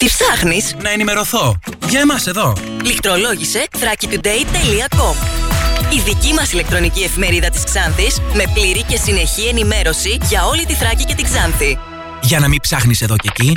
Τι ψάχνεις; Να ενημερωθώ. Για εμάς εδώ. Λιχτρολόγησε thrakitoday.com Η δική μας ηλεκτρονική εφημερίδα της Ξάνθης με πλήρη και συνεχή ενημέρωση για όλη τη Θράκη και την Ξάνθη. Για να μην ψάχνεις εδώ και εκεί,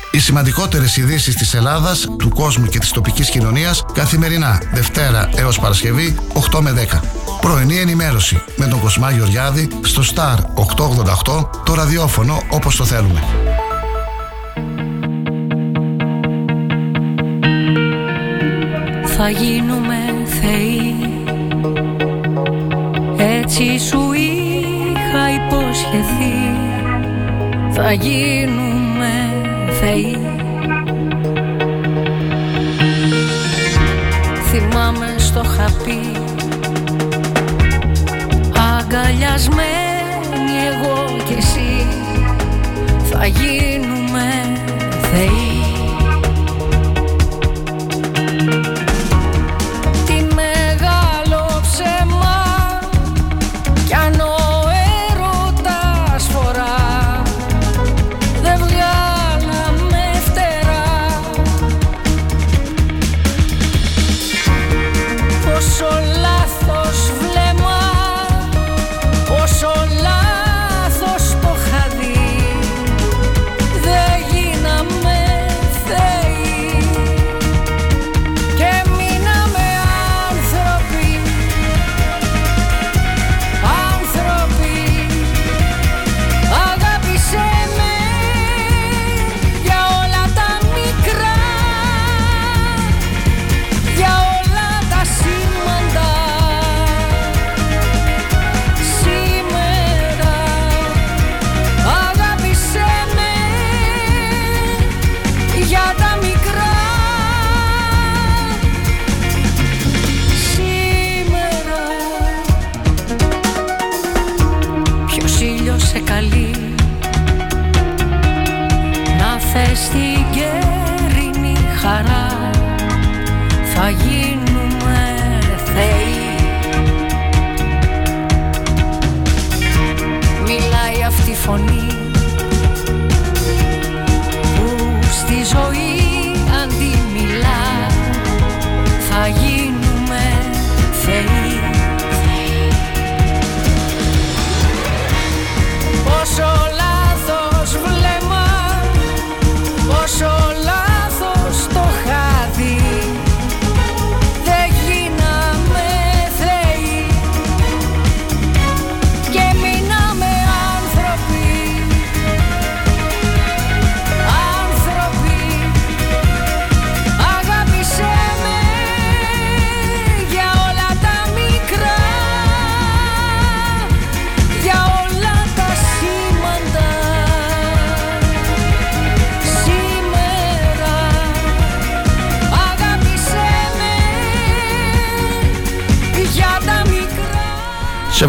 Οι σημαντικότερες ειδήσεις της Ελλάδας, του κόσμου και της τοπικής κοινωνίας καθημερινά Δευτέρα έως Παρασκευή 8 με 10. Πρωινή ενημέρωση με τον Κοσμά Γεωργιάδη στο Star 888 το ραδιόφωνο όπως το θέλουμε. Θα γίνουμε θεοί Έτσι σου είχα υποσχεθεί Θα γίνουμε θεοί. Θυμάμαι στο χαπί. Αγκαλιασμένοι εγώ και εσύ. Θα γίνουμε θεοί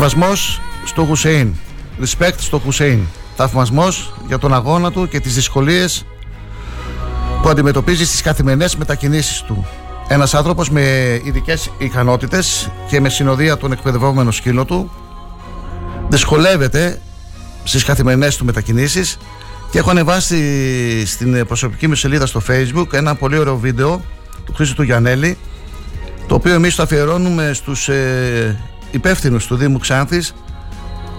Σεβασμός στο Χουσέιν. Respect στο Χουσέιν. Θαυμασμός για τον αγώνα του και τις δυσκολίες που αντιμετωπίζει στις καθημερινές μετακινήσεις του. Ένας άνθρωπος με ειδικές ικανότητες και με συνοδεία τον εκπαιδευόμενο σκύλο του δυσκολεύεται στις καθημερινές του μετακινήσεις και έχω ανεβάσει στην προσωπική μου σελίδα στο facebook ένα πολύ ωραίο βίντεο του Χρήστου του Γιαννέλη το οποίο εμείς το αφιερώνουμε στους ε, υπεύθυνους του Δήμου Ξάνθης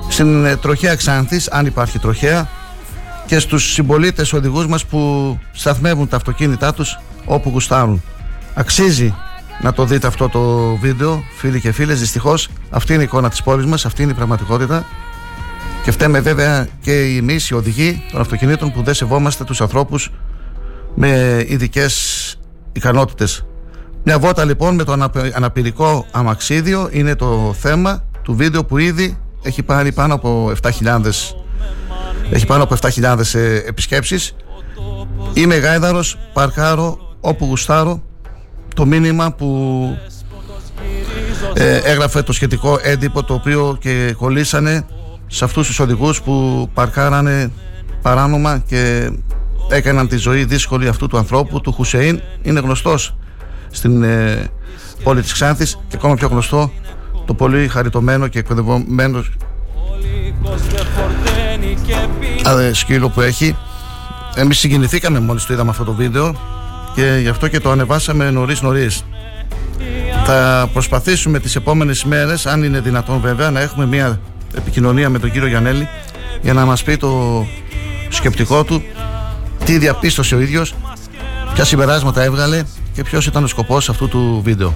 στην ε, τροχέα Ξάνθης, αν υπάρχει τροχέα και στους συμπολίτες οδηγούς μας που σταθμεύουν τα αυτοκίνητά τους όπου γουστάρουν. Αξίζει να το δείτε αυτό το βίντεο, φίλοι και φίλες. Δυστυχώς αυτή είναι η εικόνα της πόλης μας, αυτή είναι η πραγματικότητα. Και φταίμε βέβαια και εμείς οι οδηγοί των αυτοκινήτων που δεν σεβόμαστε τους ανθρώπους με ειδικές ικανότητες. Μια βότα λοιπόν με το αναπηρικό αμαξίδιο είναι το θέμα του βίντεο που ήδη έχει πάρει πάνω από 7.000 έχει πάνω από 7.000 ε, επισκέψεις. Είμαι γάιδαρος, παρκάρω όπου γουστάρω το μήνυμα που ε, έγραφε το σχετικό έντυπο το οποίο και κολλήσανε σε αυτούς τους οδηγούς που παρκάρανε παράνομα και έκαναν τη ζωή δύσκολη αυτού του ανθρώπου, του Χουσεΐν είναι γνωστός στην ε, πόλη της Ξάνθης και ακόμα πιο γνωστό το πολύ χαριτωμένο και εκπαιδευμένο σκύλο που έχει. Εμείς συγκινηθήκαμε μόλις το είδαμε αυτό το βίντεο και γι' αυτό και το ανεβάσαμε νωρίς νωρίς. Θα προσπαθήσουμε τις επόμενες μέρες αν είναι δυνατόν βέβαια να έχουμε μια επικοινωνία με τον κύριο Γιανέλη για να μας πει το σκεπτικό του τι διαπίστωσε ο ίδιος ποια συμπεράσματα έβγαλε και ποιος ήταν ο σκοπός αυτού του βίντεο;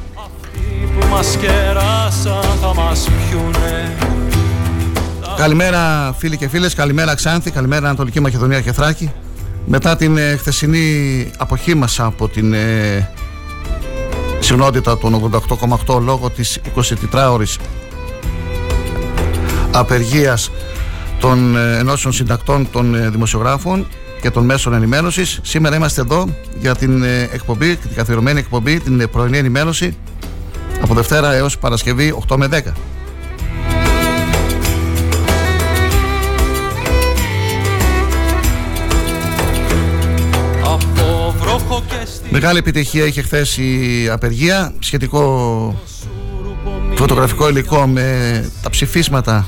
Καλημέρα φίλοι και φίλες, καλημέρα Ξάνθη, καλημέρα Ανατολική Μακεδονία και Θράκη. Μετά την ε, χθεσινή αποχή μας από την ε, συνότητα των 88,8 λόγω της 24ωρης απεργίας των ε, ενώσεων συντακτών των ε, δημοσιογράφων και των μέσων ενημέρωσης. Σήμερα είμαστε εδώ για την ε, εκπομπή, την καθιερωμένη εκπομπή, την πρωινή ενημέρωση από Δευτέρα έως Παρασκευή 8 με 10. Μεγάλη επιτυχία είχε χθες η απεργία. Σχετικό φωτογραφικό υλικό με τα ψηφίσματα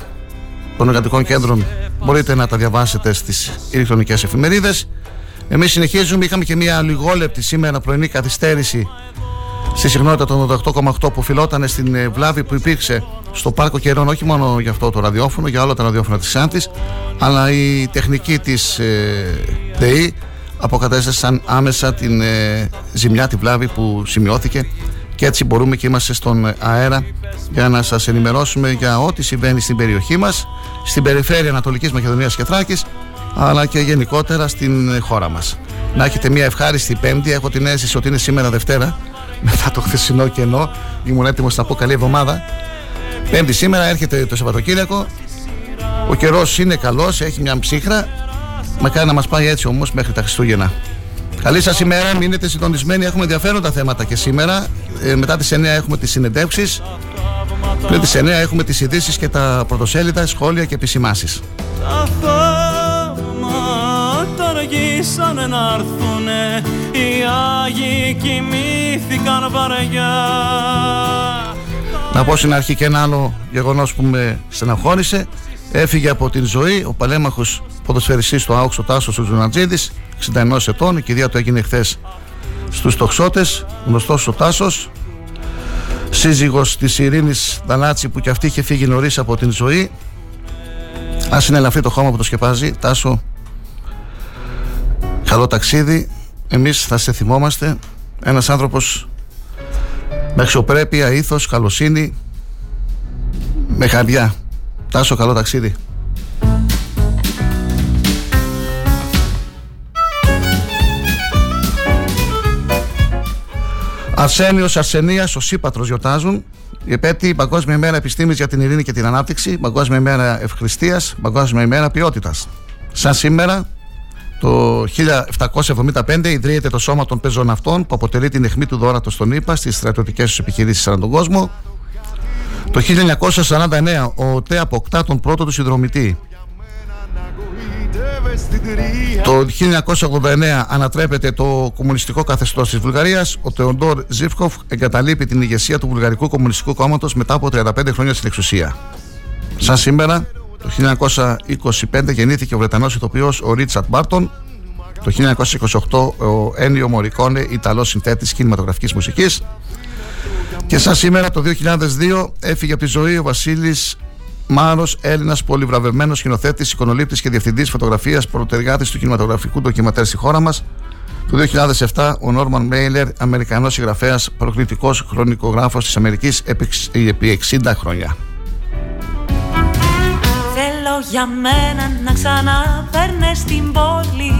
των εργατικών κέντρων μπορείτε να τα διαβάσετε στις ηλεκτρονικές εφημερίδες. Εμείς συνεχίζουμε, είχαμε και μια λιγόλεπτη σήμερα πρωινή καθυστέρηση στη συχνότητα των 88,8 που φιλόταν στην ε, βλάβη που υπήρξε στο πάρκο καιρών όχι μόνο για αυτό το ραδιόφωνο, για όλα τα ραδιόφωνα της Σάντης αλλά η τεχνική της ε, ΔΕΗ αποκατέστησαν άμεσα την ε, ζημιά, τη βλάβη που σημειώθηκε και έτσι μπορούμε και είμαστε στον αέρα για να σας ενημερώσουμε για ό,τι συμβαίνει στην περιοχή μας, στην περιφέρεια Ανατολικής Μακεδονίας και Θράκης, αλλά και γενικότερα στην χώρα μας. Να έχετε μια ευχάριστη Πέμπτη. Έχω την αίσθηση ότι είναι σήμερα Δευτέρα, μετά το χθεσινό κενό. Ήμουν έτοιμος να πω καλή εβδομάδα. Πέμπτη σήμερα έρχεται το Σαββατοκύριακο. Ο καιρός είναι καλός, έχει μια ψύχρα. Μακάρι να μας πάει έτσι όμως μέχρι τα Χριστούγεννα. Καλή σας ημέρα, μείνετε συντονισμένοι. Έχουμε ενδιαφέροντα θέματα και σήμερα. Ε, μετά τις 9 έχουμε τις συνεντεύξεις. Πριν τις 9 έχουμε τις ειδήσεις και τα πρωτοσέλιδα, σχόλια και επισημάσεις. Τα θαύματα αργήσανε να έρθουνε Οι Άγιοι κοιμήθηκαν βαριά Να πω στην αρχή και ένα άλλο γεγονός που με στεναχώρησε Έφυγε από την ζωή ο παλέμαχος ποδοσφαιριστής του ΑΟΚΣ ο Τάσος ο Ζουνατζίδης 61 ετών, η κηδεία του έγινε χθες στους τοξότες γνωστός ο Τάσος. Σύζυγος της Ειρήνης Δανάτσι που και αυτή είχε φύγει νωρίς από την ζωή. Ας είναι ελαφρύ το χώμα που το σκεπάζει. Τάσο καλό ταξίδι. Εμείς θα σε θυμόμαστε. Ένας άνθρωπος με αξιοπρέπεια, ήθος, καλοσύνη με χαρδιά Τάσο καλό ταξίδι Αρσένιος Αρσενίας, ο Σύπατρος γιορτάζουν. Η επέτη Παγκόσμια ημέρα επιστήμης για την ειρήνη και την ανάπτυξη, Παγκόσμια ημέρα ευχριστίας, Παγκόσμια ημέρα ποιότητας. Σαν σήμερα, το 1775 ιδρύεται το Σώμα των Πεζοναυτών που αποτελεί την αιχμή του δόρατος στον ΗΠΑ στις στρατιωτικές τους επιχειρήσεις ανά τον κόσμο. Το 1949 ο ΤΕ αποκτά τον πρώτο του συνδρομητή. Το 1989 ανατρέπεται το κομμουνιστικό καθεστώς της Βουλγαρίας. Ο Τεοντόρ Ζίφκοφ εγκαταλείπει την ηγεσία του Βουλγαρικού Κομμουνιστικού Κόμματος μετά από 35 χρόνια στην εξουσία. Σαν σήμερα, το 1925 γεννήθηκε ο Βρετανός ηθοποιός ο Ρίτσαρτ Μπάρτον. Το 1928 ο Ένιο Μωρικόνε, Ιταλός συνθέτης κινηματογραφικής μουσικής. Και σαν σήμερα το 2002 έφυγε από τη ζωή ο Βασίλης Μάρος, Έλληνας πολυβραβευμένος σκηνοθέτης, εικονολήπτης και διευθυντής φωτογραφίας, πρωτεργάτη του κινηματογραφικού ντοκιματέρ στη χώρα μας. Το 2007 ο Νόρμαν Μέιλερ, Αμερικανός συγγραφέας, προκλητικός χρονικογράφος της Αμερικής επί 60 χρόνια. Θέλω για μένα να ξαναπέρνες στην πόλη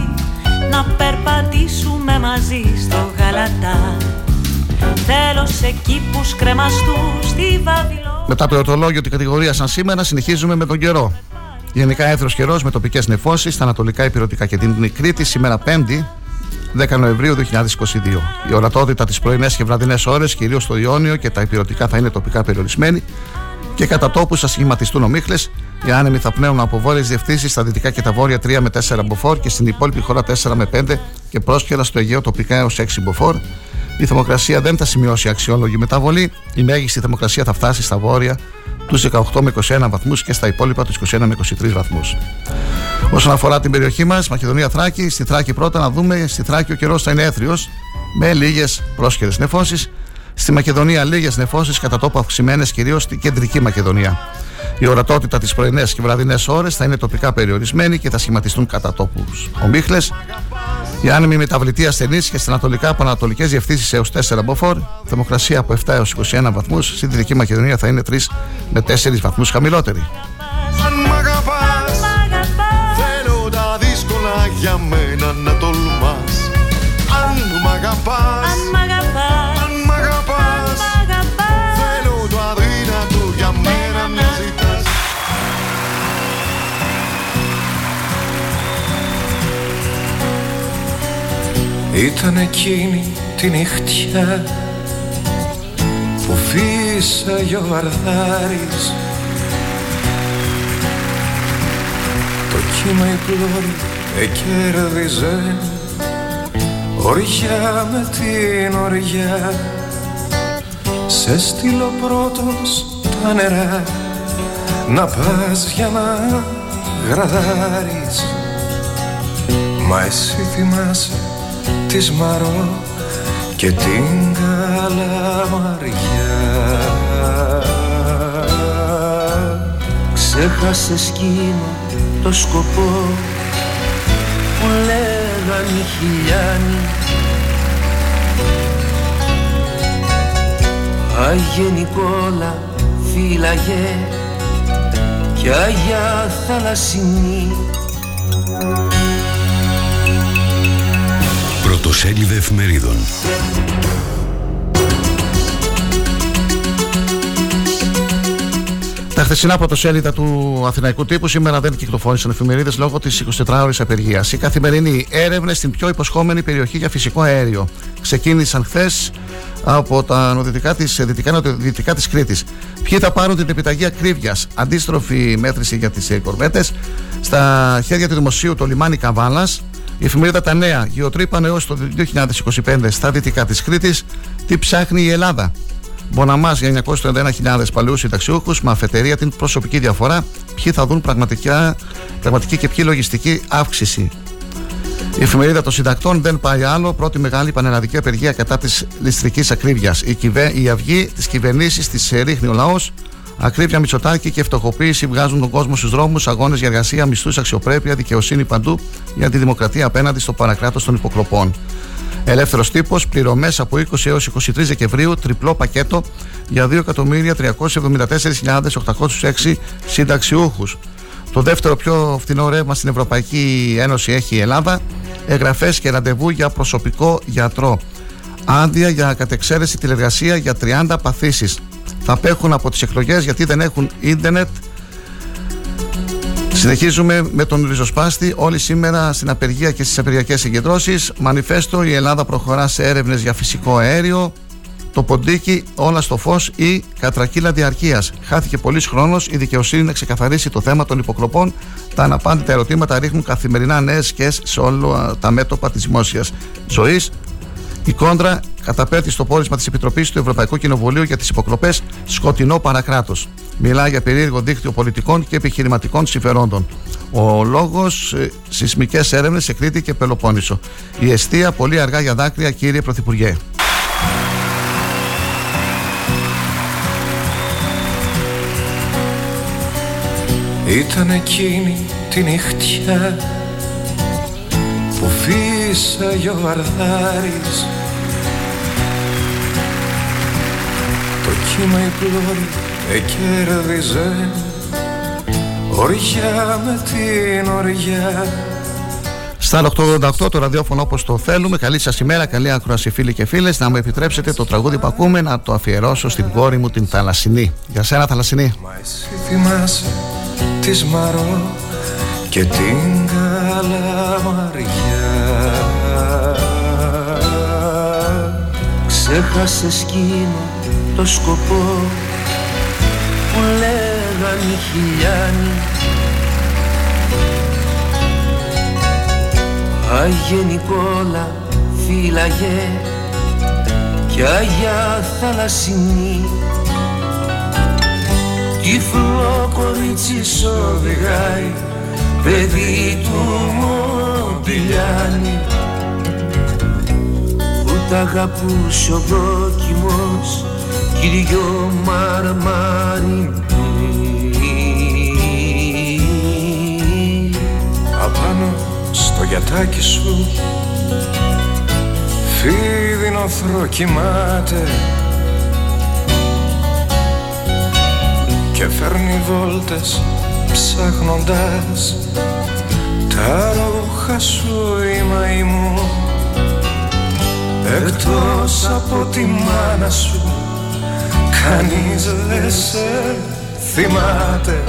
Να περπατήσουμε μαζί στο Γαλατά Θέλω σε κήπους κρεμαστούς στη Βαβυλό Μετά το ερωτολόγιο την κατηγορία σαν σήμερα συνεχίζουμε με τον καιρό. Γενικά έθρος καιρός με τοπικές νεφώσεις στα ανατολικά υπηρετικά και την Κρήτη σήμερα 5η 10 Νοεμβρίου 2022. Η ορατότητα τι πρωινές και βραδινές ώρες, κυρίως στο Ιόνιο και τα υπηρετικά, θα είναι τοπικά περιορισμένη και κατά τόπους θα σχηματιστούν ομίχλες. Οι άνεμοι θα πνέουν από βόρειες διευθύνσεις στα δυτικά και τα βόρεια 3 με 4 μποφόρ και στην υπόλοιπη χώρα 4 με 5 και πρόσχερα στο Αιγαίο τοπικά έως 6 μποφόρ. Η θερμοκρασία δεν θα σημειώσει αξιόλογη μεταβολή. Η μέγιστη θερμοκρασία θα φτάσει στα βόρεια τους 18 με 21 βαθμούς και στα υπόλοιπα τους 21 με 23 βαθμούς. Όσον αφορά την περιοχή μας, Μακεδονία Θράκη, στη Θράκη πρώτα να δούμε, στη Θράκη ο καιρός θα είναι έθριος με λίγες πρόσχερε νεφώσεις. Στη Μακεδονία λίγες νεφώσεις κατά τόπο αυξημένες κυρίως στην κεντρική Μακεδονία. Η ορατότητα τι πρωινές και βραδινές ώρες θα είναι τοπικά περιορισμένη και θα σχηματιστούν κατά τόπους ομίχλε. Η άνεμη μεταβλητή ασθενής και στην ανατολικά από ανατολικές διευθύνσεις έως 4 μποφόρ. Θερμοκρασία από 7 έως 21 βαθμούς. Στην Δυτική Μακεδονία θα είναι 3 με 4 βαθμούς χαμηλότερη. Αν μ' αγαπάς Θέλω τα δύσκολα για μένα Ήταν εκείνη τη νυχτιά που φύσαγε ο Αρδάρης Το κύμα η πλώρη εκέρδιζε Οριά με την οριά. Σε στείλω πρώτος τα νερά Να πας για να γραδάρεις. Μα εσύ θυμάσαι της Μαρό και την καλαμαριά. Ξέχασες εκείνο το σκοπό που λέγαν οι χιλιάνοι. Άγιε Νικόλα φύλαγε κι Άγια Θαλασσινή Πρωτοσέλιδα εφημερίδων. Τα χθεσινά πρωτοσέλιδα του Αθηναϊκού τύπου σήμερα δεν κυκλοφόρησαν εφημερίδες λόγω της 24ωρη απεργίας. Οι καθημερινοί έρευνες στην πιο υποσχόμενη περιοχή για φυσικό αέριο ξεκίνησαν χθες από τα νοτιοτικά της, δυτικά, νοτιοδυτικά της Κρήτης. Ποιοι θα πάρουν την επιταγή ακρίβειας, αντίστροφη μέτρηση για τις ε, κορβέτες, στα χέρια του δημοσίου το λιμάνι Καβάλας, η εφημερίδα Τα Νέα γεωτρύπανε έως το 2025 στα δυτικά της Κρήτης, τι ψάχνει η Ελλάδα; Μποναμάς για 931.000 παλαιούς συνταξιούχους με αφετηρία την προσωπική διαφορά. Ποιοι θα δουν πραγματικά, πραγματική και ποιοι λογιστική αύξηση. Η εφημερίδα των συντακτών δεν πάει άλλο. Πρώτη μεγάλη πανελλαδική απεργία κατά της ληστρική ακρίβειας. Η, κυβε... η αυγή της κυβερνήσης της ρίχνει ο λαός. Ακρίβεια, μισοτάκι και φτωχοποίηση βγάζουν τον κόσμο στους δρόμους, αγώνες για εργασία, μισθούς, αξιοπρέπεια, δικαιοσύνη παντού για τη δημοκρατία απέναντι στο παρακράτος των υποκλοπών. Ελεύθερος τύπος, πληρωμές από 20 έως 23 Δεκεμβρίου, τριπλό πακέτο για 2.374.806 συνταξιούχους. Το δεύτερο πιο φθηνό ρεύμα στην Ευρωπαϊκή Ένωση έχει η Ελλάδα. Εγγραφές και ραντεβού για προσωπικό γιατρό. Άδεια για κατεξαίρεση τηλεργασία για 30 παθήσεις. Θα απέχουν από τις εκλογές γιατί δεν έχουν ίντερνετ. Συνεχίζουμε με τον ριζοσπάστη. Όλοι σήμερα στην απεργία και στις απεργιακές συγκεντρώσεις. Μανιφέστο: Η Ελλάδα προχωρά σε έρευνες για φυσικό αέριο. το ποντίκι όλα στο φως ή κατρακύλα διαρκείας. Χάθηκε πολλή χρόνος η δικαιοσύνη να ξεκαθαρίσει το θέμα των υποκλοπών. Τα αναπάντητα ερωτήματα ρίχνουν καθημερινά νέες σκιέ σε όλα τα μέτωπα της δημόσιας ζωής. Η Κόντρα καταπέτει στο πόρισμα της Επιτροπής του Ευρωπαϊκού Κοινοβουλίου για τις υποκλοπές σκοτεινό παρακράτο. Μιλάει για περίεργο δίκτυο πολιτικών και επιχειρηματικών συμφερόντων. Ο λόγος σεισμικές έρευνες σε Κρήτη και Πελοπόννησο. Η αιστεία πολύ αργά για δάκρυα, κύριε Πρωθυπουργέ. Ήταν εκείνη τη νυχτιά που φύσαγε ο Αρδάρης Το κύμα η πλώρη εκέρδιζε οριά με την οριά Στα 888 το ραδιόφωνο όπως το θέλουμε. Καλή σας ημέρα, καλή ακροαση φίλοι και φίλες. Να μου επιτρέψετε το τραγούδι που ακούμε να το αφιερώσω στην κόρη μου την Θαλασσινή. Για σένα Θαλασσινή. Μα εσύ θυμάσαι της Μαρό και την Καλαμαριά Ξέχασες εκείνο το σκοπό που λέγαν οι χιλιάνοι. Άγιε Νικόλα φύλαγε κι Άγια Θαλασσινή. Τυφλό κορίτσι σ' οδηγάει παιδί του Μοντιλιάνη που τ' αγαπούσε ο δόκιμος κύριο Μαρμαρινή Απάνω στο γιατάκι σου φίδινο θρό κοιμάται και φέρνει βόλτες ψάχνοντας τα ρούχα σου η μαϊμού εκτός από τη μάνα σου κανείς δεν σε θυμάται.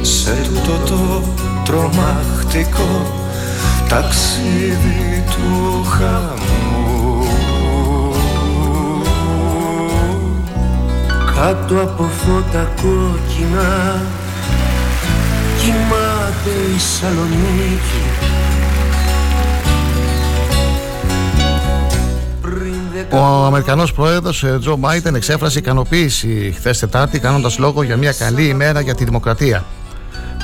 Σε τούτο το τρομακτικό ταξίδι του χαμού. Κάτω από φώτα κόκκινα κοιμάται η Σαλονίκη Ο Αμερικανός πρόεδρος Τζο Μπάιντεν εξέφρασε ικανοποίηση χθες Τετάρτη, κάνοντας λόγο για μια καλή ημέρα για τη δημοκρατία.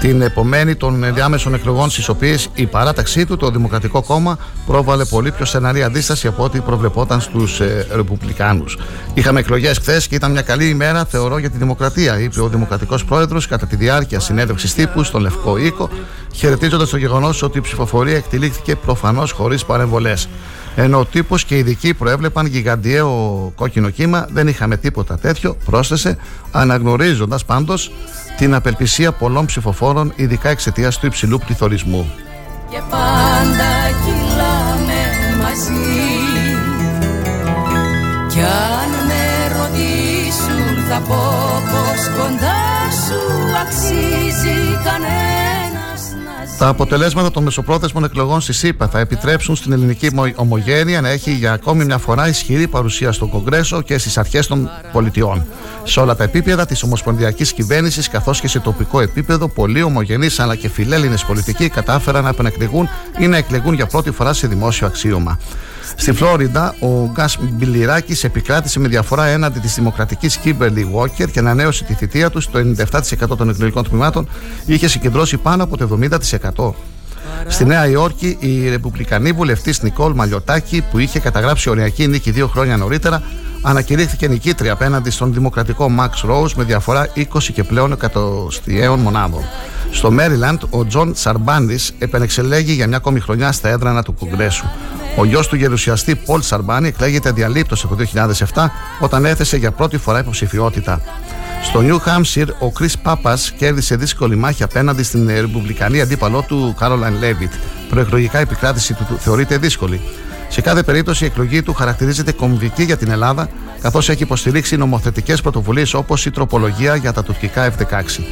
Την επομένη των διάμεσων εκλογών, στις οποίες η παράταξή του, το Δημοκρατικό Κόμμα, πρόβαλε πολύ πιο στεναρή αντίσταση από ό,τι προβλεπόταν στους ε, Ρεπουμπλικάνους. Είχαμε εκλογές χθες και ήταν μια καλή ημέρα, θεωρώ, για τη δημοκρατία, είπε ο Δημοκρατικός Πρόεδρος κατά τη διάρκεια συνέντευξης τύπου στον Λευκό Οίκο, χαιρετίζοντας το γεγονός ότι η ψηφοφορία εκτελήχθηκε προφανώς χωρίς παρεμβολές. Ενώ ο τύπος και οι ειδικοί προέβλεπαν γιγαντιαίο κόκκινο κύμα, δεν είχαμε τίποτα τέτοιο, πρόσθεσε, αναγνωρίζοντας πάντως την απελπισία πολλών ψηφοφόρων, ειδικά εξαιτίας του υψηλού πληθωρισμού. Και πάντα κυλάμε μαζί Κι αν με ρωτήσουν θα πω πως κοντά σου αξίζει κανένας να ζει Τα αποτελέσματα των μεσοπρόθεσμων εκλογών στη ΣΥΠΑ θα επιτρέψουν στην ελληνική ομο- ομογένεια να έχει για ακόμη μια φορά ισχυρή παρουσία στο Κογκρέσο και στις αρχές των πολιτιών. Σε όλα τα επίπεδα της Ομοσπονδιακής Κυβέρνησης καθώς και σε τοπικό επίπεδο, πολλοί ομογενείς αλλά και φιλέλληνες πολιτικοί κατάφεραν να επανεκλεγούν ή να εκλεγούν για πρώτη φορά σε δημόσιο αξίωμα. Στη Φλόριντα, ο Γκάς Μπιλιράκης επικράτησε με διαφορά έναντι της δημοκρατικής Κίμπερλι Walker και ανανέωσε τη θητεία του. Το 97% των εκλογικών τμήματων είχε συγκεντρώσει πάνω από το 70%. Στη Νέα Υόρκη, η ρεπουμπλικανή βουλευτής Νικόλ Μαλιωτάκη, που είχε καταγράψει οριακή νίκη δύο χρόνια νωρίτερα, ανακηρύχθηκε νικήτρια απέναντι στον δημοκρατικό Max Rose με διαφορά 20 και πλέον εκατοστιαίων μονάδων. Στο Μέριλαντ, ο Τζον Σαρμπάνης επανεξελέγη για μια ακόμη χρονιά στα έδρανα του Κογκρέσου. Ο γιος του γερουσιαστή Πολ Σαρμπάνη εκλέγεται αδιαλείπτως από το 2007 όταν έθεσε για πρώτη φορά υποψηφιότητα. Στο Νιου Χάμσαϊρ, ο Κρις Πάππας κέρδισε δύσκολη μάχη απέναντι στην ρεπουμπλικανή αντίπαλό του Κάρολαϊν Λέβιτ. Προεκλογικά η επικράτηση του θεωρείται δύσκολη. Σε κάθε περίπτωση η εκλογή του χαρακτηρίζεται κομβική για την Ελλάδα, καθώς έχει υποστηρίξει νομοθετικές πρωτοβουλίες όπως η τροπολογία για τα τουρκικά F-16.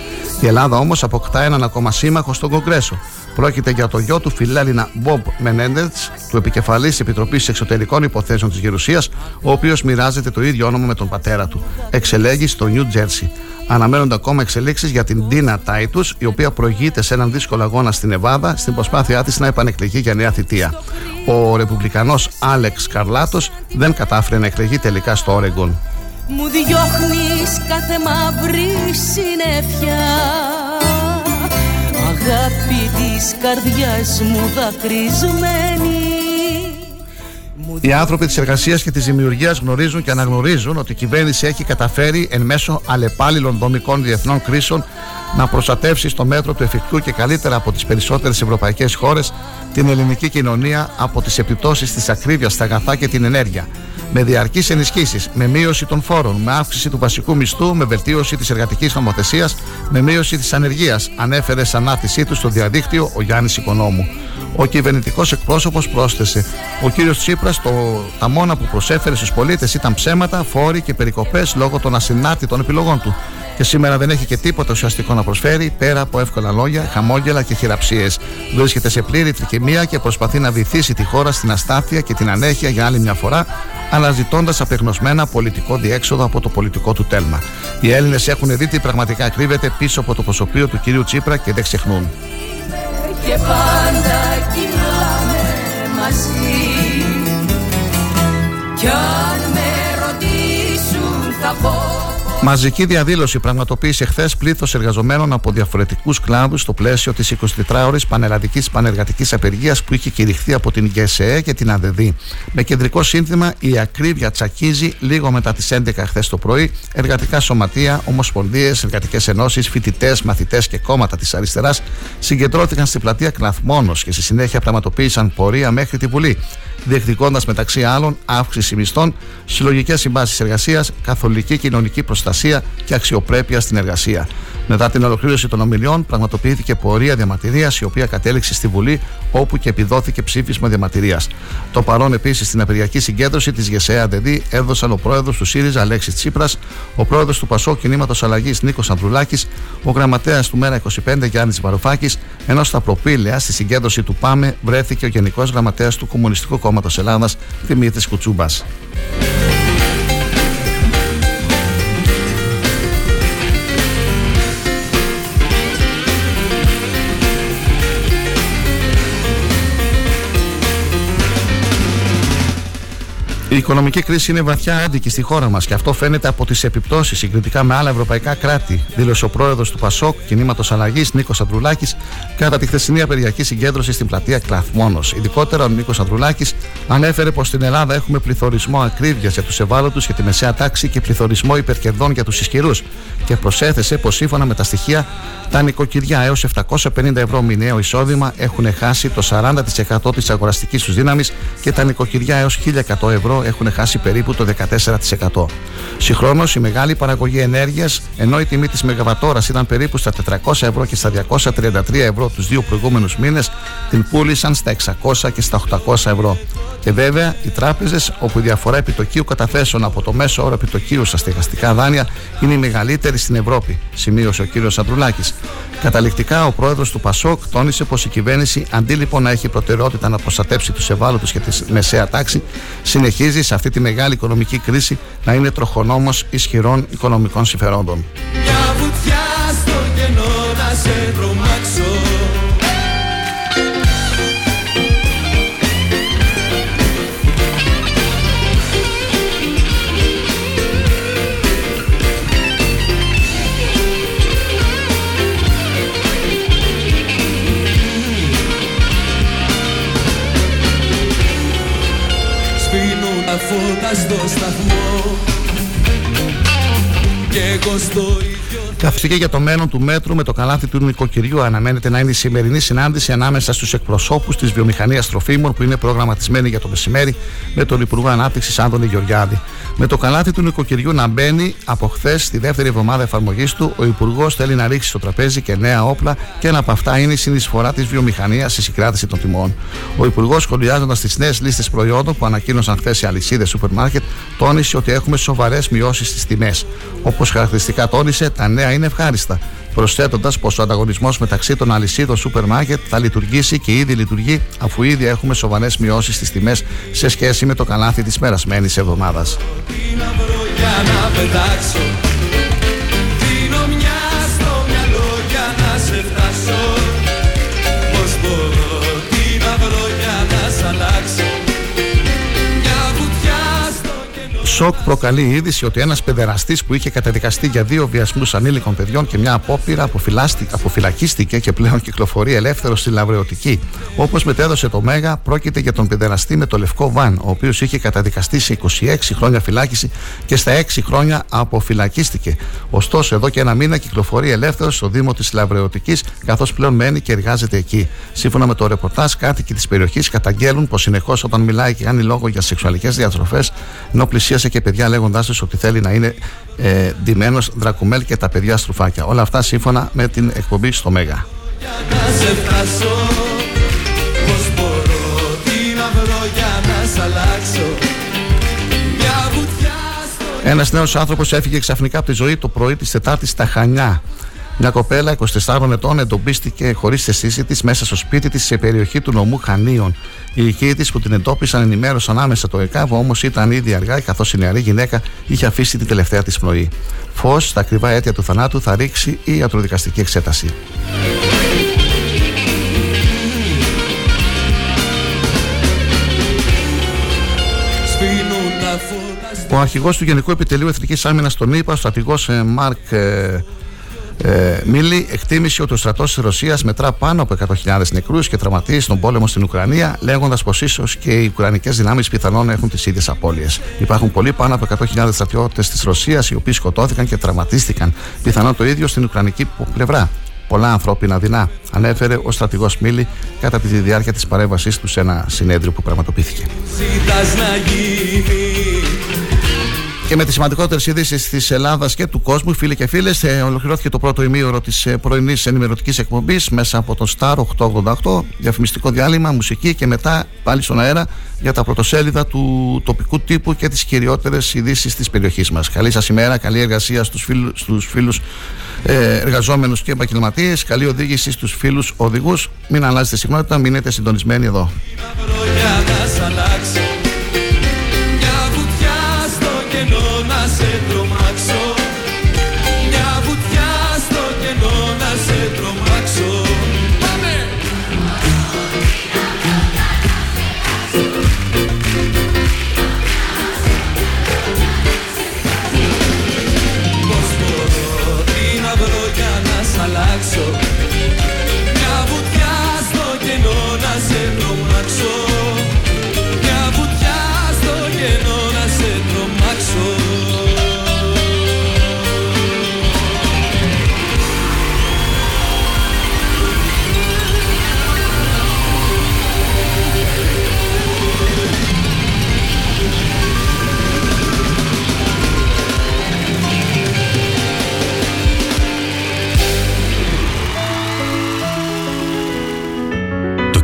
Η Ελλάδα όμως αποκτά έναν ακόμα σύμμαχο στον Κογκρέσο. Πρόκειται για το γιο του φιλέλληνα Μπομπ Μενέντετ, του επικεφαλής Επιτροπής Εξωτερικών Υποθέσεων της Γερουσίας, ο οποίος μοιράζεται το ίδιο όνομα με τον πατέρα του. Εξελέγει στο Νιου Τζέρσι. Αναμένονται ακόμα εξελίξεις για την Ντίνα Τάιτους, η οποία προηγείται σε έναν δύσκολο αγώνα στην Εβάδα στην προσπάθειά της να επανεκλεγεί για νέα θητεία. Ο Ρεπουμπλικανός Άλεξ Καρλάτος δεν κατάφερε να εκλεγεί τελικά στο Όρεγκον. Μου διώχνεις κάθε μαύρη συννεφιά Αγάπη της καρδιάς μου δακρυσμένη οι άνθρωποι της εργασίας και της δημιουργίας γνωρίζουν και αναγνωρίζουν ότι η κυβέρνηση έχει καταφέρει εν μέσω αλλεπάλληλων δομικών διεθνών κρίσεων να προστατεύσει στο μέτρο του εφικτού και καλύτερα από τις περισσότερες ευρωπαϊκές χώρες την ελληνική κοινωνία από τις επιπτώσεις της ακρίβειας στα αγαθά και την ενέργεια. Με διαρκείς ενισχύσεις, με μείωση των φόρων, με αύξηση του βασικού μισθού, με βελτίωση της εργατικής νομοθεσίας, με μείωση της ανεργίας, ανέφερε σαν άτησή του στο διαδίκτυο ο Γιάννης Οικονόμου. Ο κυβερνητικός εκπρόσωπος πρόσθεσε: Ο κύριος Τσίπρας, τα μόνα που προσέφερε στους πολίτες ήταν ψέματα, φόροι και περικοπές λόγω των ασυνάρτητων επιλογών του. Και σήμερα δεν έχει και τίποτα ουσιαστικό να προσφέρει πέρα από εύκολα λόγια, χαμόγελα και χειραψίες. Βρίσκεται σε πλήρη τρικυμία και προσπαθεί να βυθίσει τη χώρα στην αστάθεια και την ανέχεια για άλλη μια φορά, αναζητώντας απεγνωσμένα πολιτικό διέξοδο από το πολιτικό του τέλμα. Οι Έλληνες έχουν δει τι πραγματικά κρύβεται πίσω από το προσωπείο του κυρίου Τσίπρα και δεν ξεχνούν και πάντα κοιμάμαι μαζί. Κι αν με ρωτήσουν θα πω Μαζική διαδήλωση πραγματοποίησε χθες πλήθος εργαζομένων από διαφορετικούς κλάδους στο πλαίσιο της 24ωρη πανελλαδικής πανεργατικής απεργίας που είχε κηρυχθεί από την ΓΕΣΕΕ και την ΑΔΔ. Με κεντρικό σύνθημα Η ακρίβεια τσακίζει λίγο μετά τις 11 χθες το πρωί. Εργατικά σωματεία, ομοσπονδίες, εργατικές ενώσεις, φοιτητές, μαθητές και κόμματα της αριστεράς συγκεντρώθηκαν στη πλατεία Κλαθμόνο και στη συνέχεια πραγματοποίησαν πορεία μέχρι τη Βουλή διεκδικώντας μεταξύ άλλων αύξηση μισθών, συλλογικές συμβάσεις εργασίας, καθολική κοινωνική προστασία και αξιοπρέπεια στην εργασία. Μετά την ολοκλήρωση των ομιλιών, πραγματοποιήθηκε πορεία διαμαρτυρίας, η οποία κατέληξε στη Βουλή, όπου και επιδόθηκε ψήφισμα διαμαρτυρίας. Το παρόν επίσης στην απεργιακή συγκέντρωση της ΓΕΣΕΑ ΔΕΔ έδωσαν ο πρόεδρος του ΣΥΡΙΖΑ Αλέξης Τσίπρας, ο πρόεδρος του Πασό Κινήματος Αλλαγής Νίκος Ανδρουλάκης, ο γραμματέας του Μέρα 25 Γιάννης Βαρουφάκης, ενώ στα προπήλαια στη συγκέντρωση του ΠΑΜΕ βρέθηκε ο Γενικός Γραμματέας του Κομμουνιστικού Κόμματος Ελλάδας Δημήτρης Κουτσούμπας. Η οικονομική κρίση είναι βαθιά άντικη στη χώρα μας και αυτό φαίνεται από τις επιπτώσεις συγκριτικά με άλλα ευρωπαϊκά κράτη, δήλωσε ο πρόεδρος του Πασόκ, κινήματος αλλαγής Νίκος Ανδρουλάκης, κατά τη χθεσινή απεργιακή συγκέντρωση στην πλατεία Κλαθμόνος. Ειδικότερα, ο Νίκος Ανδρουλάκης ανέφερε πως στην Ελλάδα έχουμε πληθωρισμό ακρίβειας για τους ευάλωτους και τη μεσαία τάξη και πληθωρισμό υπερκερδών για τους ισχυρούς. Και προσέθεσε πως σύμφωνα με τα στοιχεία, τα νοικοκυριά έως 750 ευρώ μηνιαίο εισόδημα έχουν χάσει το 40% της αγοραστικής τους δύναμης και τα νοικοκυριά έως 1100 ευρώ έχουν χάσει περίπου το 14%. Συγχρόνως, η μεγάλη παραγωγή ενέργειας, ενώ η τιμή της Μεγαβατόρας ήταν περίπου στα 400 ευρώ και στα 233 ευρώ τους δύο προηγούμενους μήνες, την πούλησαν στα 600 και στα 800 ευρώ. Και βέβαια, οι τράπεζες, όπου η διαφορά επιτοκίου καταθέσεων από το μέσο όρο επιτοκίου στα στεγαστικά δάνεια είναι η μεγαλύτερη στην Ευρώπη, σημείωσε ο κ. Αντρουλάκη. Καταληκτικά, ο πρόεδρος του Πασόκ τόνισε πως η κυβέρνηση, αντί λοιπόν να έχει προτεραιότητα να προστατέψει τους ευάλωτους και τη μεσαία τάξη, συνεχίζει σε αυτή τη μεγάλη οικονομική κρίση να είναι τροχονόμος ισχυρών οικονομικών συμφερόντων. Στο σταθμό και εγώ στο Καθιστική για το μέλλον του μέτρου με το καλάθι του νοικοκυριού αναμένεται να είναι η σημερινή συνάντηση ανάμεσα στους εκπροσώπους της βιομηχανίας τροφίμων που είναι προγραμματισμένη για το μεσημέρι με τον Υπουργό Ανάπτυξης Άντωνη Γεωργιάδη. Με το καλάθι του νοικοκυριού να μπαίνει από χθες τη δεύτερη εβδομάδα εφαρμογής του, ο Υπουργός θέλει να ρίξει στο τραπέζι και νέα όπλα και ένα από αυτά είναι η συνεισφορά της βιομηχανίας στη συγκράτηση των τιμών. Ο Υπουργός, σχολιάζοντας τις νέες λίστες προϊόντων που ανακοίνωσαν χθες οι αλυσίδες σούπερ μάρκετ, τόνισε ότι έχουμε σοβαρές μειώσεις στις τιμές. Όπως χαρακτηριστικά τόνισε, τα νέα είναι ευχάριστα. Προσθέτοντας πως ο ανταγωνισμός μεταξύ των αλυσίδων σούπερ μάρκετ θα λειτουργήσει και ήδη λειτουργεί αφού ήδη έχουμε σοβαρές μειώσεις στις τιμές σε σχέση με το καλάθι της περασμένη εβδομάδας. Σοκ προκαλεί η είδηση ότι ένας παιδεραστής που είχε καταδικαστεί για δύο βιασμούς ανήλικων παιδιών και μια απόπειρα αποφυλακίστηκε και πλέον κυκλοφορεί ελεύθερο στη Λαβρεωτική. Όπως μετέδωσε το Μέγα, πρόκειται για τον παιδεραστή με το λευκό βαν, ο οποίος είχε καταδικαστεί σε 26 χρόνια φυλάκιση και στα 6 χρόνια αποφυλακίστηκε. Ωστόσο, εδώ και ένα μήνα κυκλοφορεί ελεύθερος στο Δήμο της Λαβρεωτικής, καθώς πλέον μένει και εργάζεται εκεί. Σύμφωνα με το ρεπορτάζ, κάτοικοι της περιοχής καταγγέλουν πως συνεχώς όταν μιλάει και κάνει λόγο για σεξουαλικές διατροφές, ενώ πλησίασε και παιδιά λέγοντάς τους ότι θέλει να είναι ε, ντυμένος δρακουμέλ και τα παιδιά στρουφάκια. Όλα αυτά σύμφωνα με την εκπομπή στο Μέγα. Ένας νέος άνθρωπος έφυγε ξαφνικά από τη ζωή το πρωί της Τετάρτης στα Χανιά. Μια κοπέλα 24 ετών εντοπίστηκε χωρίς αισθήση της μέσα στο σπίτι της σε περιοχή του νομού Χανίων. Οι οικοί της που την εντόπισαν ενημέρωσαν άμεσα το ΕΚΑΒ, όμως ήταν ήδη αργά καθώς η νεαρή γυναίκα είχε αφήσει την τελευταία της πνοή. Φως στα ακριβά αίτια του θανάτου θα ρίξει η ιατροδικαστική εξέταση. Ο αρχηγός του Γενικού Επιτελείου Εθνικής Άμυνας των ΗΠΑ, ο στρατηγός ε, Μάρκ ε, ε, Μίλη εκτίμησε ότι ο στρατός της Ρωσίας μετρά πάνω από 100.000 νεκρούς και τραυματίε στον πόλεμο στην Ουκρανία, λέγοντας πως ίσως και οι Ουκρανικές δυνάμεις πιθανόν έχουν τις ίδιες απώλειες. Υπάρχουν πολύ πάνω από 100.000 στρατιώτες της Ρωσίας οι οποίοι σκοτώθηκαν και τραυματίστηκαν, πιθανόν το ίδιο στην Ουκρανική πλευρά. Πολλά ανθρώπινα δεινά, ανέφερε ο στρατηγός Μίλη κατά τη διάρκεια της παρέμβασής του σε ένα συνέδριο που πραγματοποιήθηκε. Και με τις σημαντικότερες ειδήσεις της Ελλάδας και του κόσμου, φίλοι και φίλες, ε, ολοκληρώθηκε το πρώτο ημίωρο της ε, πρωινής ενημερωτικής εκπομπής μέσα από το Star 888. Διαφημιστικό διάλειμμα, μουσική και μετά πάλι στον αέρα για τα πρωτοσέλιδα του τοπικού τύπου και τις κυριότερες ειδήσεις της περιοχής μας. Καλή σας ημέρα, καλή εργασία στους φίλου στους φίλους, ε, εργαζόμενους και επαγγελματίες, καλή οδήγηση στους φίλους οδηγούς. Μην αλλάζετε συχνότητα, μείνετε συντονισμένοι εδώ.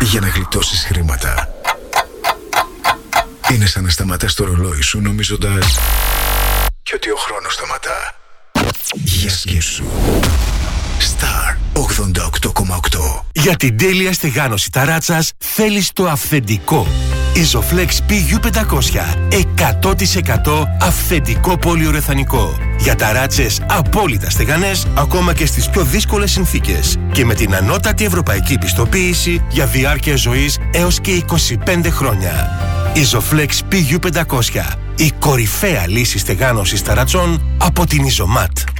για να γλιτώσεις χρήματα. Είναι σαν να σταματάς το ρολόι σου νομίζοντας και ότι ο χρόνος σταματά. Για σκέψου. Star 88,8 Για την τέλεια στεγάνωση ταράτσας θέλεις το αυθεντικό. Isoflex PU500 100% αυθεντικό πολυουρεθανικό. Για ταράτσες απόλυτα στεγανές ακόμα και στις πιο δύσκολες συνθήκες. Και με την ανώτατη ευρωπαϊκή πιστοποίηση για διάρκεια ζωής έως και 25 χρόνια. Isoflex PU500 η κορυφαία λύση στεγάνωσης ταρατσών από την Isomat.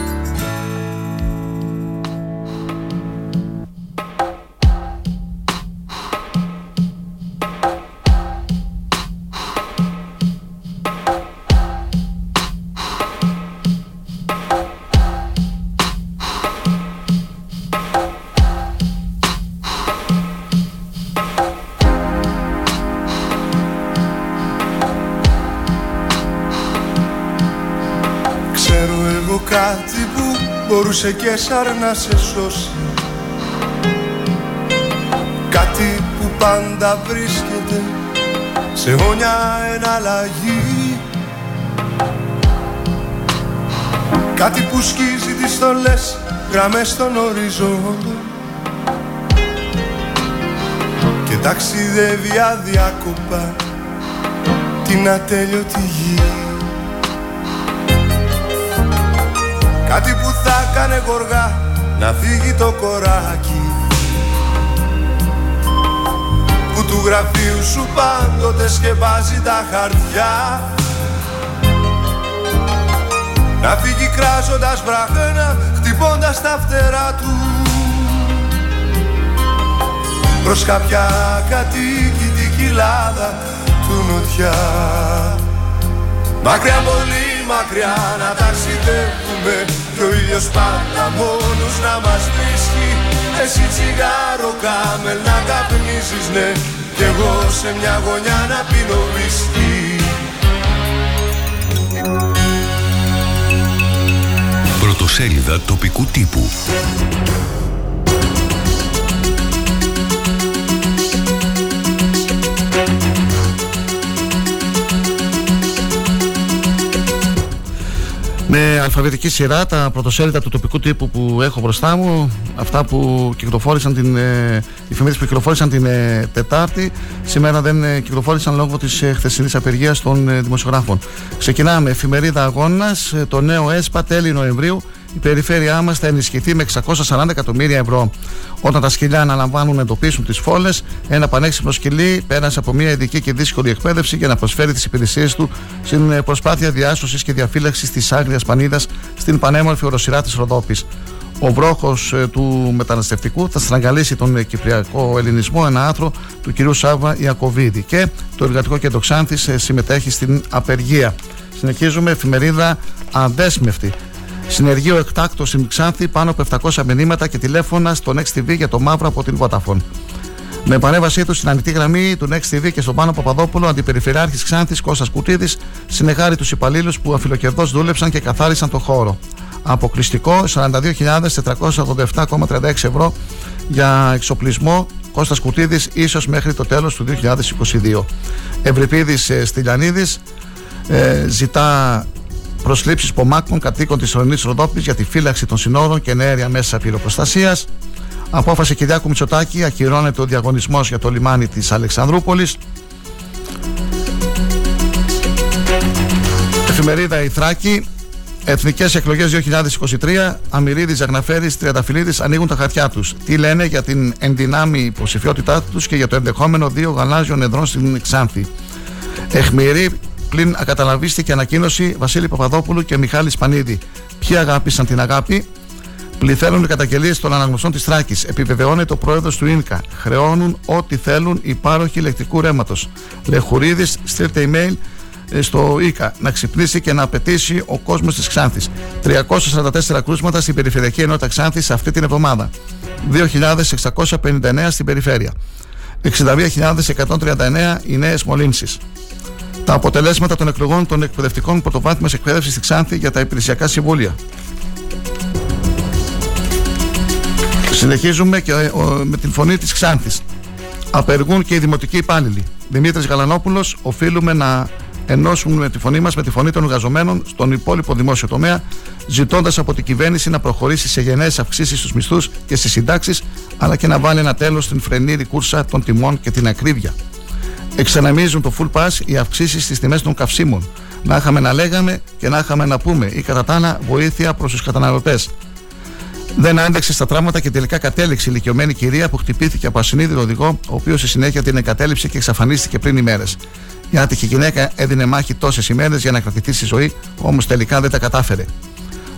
μπορούσε και σαρ να σε σώσει. Κάτι που πάντα βρίσκεται σε όνια εναλλαγή. Κάτι που σκίζει τις στολές γραμμές στον οριζόντο Και ταξιδεύει αδιάκοπα την ατέλειωτη γη Κάτι που θα έκανε γοργά να φύγει το κοράκι. Που του γραφείου σου πάντοτε σκεπάζει τα χαρτιά. Να φύγει κράζοντας βραχένα χτυπώντας τα φτερά του. Προς κάποια κατοίκητη κοιλάδα του νοτιά. Μακριά πολύ μακριά να ταξιδεύουμε Και ο ήλιος πάντα μόνος να μας βρίσκει Εσύ τσιγάρο κάμελ να καπνίζεις ναι. Κι εγώ σε μια γωνιά να πίνω βίσκι Πρωτοσέλιδα τοπικού τύπου Με αλφαβητική σειρά τα πρωτοσέλιδα του τοπικού τύπου που έχω μπροστά μου, αυτά που κυκλοφόρησαν την, ε, οι εφημερίδες που κυκλοφόρησαν την ε, Τετάρτη, σήμερα δεν ε, κυκλοφόρησαν λόγω της ε, χθεσινής απεργίας των ε, δημοσιογράφων. Ξεκινάμε, εφημερίδα Αγώνας, ε, το νέο ΕΣΠΑ τέλη Νοεμβρίου, η περιφέρειά μας θα ενισχυθεί με 640 εκατομμύρια ευρώ. Όταν τα σκυλιά αναλαμβάνουν να εντοπίσουν τις φόλες, ένα πανέξυπνο σκυλί πέρασε από μια ειδική και δύσκολη εκπαίδευση για να προσφέρει τις υπηρεσίες του στην ε, προσπάθεια διάσωσης και διαφύλαξης της άγριας πανίδας στην πανέμορφη οροσυρά της Ροδόπης. Ο βρόχος του μεταναστευτικού θα στραγγαλίσει τον ε, κυπριακό ελληνισμό, ένα άρθρο του κ. Σάβα Ιακοβίδη. Και το Εργατικό Κέντρο Ξάνθης συμμετέχει στην απεργία. Συνεχίζουμε, εφημερίδα Αδέσμευτη. Συνεργείο εκτάκτος στην Ξάνθη πάνω από 700 μηνύματα και τηλέφωνα στο Next TV για το μαύρο από την Vodafone. Με επανέβασή τους στην ανοιχτή γραμμή του Next TV και στον Πάνο Παπαδόπουλο, αντιπεριφερειάρχης Ξάνθης Κώστας Κουτίδης, συνεγάρει τους υπαλλήλους που αφιλοκερδώς δούλεψαν και καθάρισαν το χώρο. Αποκλειστικό 42.487,36 ευρώ για εξοπλισμό Κώστας Κουτίδης ίσως μέχρι το τέλος του 2022. Ευρυπίδης ε, Στυλιανίδης ε, ζητά προσλήψεις πομάκων κατοίκων της ορεινής Ροδόπης για τη φύλαξη των συνόρων και ενέργεια μέσα πυροπροστασίας. Απόφαση Κυριάκου Μητσοτάκη ακυρώνεται ο διαγωνισμός για το λιμάνι της Αλεξανδρούπολης. Εφημερίδα Ιθράκη. Εθνικές εκλογές 2023. Αμυρίδης, Ζαγναφέρης, Τριανταφυλλίδης ανοίγουν τα χαρτιά τους. Τι λένε για την ενδυνάμει υποψηφιότητά τους και για το ενδεχόμενο δύο γαλάζιων εδρών στην Ξάνθη. Εχμηρή πλην ακαταλαβίστηκε ανακοίνωση Βασίλη Παπαδόπουλου και Μιχάλη Πανίδη. Ποιοι αγάπησαν την αγάπη, πληθαίνουν οι καταγγελίες των αναγνωστών της Θράκης. Επιβεβαιώνεται ο πρόεδρος του ΙΝΚΑ. Χρεώνουν ό,τι θέλουν οι πάροχοι ηλεκτρικού ρεύματος. Λεχουρίδης, στείλτε email ε, στο ΙΚΑ να ξυπνήσει και να απαιτήσει ο κόσμος της Ξάνθης. 344 κρούσματα στην περιφερειακή ενότητα Ξάνθης αυτή την εβδομάδα. 2.659 στην περιφέρεια. 62.139 οι νέες μολύνσει τα αποτελέσματα των εκλογών των εκπαιδευτικών πρωτοβάθμιας εκπαίδευσης στη Ξάνθη για τα υπηρεσιακά συμβούλια. Συνεχίζουμε και ε, με την φωνή της Ξάνθης. Απεργούν και οι δημοτικοί υπάλληλοι. Δημήτρης Γαλανόπουλος, οφείλουμε να ενώσουμε τη φωνή μας με τη φωνή των εργαζομένων στον υπόλοιπο δημόσιο τομέα, ζητώντας από την κυβέρνηση να προχωρήσει σε γενναίες αυξήσεις στους μισθούς και στις συντάξεις, αλλά και να βάλει ένα τέλος στην φρενήρη κούρσα των τιμών και την ακρίβεια. Εξαναμίζουν το full pass οι αυξήσεις στις τιμές των καυσίμων. Να είχαμε να λέγαμε και να είχαμε να πούμε ή κατά τα άλλα βοήθεια προς τους καταναλωτές. Δεν άντεξε στα τραύματα και τελικά κατέληξε η ηλικιωμένη κυρία που χτυπήθηκε από ασυνείδητο οδηγό, ο οποίος στη συνέχεια την εγκατέλειψε και εξαφανίστηκε πριν ημέρες. Η άτυχη γυναίκα έδινε μάχη τόσες ημέρες για να κρατηθεί στη ζωή, όμως τελικά δεν τα κατάφερε.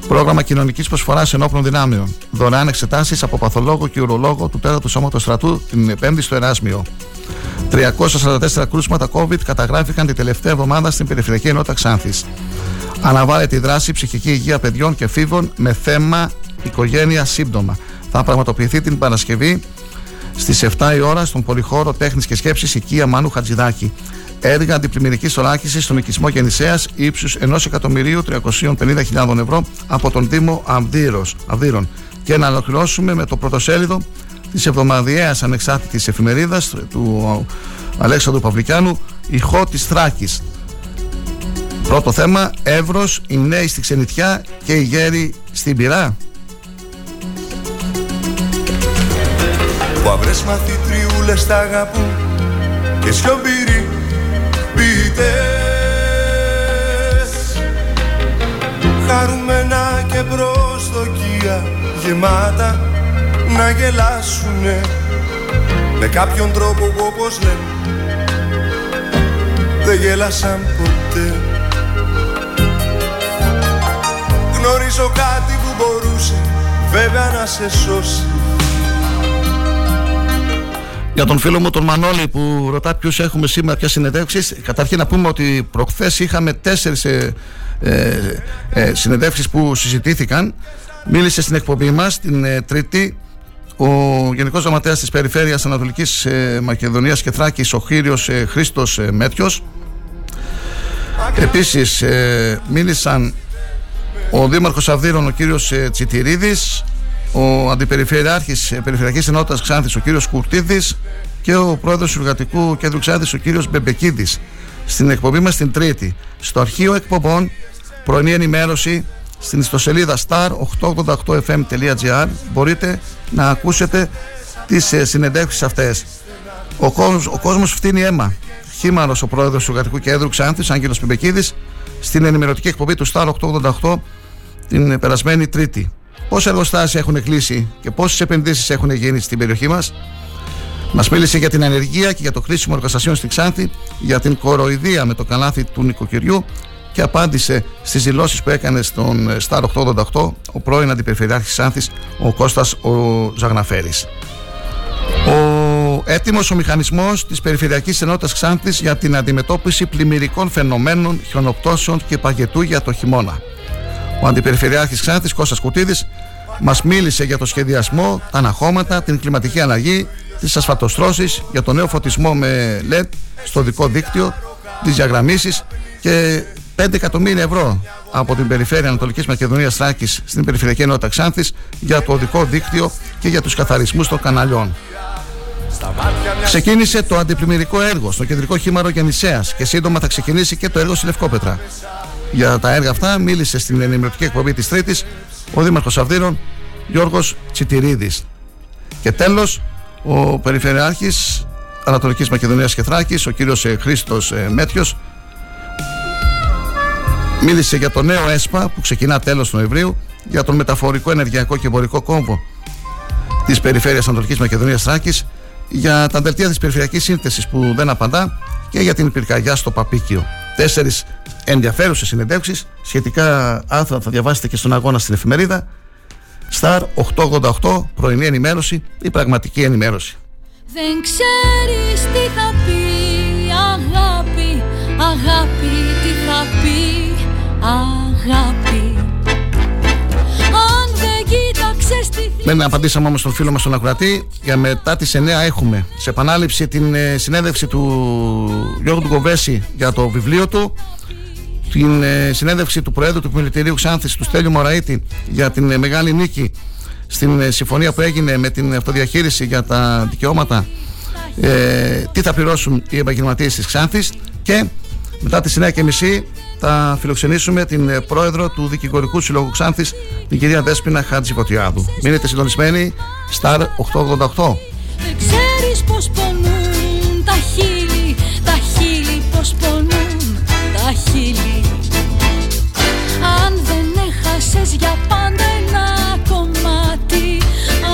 Πρόγραμμα κοινωνικής προσφοράς ενόπλων δυνάμεων. Δωρεάν εξετάσεις από παθολόγο και ουρολόγο του του Σώματος Στρατού την 5η στο Εράσμιο. 344 κρούσματα COVID καταγράφηκαν την τελευταία εβδομάδα στην Περιφερειακή Ενότητα Ξάνθης. Αναβάλλεται η δράση ψυχική υγεία παιδιών και φίβων με θέμα οικογένεια σύμπτωμα. Θα πραγματοποιηθεί την Παρασκευή στις 7 η ώρα στον Πολυχώρο Τέχνης και Σκέψης Οικία Μάνου Χατζηδάκη. Έργα αντιπλημμυρικής θωράκιση στον οικισμό Γεννησέας ύψους 1.350.000 ευρώ από τον Δήμο Αυδείρων. Και να ολοκληρώσουμε με το πρωτοσέλιδο της εβδομαδιαίας ανεξάρτητης εφημερίδας του Αλέξανδρου Παυλικιάνου, η Χώ της Θράκης. Πρώτο θέμα, Εύρος, οι νέοι στη ξενιτιά και οι γέροι στην πυρά. Που αυρές μαθητριούλες τα αγαπούν και σιωπηροί Χαρούμενα και προσδοκία. Γεμάτα να γελάσουνε. Με κάποιον τρόπο που όπως λένε δεν γέλασαν ποτέ. Γνωρίζω κάτι που μπορούσε βέβαια να σε σώσει. Για τον φίλο μου τον Μανώλη που ρωτά ποιους έχουμε σήμερα, ποια συνεντεύξεις Καταρχήν να πούμε ότι προχθές είχαμε τέσσερις ε, ε, ε συνεντεύξεις που συζητήθηκαν Μίλησε στην εκπομπή μας την ε, Τρίτη ο Γενικός Γραμματέας της Περιφέρειας Ανατολικής ε, Μακεδονίας και Θράκης, ο κύριο ε, Χρήστος ε, Μέτιος. Επίσης, ε, μίλησαν ο Δήμαρχος Αυδείρων, ο κύριος ε, Τσιτηρίδης, ο Αντιπεριφερειάρχης ε, Περιφερειακής Ενότητας Ξάνθης, ο κύριος Κουρτίδης και ο πρόεδρος του Εργατικού Κέντρου Ξάνθης, ο κύριος Μπεμπεκίδης. Στην εκπομπή μας την Τρίτη. Στο αρχείο εκπομπών, πρωινή ενημέρωση στην ιστοσελίδα star888fm.gr μπορείτε να ακούσετε τις ε, συνεντεύξεις αυτές. Ο κόσμος, ο κόσμος φτύνει αίμα. Χήμαρος ο πρόεδρος του Εργατικού Κέντρου Ξάνθης, Άγγελος Πιμπεκίδης, στην ενημερωτική εκπομπή του Star 888 την περασμένη Τρίτη. Πόσα εργοστάσια έχουν κλείσει και πόσες επενδύσεις έχουν γίνει στην περιοχή μας; Μας μίλησε για την ανεργία και για το χρήσιμο εργοστασιών στη Ξάνθη, για την κοροϊδία με το καλάθι του νοικοκυριού και απάντησε στις δηλώσεις που έκανε στον Star 888 ο πρώην Αντιπεριφερειάρχης Ξάνθη, ο Κώστας ο Ζαγναφέρης. Ο έτοιμος ο μηχανισμός της Περιφερειακής Ενότητας Ξάνθης για την αντιμετώπιση πλημμυρικών φαινομένων, χιονοπτώσεων και παγετού για το χειμώνα. Ο Αντιπεριφερειάρχης Ξάνθης Κώστας Κουτίδης μας μίλησε για το σχεδιασμό, τα αναχώματα, την κλιματική αλλαγή, τις ασφαλτοστρώσεις, για το νέο φωτισμό με LED στο δικό δίκτυο, τις διαγραμμίσεις και 5 εκατομμύρια ευρώ από την Περιφέρεια Ανατολικής Μακεδονίας Θράκης στην Περιφερειακή Ενότητα Ξάνθης για το οδικό δίκτυο και για τους καθαρισμούς των καναλιών. Ξεκίνησε το αντιπλημμυρικό έργο στο κεντρικό χήμαρο Γεννησέας και σύντομα θα ξεκινήσει και το έργο στη Λευκόπετρα. Για τα έργα αυτά μίλησε στην ενημερωτική εκπομπή της Τρίτης ο Δήμαρχος Αυδείρων Γιώργος Τσιτηρίδης. Και τέλος, ο Περιφερειάρχης Ανατολικής Μακεδονίας και Θράκης, ο κύριος ε, Χρήστος ε, Μέτιος, Μίλησε για το νέο ΕΣΠΑ που ξεκινά τέλος Νοεμβρίου για τον μεταφορικό ενεργειακό και εμπορικό κόμβο της περιφέρειας Ανατολικής Μακεδονίας Θράκης για τα δελτία της περιφερειακής σύνθεσης που δεν απαντά και για την πυρκαγιά στο Παπίκιο. Τέσσερις ενδιαφέρουσες συνεντεύξεις σχετικά άρθρα θα διαβάσετε και στον αγώνα στην εφημερίδα Star 888 πρωινή ενημέρωση ή πραγματική ενημέρωση. Δεν ξέρεις τι θα πει αγάπη, αγάπη τι θα πει αγάπη. Αν δεν κοίταξες τη Δεν απαντήσαμε όμως στον φίλο μας τον Ακροατή. Για μετά τις 9 έχουμε. Σε επανάληψη την ε, συνέντευξη του Γιώργου του Κοβέση Για το βιβλίο του. Την ε, συνέντευξη του Προέδρου του Επιμελητηρίου Ξάνθης του Στέλιου Μωραήτη για την ε, μεγάλη νίκη. Στην ε, συμφωνία που έγινε με την αυτοδιαχείριση για τα δικαιώματα ε, τι θα πληρώσουν οι επαγγελματίες της Ξάνθης. Και μετά τις 9.30 θα φιλοξενήσουμε την ε, πρόεδρο του Δικηγορικού Συλλόγου Ξάνθης την κυρία Δέσποινα Χατζηβοτιάδου. Μείνετε συντονισμένοι, Star 888. Δεν ξέρεις πως πονούν τα χείλη, τα χείλη πως πονούν τα χείλη Αν δεν έχασες για πάντα ένα κομμάτι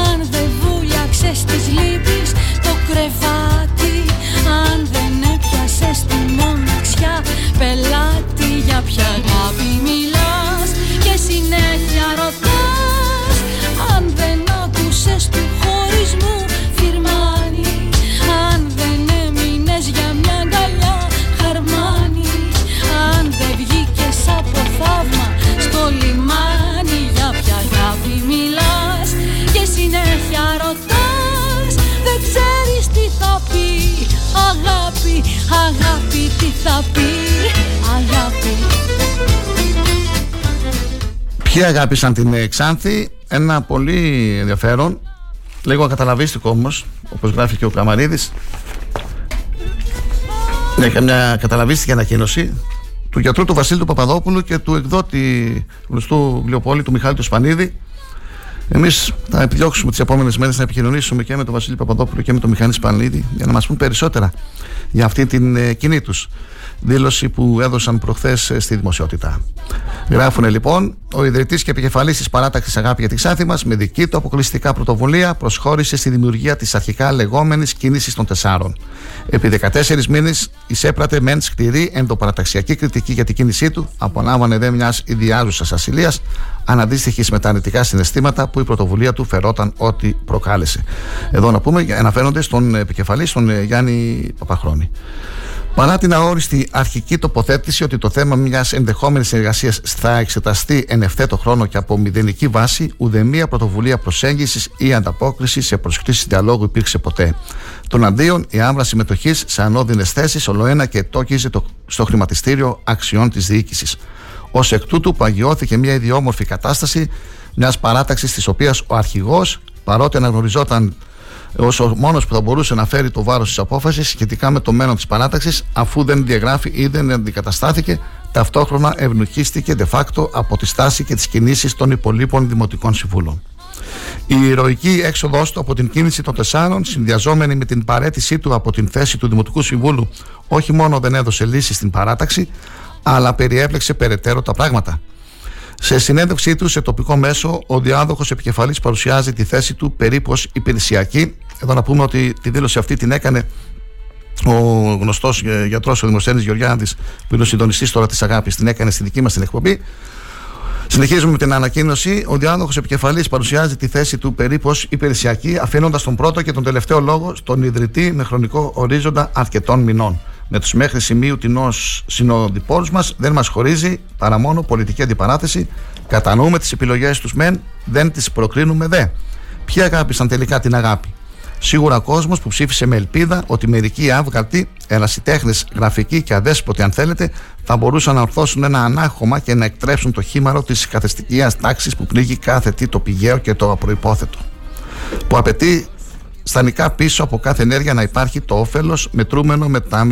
Αν δεν βούλιαξες τις λύπης το κρεβάτι Αν δεν έπιασες τη μοναξιά πελάτη Για ποια αγάπη μιλάς και συνέχεια ρωτάς Αν δεν άκουσες του χωρισμού φιρμάνι Αν δεν έμεινες για μια αγκαλιά χαρμάνι. Αν δεν βγήκες από θαύμα στο λιμάνι. Για ποια αγάπη μιλάς και συνέχεια ρωτάς. Δεν ξέρεις τι θα πει αγάπη, αγάπη τι θα πει. Αγάπη Ποιοι αγάπησαν την ε, Ξάνθη, ένα πολύ ενδιαφέρον, λίγο ακαταλαβίστικο όμως, όπως γράφει και ο Καμαρίδης. Είναι μια καταλαβίστικη ανακοίνωση του γιατρού του Βασίλη του Παπαδόπουλου και του εκδότη γνωστού βιβλιοπόλη του Μιχάλη του Σπανίδη. Εμείς θα επιδιώξουμε τις επόμενες μέρες να επικοινωνήσουμε και με τον Βασίλη Παπαδόπουλο και με τον Μιχάλη Σπανίδη για να μας πούν περισσότερα για αυτή την ε, κοινή τους δήλωση που έδωσαν προχθές στη δημοσιότητα. Γράφουν λοιπόν, ο ιδρυτής και επικεφαλής της παράταξης Αγάπη για τη Ξάνθη μας, με δική του αποκλειστικά πρωτοβουλία, προσχώρησε στη δημιουργία της αρχικά λεγόμενης κίνησης των Τεσσάρων. Επί 14 μήνες εισέπρατε μεν σκληρή ενδοπαραταξιακή κριτική για την κίνησή του, απολάμβανε δε μιας ιδιάζουσας ασυλίας, αναντίστοιχη με τα αρνητικά συναισθήματα που η πρωτοβουλία του φερόταν ότι προκάλεσε. Εδώ να πούμε, αναφέρονται στον επικεφαλή, στον ε, Γιάννη Παπαχρόνη. Παρά την αόριστη αρχική τοποθέτηση ότι το θέμα μιας ενδεχόμενης συνεργασίας θα εξεταστεί εν ευθέτω χρόνο και από μηδενική βάση, ουδέμια πρωτοβουλία προσέγγισης ή ανταπόκρισης σε προσκλήσεις διαλόγου υπήρξε ποτέ. Τον αντίον, η άμβρα συμμετοχής σε ανώδυνες θέσεις ολοένα και τόκιζε το, στο χρηματιστήριο αξιών της διοίκησης. Ω εκ τούτου, παγιώθηκε μια ιδιόμορφη κατάσταση μιας παράταξης της οποίας ο αρχηγός, παρότι αναγνωριζόταν ως ο μόνος που θα μπορούσε να φέρει το βάρος της απόφασης σχετικά με το μέλλον της παράταξης, αφού δεν διαγράφει ή δεν αντικαταστάθηκε, ταυτόχρονα ευνουχίστηκε de facto από τη στάση και τις κινήσεις των υπολείπων δημοτικών συμβούλων. Η ηρωική έξοδό του από την κίνηση των τεσσάρων, συνδυαζόμενη με την παρέτησή του από την θέση του Δημοτικού Συμβούλου, όχι μόνο δεν έδωσε λύση στην παράταξη, αλλά περιέπλεξε περαιτέρω τα πράγματα. Σε συνέντευξή του σε τοπικό μέσο, ο διάδοχος επικεφαλής παρουσιάζει τη θέση του περίπου ως υπηρεσιακή. Εδώ να πούμε ότι τη δήλωση αυτή την έκανε ο γνωστός γιατρός, ο Δημοσθένης Γεωργιάδης, που είναι ο συντονιστής τώρα της Αγάπης, την έκανε στη δική μας την εκπομπή. Συνεχίζουμε με την ανακοίνωση. Ο διάδοχος επικεφαλής παρουσιάζει τη θέση του περίπου ως υπηρεσιακή, αφήνοντας τον πρώτο και τον τελευταίο λόγο στον ιδρυτή με χρονικό ορίζοντα αρκετών μηνών με τους μέχρι σημείου τεινό συνοδοιπόρους μας δεν μας χωρίζει παρά μόνο πολιτική αντιπαράθεση. Κατανοούμε τις επιλογές τους μεν, δεν τις προκρίνουμε δε. Ποιοι αγάπησαν τελικά την αγάπη; Σίγουρα κόσμος που ψήφισε με ελπίδα ότι μερικοί άβγαλτοι, ερασιτέχνες, γραφικοί και αδέσποτοι, αν θέλετε, θα μπορούσαν να ορθώσουν ένα ανάχωμα και να εκτρέψουν το χήμαρο της καθεστικής τάξης που πνίγει κάθε τι το πηγαίο και το απροπόθετο. Που απαιτεί στανικά πίσω από κάθε ενέργεια να υπάρχει το όφελος μετρούμενο με τα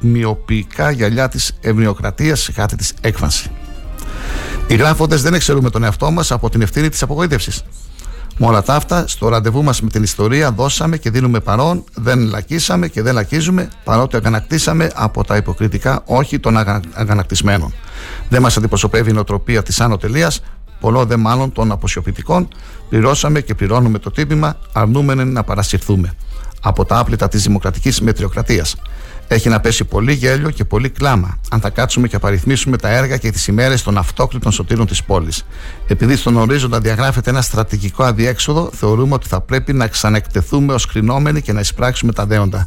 μειοποιικά γυαλιά της ευνοιοκρατία σε κάθε της έκφανση. Οι γράφοντες δεν εξαιρούμε τον εαυτό μας από την ευθύνη της απογοήτευσης. Με όλα τα αυτά, στο ραντεβού μας με την ιστορία δώσαμε και δίνουμε παρόν, δεν λακίσαμε και δεν λακίζουμε, παρότι αγανακτήσαμε από τα υποκριτικά όχι των αγα... αγανακτισμένων. Δεν μας αντιπροσωπεύει η νοοτροπία της άνω τελείας, πολλό δε μάλλον των αποσιοποιητικών, πληρώσαμε και πληρώνουμε το τίμημα, αρνούμενοι να παρασυρθούμε. Από τα άπλυτα της δημοκρατικής μετριοκρατίας. Έχει να πέσει πολύ γέλιο και πολύ κλάμα, αν θα κάτσουμε και απαριθμίσουμε τα έργα και τις ημέρες των αυτόκλητων σωτήρων της πόλης. Επειδή στον ορίζοντα διαγράφεται ένα στρατηγικό αδιέξοδο, θεωρούμε ότι θα πρέπει να ξαναεκτεθούμε ως κρινόμενοι και να εισπράξουμε τα δέοντα.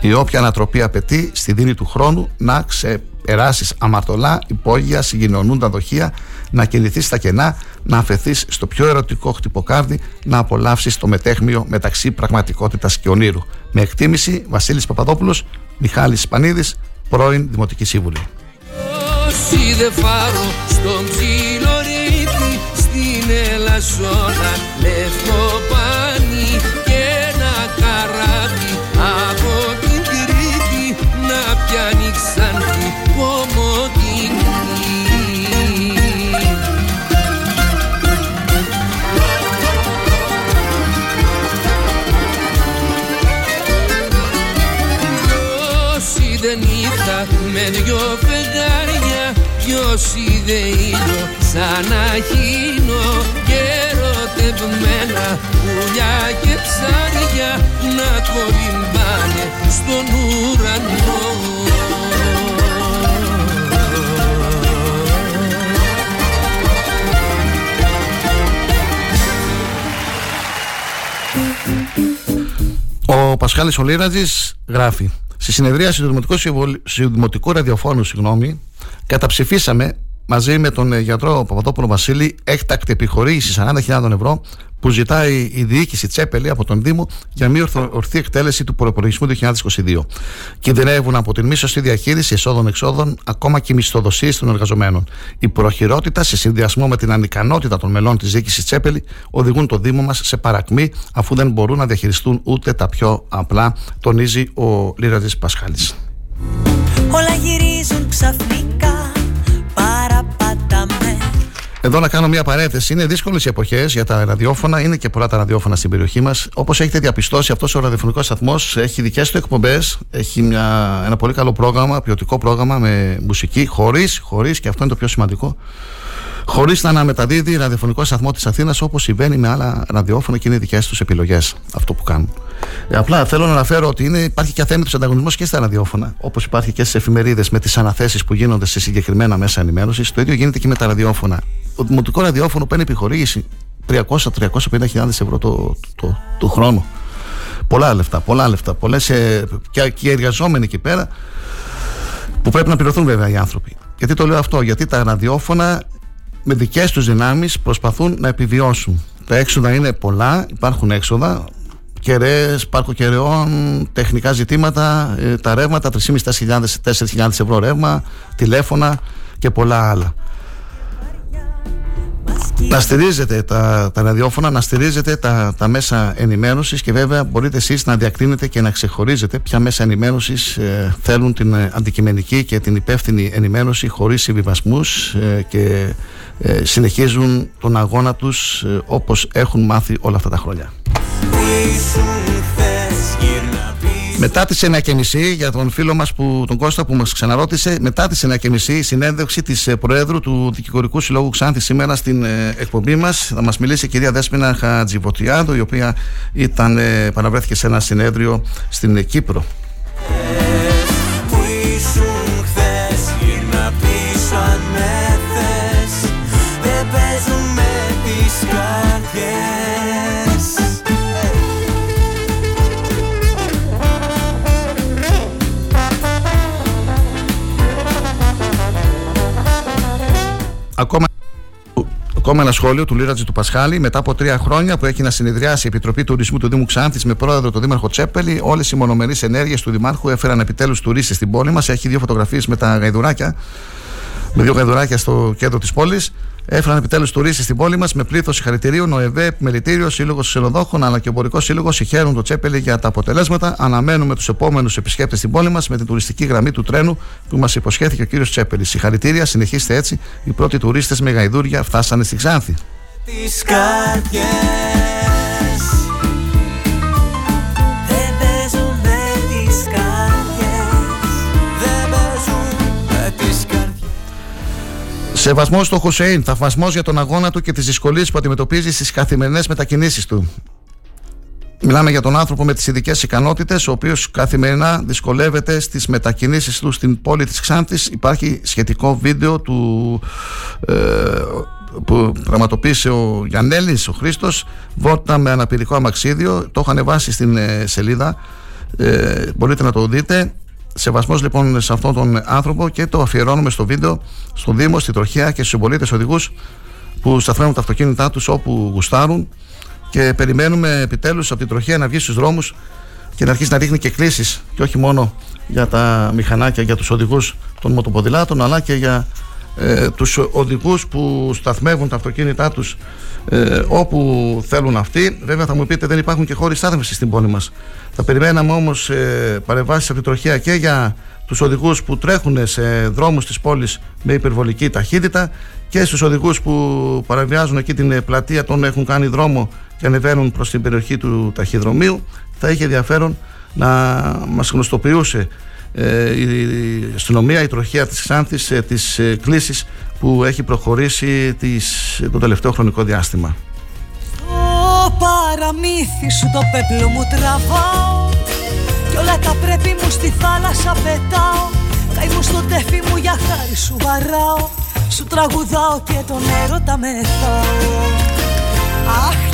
Η όποια ανατροπή απαιτεί, στη δίνη του χρόνου, να ξεπεράσεις αμαρτωλά, υπόγεια, συγκοινωνούντα δοχεία, να κινηθείς στα κενά, να αφαιθείς στο πιο ερωτικό χτυποκάρδι, να απολαύσεις το μετέχμιο μεταξύ πραγματικότητας και ονείρου. Με εκτίμηση, Βασίλης Παπαδόπουλος, Μιχάλης Σπανίδης, πρώην Δημοτική Σύμβουλη. Όσοι δεν φάρω στον ψιλορίτη στην Ελασσόνα δώσει δε ήλιο σαν να χύνω και ερωτευμένα πουλιά και ψάρια να κολυμπάνε στον ουρανό. Ο Πασχάλης Ολίρατζης γράφει Στη συνεδρίαση του Δημοτικού, Δημοτικού Ραδιοφώνου συγγνώμη, καταψηφίσαμε μαζί με τον γιατρό Παπαδόπουλο Βασίλη έκτακτη επιχορήγηση 40.000 ευρώ που ζητάει η διοίκηση Τσέπελη από τον Δήμο για μια ορθή εκτέλεση του προπολογισμού 2022. Κινδυνεύουν από την μη σωστή διαχείριση εσόδων-εξόδων, ακόμα και μισθοδοσίες των εργαζομένων. Η προχειρότητα σε συνδυασμό με την ανικανότητα των μελών της διοίκησης Τσέπελη οδηγούν το Δήμο μας σε παρακμή, αφού δεν μπορούν να διαχειριστούν ούτε τα πιο απλά, τονίζει ο Λίρατζη Πασχάλης. Όλα γυρίζουν ξαφνικά εδώ να κάνω μια παρένθεση. Είναι δύσκολες οι εποχές για τα ραδιόφωνα. Είναι και πολλά τα ραδιόφωνα στην περιοχή μας. Όπως έχετε διαπιστώσει, αυτός ο ραδιοφωνικός σταθμός έχει δικές του εκπομπές. Έχει μια, ένα πολύ καλό πρόγραμμα, ποιοτικό πρόγραμμα με μουσική. Χωρίς, χωρίς, και αυτό είναι το πιο σημαντικό, χωρίς να αναμεταδίδει ραδιοφωνικό σταθμό της Αθήνας όπως συμβαίνει με άλλα ραδιόφωνα και είναι δικές τους επιλογές αυτό που κάνουν. Ε, απλά θέλω να αναφέρω ότι είναι, υπάρχει και αθέμητος ανταγωνισμός και στα ραδιόφωνα, όπως υπάρχει και στις εφημερίδες με τις αναθέσεις που γίνονται σε συγκεκριμένα μέσα ενημέρωσης. Το ίδιο γίνεται και με τα ραδιόφωνα. Το δημοτικό ραδιόφωνο παίρνει επιχορήγηση 300-350 ευρώ το, το, το, χρόνο. Πολλά λεφτά, πολλά λεφτά. Πολλές, ε, και, και οι εργαζόμενοι εκεί πέρα που πρέπει να πληρωθούν βέβαια οι άνθρωποι. Γιατί το λέω αυτό, γιατί τα ραδιόφωνα με δικές τους δυνάμεις προσπαθούν να επιβιώσουν. Τα έξοδα είναι πολλά, υπάρχουν έξοδα, κεραίες, πάρκο κεραιών, τεχνικά ζητήματα, ε, τα ρεύματα, 3.500-4.000 ευρώ ρεύμα, τηλέφωνα και πολλά άλλα. Να στηρίζετε τα, τα ραδιόφωνα, να στηρίζετε τα, τα μέσα ενημέρωσης και βέβαια μπορείτε εσείς να διακρίνετε και να ξεχωρίζετε ποια μέσα ενημέρωσης ε, θέλουν την ε, αντικειμενική και την υπεύθυνη ενημέρωση χωρίς συμβιβασμούς ε, και συνεχίζουν τον αγώνα τους όπως έχουν μάθει όλα αυτά τα χρόνια. Μετά τις 9.30 για τον φίλο μας, τον Κώστα που μας ξαναρώτησε, μετά τις 9.30 η συνέντευξη της ε, Προέδρου του Δικηγορικού Συλλόγου Ξάνθης σήμερα στην ε, εκπομπή μας. Θα μας μιλήσει η κυρία Δέσπινα Χατζιβοτιάδου, η οποία ήταν, ε, παραβρέθηκε σε ένα συνέδριο στην Κύπρο. Ακόμα Ακόμα ένα σχόλιο του Λίρατζη του Πασχάλη. Μετά από τρία χρόνια που έχει να συνεδριάσει η Επιτροπή Τουρισμού του Δήμου Ξάνθης με πρόεδρο τον Δήμαρχο Τσέπελη, όλες οι μονομερείς ενέργειες του Δημάρχου έφεραν επιτέλους τουρίστε στην πόλη μας. Έχει δύο φωτογραφίες με τα γαϊδουράκια, με δύο γαϊδουράκια στο κέντρο της πόλης. Έφεραν επιτέλους τουρίστες στην πόλη μας με πλήθος συγχαρητηρίων. Ο ΕΒΕ, Μελητήριος, Σύλλογος Ξενοδόχων αλλά και ο Εμπορικός Σύλλογος συγχαίρουν το Τσέπελη για τα αποτελέσματα. Αναμένουμε τους επόμενους επισκέπτες στην πόλη μας με την τουριστική γραμμή του τρένου που μας υποσχέθηκε ο κύριος Τσέπελη. Συγχαρητήρια, συνεχίστε έτσι. Οι πρώτοι τουρίστες με γαϊδούρια φτάσανε στη Ξάνθη. Σεβασμός στο Χουσέιν, θαυμασμός για τον αγώνα του και τις δυσκολίες που αντιμετωπίζει στις καθημερινές μετακινήσεις του. Μιλάμε για τον άνθρωπο με τις ειδικές ικανότητες, ο οποίος καθημερινά δυσκολεύεται στις μετακινήσεις του στην πόλη της Ξάνθης. Υπάρχει σχετικό βίντεο του. Ε, που πραγματοποίησε ο Γιαννέλης, ο Χρήστος βότα με αναπηρικό αμαξίδιο το έχω ανεβάσει στην ε, σελίδα ε, μπορείτε να το δείτε Σεβασμός λοιπόν σε αυτόν τον άνθρωπο και το αφιερώνουμε στο βίντεο, στον Δήμο, στη Τροχέα και στους συμπολίτες οδηγούς που σταθμεύουν τα αυτοκίνητά τους όπου γουστάρουν. Και περιμένουμε επιτέλους από την Τροχέα να βγει στους δρόμους και να αρχίσει να ρίχνει και κλήσεις και όχι μόνο για τα μηχανάκια, για τους οδηγούς των μοτοποδηλάτων αλλά και για ε, τους οδηγούς που σταθμεύουν τα αυτοκίνητά τους ε, όπου θέλουν αυτοί. Βέβαια θα μου πείτε δεν υπάρχουν και χώροι στάθμευσης στην πόλη μας. Θα περιμέναμε όμως ε, παρεμβάσεις από την τροχία και για τους οδηγούς που τρέχουν σε δρόμους της πόλης με υπερβολική ταχύτητα και στους οδηγούς που παραβιάζουν εκεί την πλατεία των έχουν κάνει δρόμο και ανεβαίνουν προς την περιοχή του ταχυδρομείου θα είχε ενδιαφέρον να μας γνωστοποιούσε ε, η αστυνομία, η τροχία της Ξάνθης ε, τις ε, κλήσεις που έχει προχωρήσει τις, το τελευταίο χρονικό διάστημα. Το παραμύθι σου το πέπλο μου τραβάω Κι όλα τα πρέπει μου στη θάλασσα πετάω. Καημού στο τέφι μου για χάρη σου βαράω. Σου τραγουδάω και τον έρωτα μεθάω. Αχ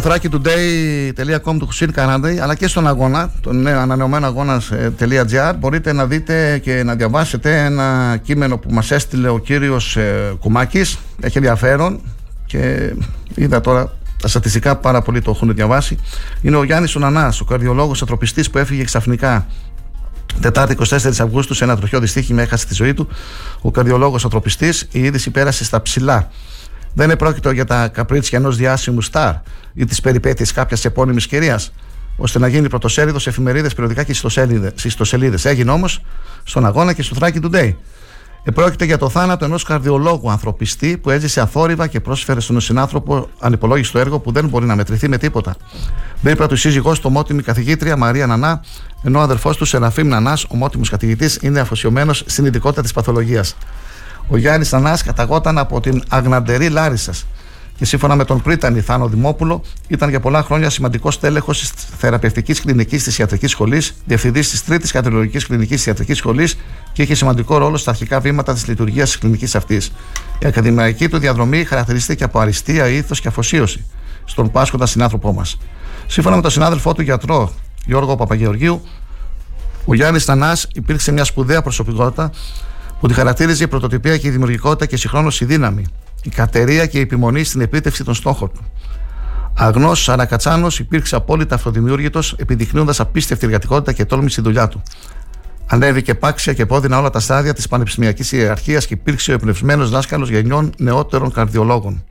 στο thrakitoday.com του Χουσίν Καράντη αλλά και στον αγώνα, τον νέο ανανεωμένο αγώνα.gr μπορείτε να δείτε και να διαβάσετε ένα κείμενο που μας έστειλε ο κύριος ε, Κουμάκης. Έχει ενδιαφέρον και είδα τώρα τα στατιστικά πάρα πολλοί το έχουν διαβάσει. Είναι ο Γιάννης Ουνανάς, ο καρδιολόγος ανθρωπιστής που έφυγε ξαφνικά Τετάρτη 24 Αυγούστου σε ένα τροχιό δυστύχημα έχασε τη ζωή του. Ο καρδιολόγος ανθρωπιστής η είδηση πέρασε στα ψηλά. Δεν επρόκειτο για τα καπρίτσια ενός διάσημου στάρ ή τι περιπέτειες κάποιας επώνυμης κυρίας, ώστε να γίνει πρωτοσέλιδος σε εφημερίδες, περιοδικά και ιστοσελίδες. Έγινε όμως στον αγώνα και στο Thrakey Today. Επρόκειται για το θάνατο ενός καρδιολόγου ανθρωπιστή που έζησε αθόρυβα και πρόσφερε στον συνάνθρωπο ανυπολόγιστο έργο που δεν μπορεί να μετρηθεί με τίποτα. Μπήκε του σύζυγός του, ομότιμη καθηγήτρια Μαρία Νανά, ενώ ο αδερφός του Σεραφείμ Νανάς, ομότιμος καθηγητής, είναι αφοσιωμένος στην ειδικότητα της παθολογίας. Ο Γιάννης Νανάς καταγόταν από την Αγναντερή Λάρισας και σύμφωνα με τον πρίτανη Θάνο Δημόπουλο, ήταν για πολλά χρόνια σημαντικός τέλεχο της θεραπευτικής κλινικής της Ιατρικής Σχολής, διευθυντής της Τρίτης Κατρολογική Κλινικής Ιατρικής Σχολής και είχε σημαντικό ρόλο στα αρχικά βήματα της λειτουργίας της κλινικής αυτής. Η ακαδημαϊκή του διαδρομή χαρακτηρίστηκε από αριστεία, ήθος και αφοσίωση στον πάσχοντα συνάνθρωπό μας. Σύμφωνα με τον συνάδελφό του γιατρό Γιώργο Παπαγεωργίου, ο Γιάννης Νανά υπήρξε μια σπουδαία προσωπικότητα που τη χαρακτήριζε η πρωτοτυπία και η δημιουργικότητα και συγχρόνως η δύναμη, η κατερία και η επιμονή στην επίτευξη των στόχων του. Αγνός Ανακατσάνος υπήρξε απόλυτα αυτοδημιούργητος, επιδεικνύοντας απίστευτη εργατικότητα και τόλμη στη δουλειά του. Ανέβηκε πάξια και πόδινα όλα τα στάδια της πανεπιστημιακής ιεραρχίας και υπήρξε ο εμπνευσμένος δάσκαλος γενιών νεότερων καρδιολόγων.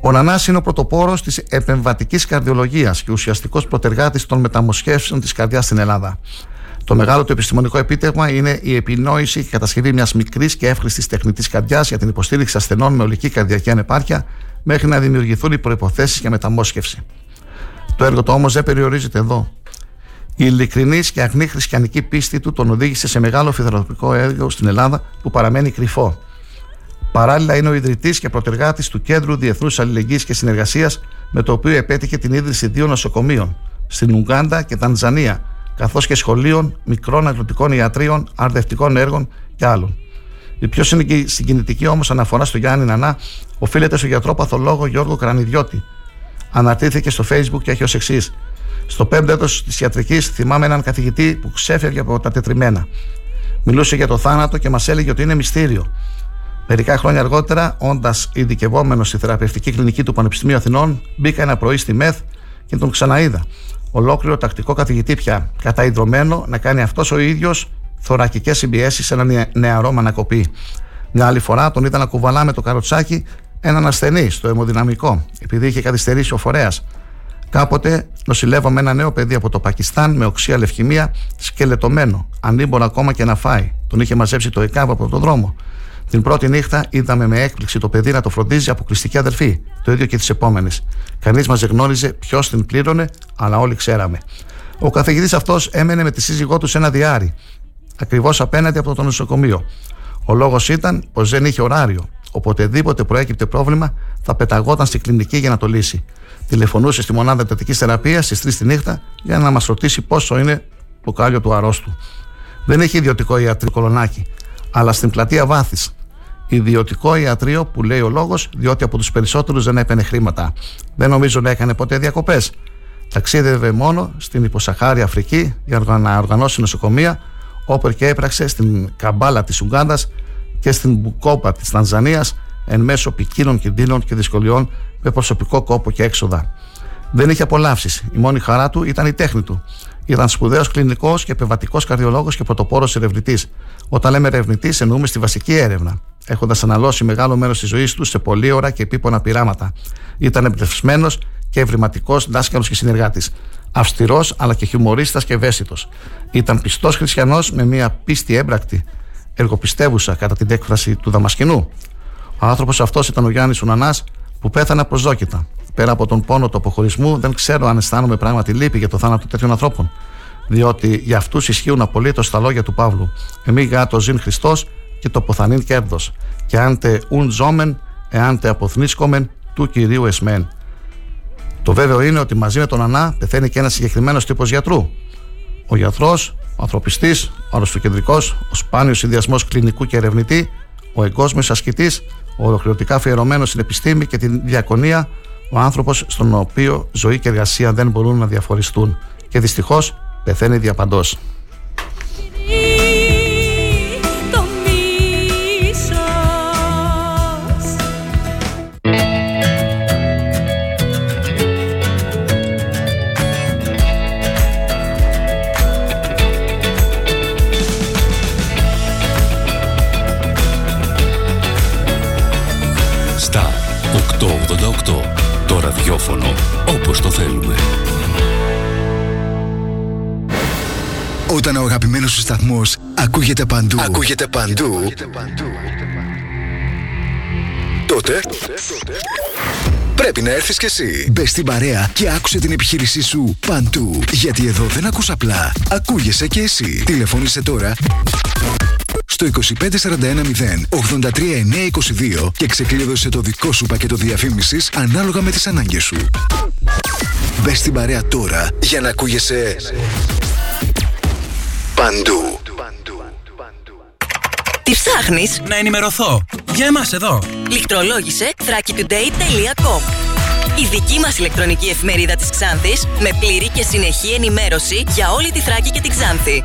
Ο Νανάς είναι ο πρωτοπόρος της επεμβατικής καρδιολογίας και ουσιαστικός προτεργάτη των μεταμοσχεύσεων της καρδιάς στην Ελλάδα. Το μεγάλο του επιστημονικό επίτευγμα είναι η επινόηση και κατασκευή μιας μικρής και εύχρηστη τεχνητής καρδιάς για την υποστήριξη ασθενών με ολική καρδιακή ανεπάρκεια μέχρι να δημιουργηθούν οι προποθέσει για μεταμόσχευση. Το έργο του όμως δεν περιορίζεται εδώ. Η ειλικρινή και αγνή χριστιανική πίστη του τον οδήγησε σε μεγάλο φιλανθρωπικό έργο στην Ελλάδα που παραμένει κρυφό. Παράλληλα, είναι ο ιδρυτής και προτεργάτης του Κέντρου Διεθνούς Αλληλεγγύης και Συνεργασίας, με το οποίο επέτυχε την ίδρυση δύο νοσοκομείων στην Ουγγάντα και Τανζανία, καθώς και σχολείων, μικρών αγροτικών ιατρίων, αρδευτικών έργων και άλλων. Η πιο συγκινητική όμως αναφορά στο Γιάννη Νανά οφείλεται στο γιατρό παθολόγο Γιώργο Κρανιδιώτη. Αναρτήθηκε στο Facebook και έχει ως εξής. Στο πέμπτο έτος της ιατρικής θυμάμαι έναν καθηγητή που ξέφευγε από τα τετριμένα. Μιλούσε για το θάνατο και μας έλεγε ότι είναι μυστήριο. Μερικά χρόνια αργότερα, όντας ειδικευόμενος στη θεραπευτική κλινική του Πανεπιστημίου Αθηνών, μπήκα ένα πρωί στη ΜΕΘ και τον ξαναείδα ολόκληρο τακτικό καθηγητή πια, καταϊδρωμένο να κάνει αυτός ο ίδιος θωρακικές συμπιέσεις σε ένα νεαρό μανακοπή. Μια άλλη φορά τον είδα να κουβαλά με το καροτσάκι έναν ασθενή στο αιμοδυναμικό, επειδή είχε καθυστερήσει ο φορέας. Κάποτε νοσηλεύαμε ένα νέο παιδί από το Πακιστάν με οξία λευκημία, σκελετωμένο, ανήμπονα ακόμα και να φάει. Τον είχε μαζέψει το ΕΚΑΒ από τον δρόμο. Την πρώτη νύχτα είδαμε με έκπληξη το παιδί να το φροντίζει αποκλειστική αδερφή. Το ίδιο και τις επόμενες. Κανείς μας δεν γνώριζε ποιος την πλήρωνε, αλλά όλοι ξέραμε. Ο καθηγητής αυτός έμενε με τη σύζυγό του σε ένα διάρρη, ακριβώς απέναντι από το νοσοκομείο. Ο λόγος ήταν πως δεν είχε ωράριο. Οποτεδήποτε προέκυπτε πρόβλημα, θα πεταγόταν στη κλινική για να το λύσει. Τηλεφωνούσε στη μονάδα εντατικής θεραπείας στις 3 τη νύχτα για να μας ρωτήσει πόσο είναι το κάλιο του αρρώστου. Δεν είχε ιδιωτικό ιατρικό κολονάκι, αλλά στην πλατεία Βάθης, ιδιωτικό ιατρείο που λέει ο λόγος, διότι από τους περισσότερους δεν έπαιρνε χρήματα. Δεν νομίζω να έκανε ποτέ διακοπές. Ταξίδευε μόνο στην υποσαχάρια Αφρική για να οργανώσει νοσοκομεία, όπου και έπραξε στην Καμπάλα της Ουγγάντας και στην Μπουκόπα της Τανζανίας εν μέσω ποικίλων κινδύνων και δυσκολιών με προσωπικό κόπο και έξοδα. Δεν είχε απολαύσεις. Η μόνη χαρά του ήταν η τέχνη του. Ήταν σπουδαίος κλινικός και επεμβατικό καρδιολόγος και πρωτοπόρος ερευνητής. Όταν λέμε ερευνητής, εννοούμε στη βασική έρευνα έχοντας αναλώσει μεγάλο μέρος της ζωής του σε πολλή ώρα και επίπονα πειράματα. Ήταν εμπνευσμένος και ευρηματικός δάσκαλος και συνεργάτης. Αυστηρός αλλά και χιουμορίστας και ευαίσθητος. Ήταν πιστός χριστιανός με μια πίστη έμπρακτη, εργοπιστεύουσα κατά την έκφραση του Δαμασκηνού. Ο άνθρωπος αυτός ήταν ο Γιάννης Ουνανά που πέθανε απροσδόκητα. Πέρα από τον πόνο του αποχωρισμού, δεν ξέρω αν αισθάνομαι πράγματι λύπη για το θάνατο τέτοιων ανθρώπων. Διότι για αυτούς ισχύουν απολύτως τα λόγια του Παύλου. Εμεί γάτο ζήν Χριστός και το ποθανήν κέρδος. Και αν τε ουν ζώμεν, εάν τε αποθνίσκομεν, του κυρίου εσμέν. Το βέβαιο είναι ότι μαζί με τον Ανά πεθαίνει και ένας συγκεκριμένος τύπος γιατρού. Ο γιατρός, ο ανθρωπιστής, ο αρρωστοκεντρικός, ο σπάνιος συνδυασμός κλινικού και ερευνητή, ο εγκόσμιος ασκητής, ο ολοκληρωτικά αφιερωμένος στην επιστήμη και την διακονία, ο άνθρωπος στον οποίο ζωή και εργασία δεν μπορούν να διαφοριστούν. Και δυστυχώς πεθαίνει διαπαντός. Όπως το θέλουμε. Όταν ο αγαπημένος σου σταθμός ακούγεται παντού, ακούγεται παντού, τότε πρέπει να έρθεις κι εσύ. Μπες στην παρέα και άκουσε την επιχείρησή σου παντού. Γιατί εδώ δεν ακούς απλά, ακούγεσαι κι εσύ. Τηλεφώνησε τώρα στο 25410 και ξεκλείδωσε το δικό σου πακέτο διαφήμισης ανάλογα με τις ανάγκες σου. Μπες στην παρέα τώρα για να ακούγεσαι παντού. Τι ψάχνεις; Να ενημερωθώ. Για εμάς εδώ. Λιχτρολόγησε thrakitoday.com Η δική μας ηλεκτρονική εφημερίδα της Ξάνθης με πλήρη και συνεχή ενημέρωση για όλη τη Θράκη και την Ξάνθη.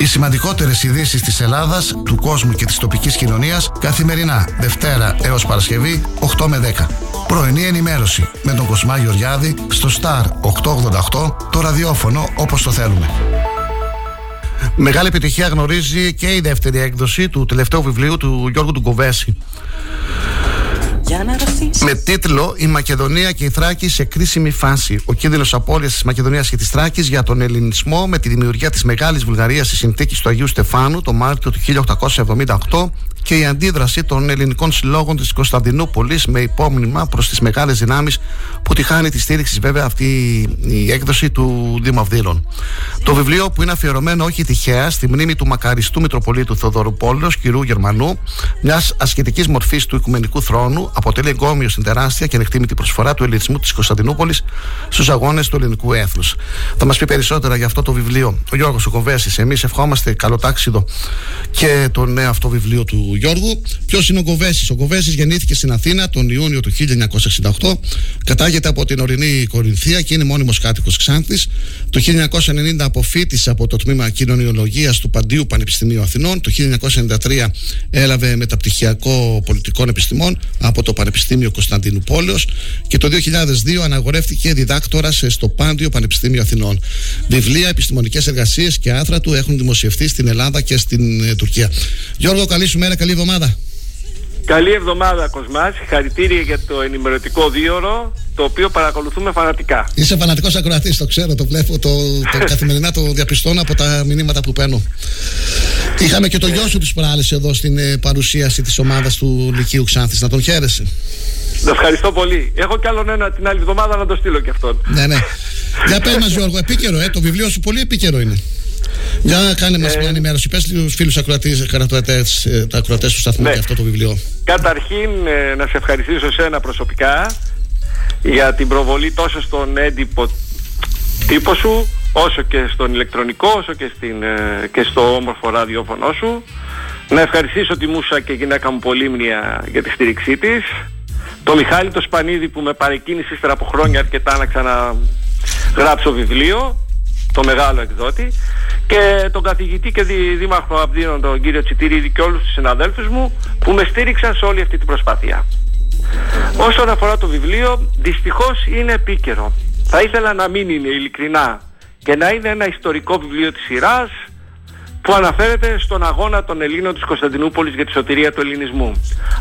Οι σημαντικότερες ειδήσεις της Ελλάδας, του κόσμου και της τοπικής κοινωνίας καθημερινά, Δευτέρα έως Παρασκευή, 8 με 10. Πρωινή ενημέρωση με τον Κοσμά Γεωργιάδη στο Star 888, το ραδιόφωνο όπως το θέλουμε. Μεγάλη επιτυχία γνωρίζει και η δεύτερη έκδοση του τελευταίου βιβλίου του Γιώργου του Κοβέση. Με τίτλο Η Μακεδονία και η Θράκη σε κρίσιμη φάση. Ο κίνδυνος απώλειας της Μακεδονίας και της Θράκης για τον ελληνισμό με τη δημιουργία της Μεγάλης Βουλγαρίας στη συνθήκη του Αγίου Στεφάνου το Μάρτιο του 1878 και η αντίδραση των ελληνικών συλλόγων της Κωνσταντινούπολης με υπόμνημα προς τις μεγάλες δυνάμεις που τη χάνει τη στήριξη βέβαια αυτή η έκδοση του Δήμου Αυδείρων. Το βιβλίο που είναι αφιερωμένο όχι τυχαία στη μνήμη του μακαριστού Μητροπολίτου Θοδωρού Πόλεως, κυρού Γερμανού, μιας ασχετικής μορφής του Οικουμενικού Θρόνου, αποτελεί εγκόμιο στην τεράστια και ανεκτήμητη προσφορά του ελληνισμού της Κωνσταντινούπολης στους αγώνες του ελληνικού έθνους. Θα μας πει περισσότερα για αυτό το βιβλίο ο Γιώργος Οκοβέση. Εμείς ευχόμαστε καλοτάξιδο και το νέο αυτό βιβλίο του Γιώργου. Ποιος είναι ο Κοβέσης; Ο Κοβέσης γεννήθηκε στην Αθήνα τον Ιούνιο του 1968. Κατάγεται από την ορεινή Κορινθία και είναι μόνιμος κάτοικος Ξάνθης. Το 1990 αποφύτησε από το τμήμα κοινωνιολογίας του Παντίου Πανεπιστημίου Αθηνών. Το 1993 έλαβε μεταπτυχιακό πολιτικών επιστημών από το Πανεπιστήμιο Κωνσταντίνου Πόλεως και το 2002 αναγορεύτηκε διδάκτορα στο Πάντιο Πανεπιστήμιο Αθηνών. Βιβλία, επιστημονικές εργασίες και άθρα του έχουν δημοσιευτεί στην Ελλάδα και στην ε, Τουρκία. Γιώργο, καλή σου μέρα, καλή εβδομάδα. Καλή εβδομάδα Κοσμάς, συγχαρητήρια για το ενημερωτικό δίωρο το οποίο παρακολουθούμε φανατικά. Είσαι φανατικός ακροατής, το ξέρω, το βλέπω, το, το καθημερινά το διαπιστώνω από τα μηνύματα που παίρνω. Είχαμε και το γιο σου τη προάλλη εδώ στην ε, παρουσίαση της ομάδας του Λυκείου Ξάνθης. Να τον χαίρεσαι. Να ευχαριστώ πολύ. Έχω κι άλλον ένα την άλλη εβδομάδα να το στείλω κι αυτόν. Ναι, ναι. Για πες μας Γιώργο, επίκαιρο, ε, το βιβλίο σου πολύ επίκαιρο είναι. Για κάνε μας Ε, μια ενημέρωση. Πες στους φίλους ακροατές, ακροατές, ε, τα ακροατές του σταθμού Ναι. για αυτό το βιβλίο. Καταρχήν ε, να σε ευχαριστήσω εσένα προσωπικά για την προβολή τόσο στον έντυπο τύπο σου όσο και στον ηλεκτρονικό όσο και, στην, ε, και στο όμορφο ραδιόφωνο σου. Να ευχαριστήσω τη Μούσα και γυναίκα μου Πολύμνια για τη στήριξή της. Το Μιχάλη το Σπανίδη που με παρεκκίνησε ύστερα από χρόνια αρκετά να ξαναγράψω βιβλίο. Το μεγάλο εκδότη και τον καθηγητή και δι, δήμαρχο Απδίνων τον κύριο Τσιτηρίδη και όλους τους συναδέλφους μου που με στήριξαν σε όλη αυτή την προσπάθεια. Όσον αφορά το βιβλίο, δυστυχώς είναι επίκαιρο. Θα ήθελα να μην είναι ειλικρινά και να είναι ένα ιστορικό βιβλίο της σειράς που αναφέρεται στον αγώνα των Ελλήνων της Κωνσταντινούπολης για τη σωτηρία του ελληνισμού.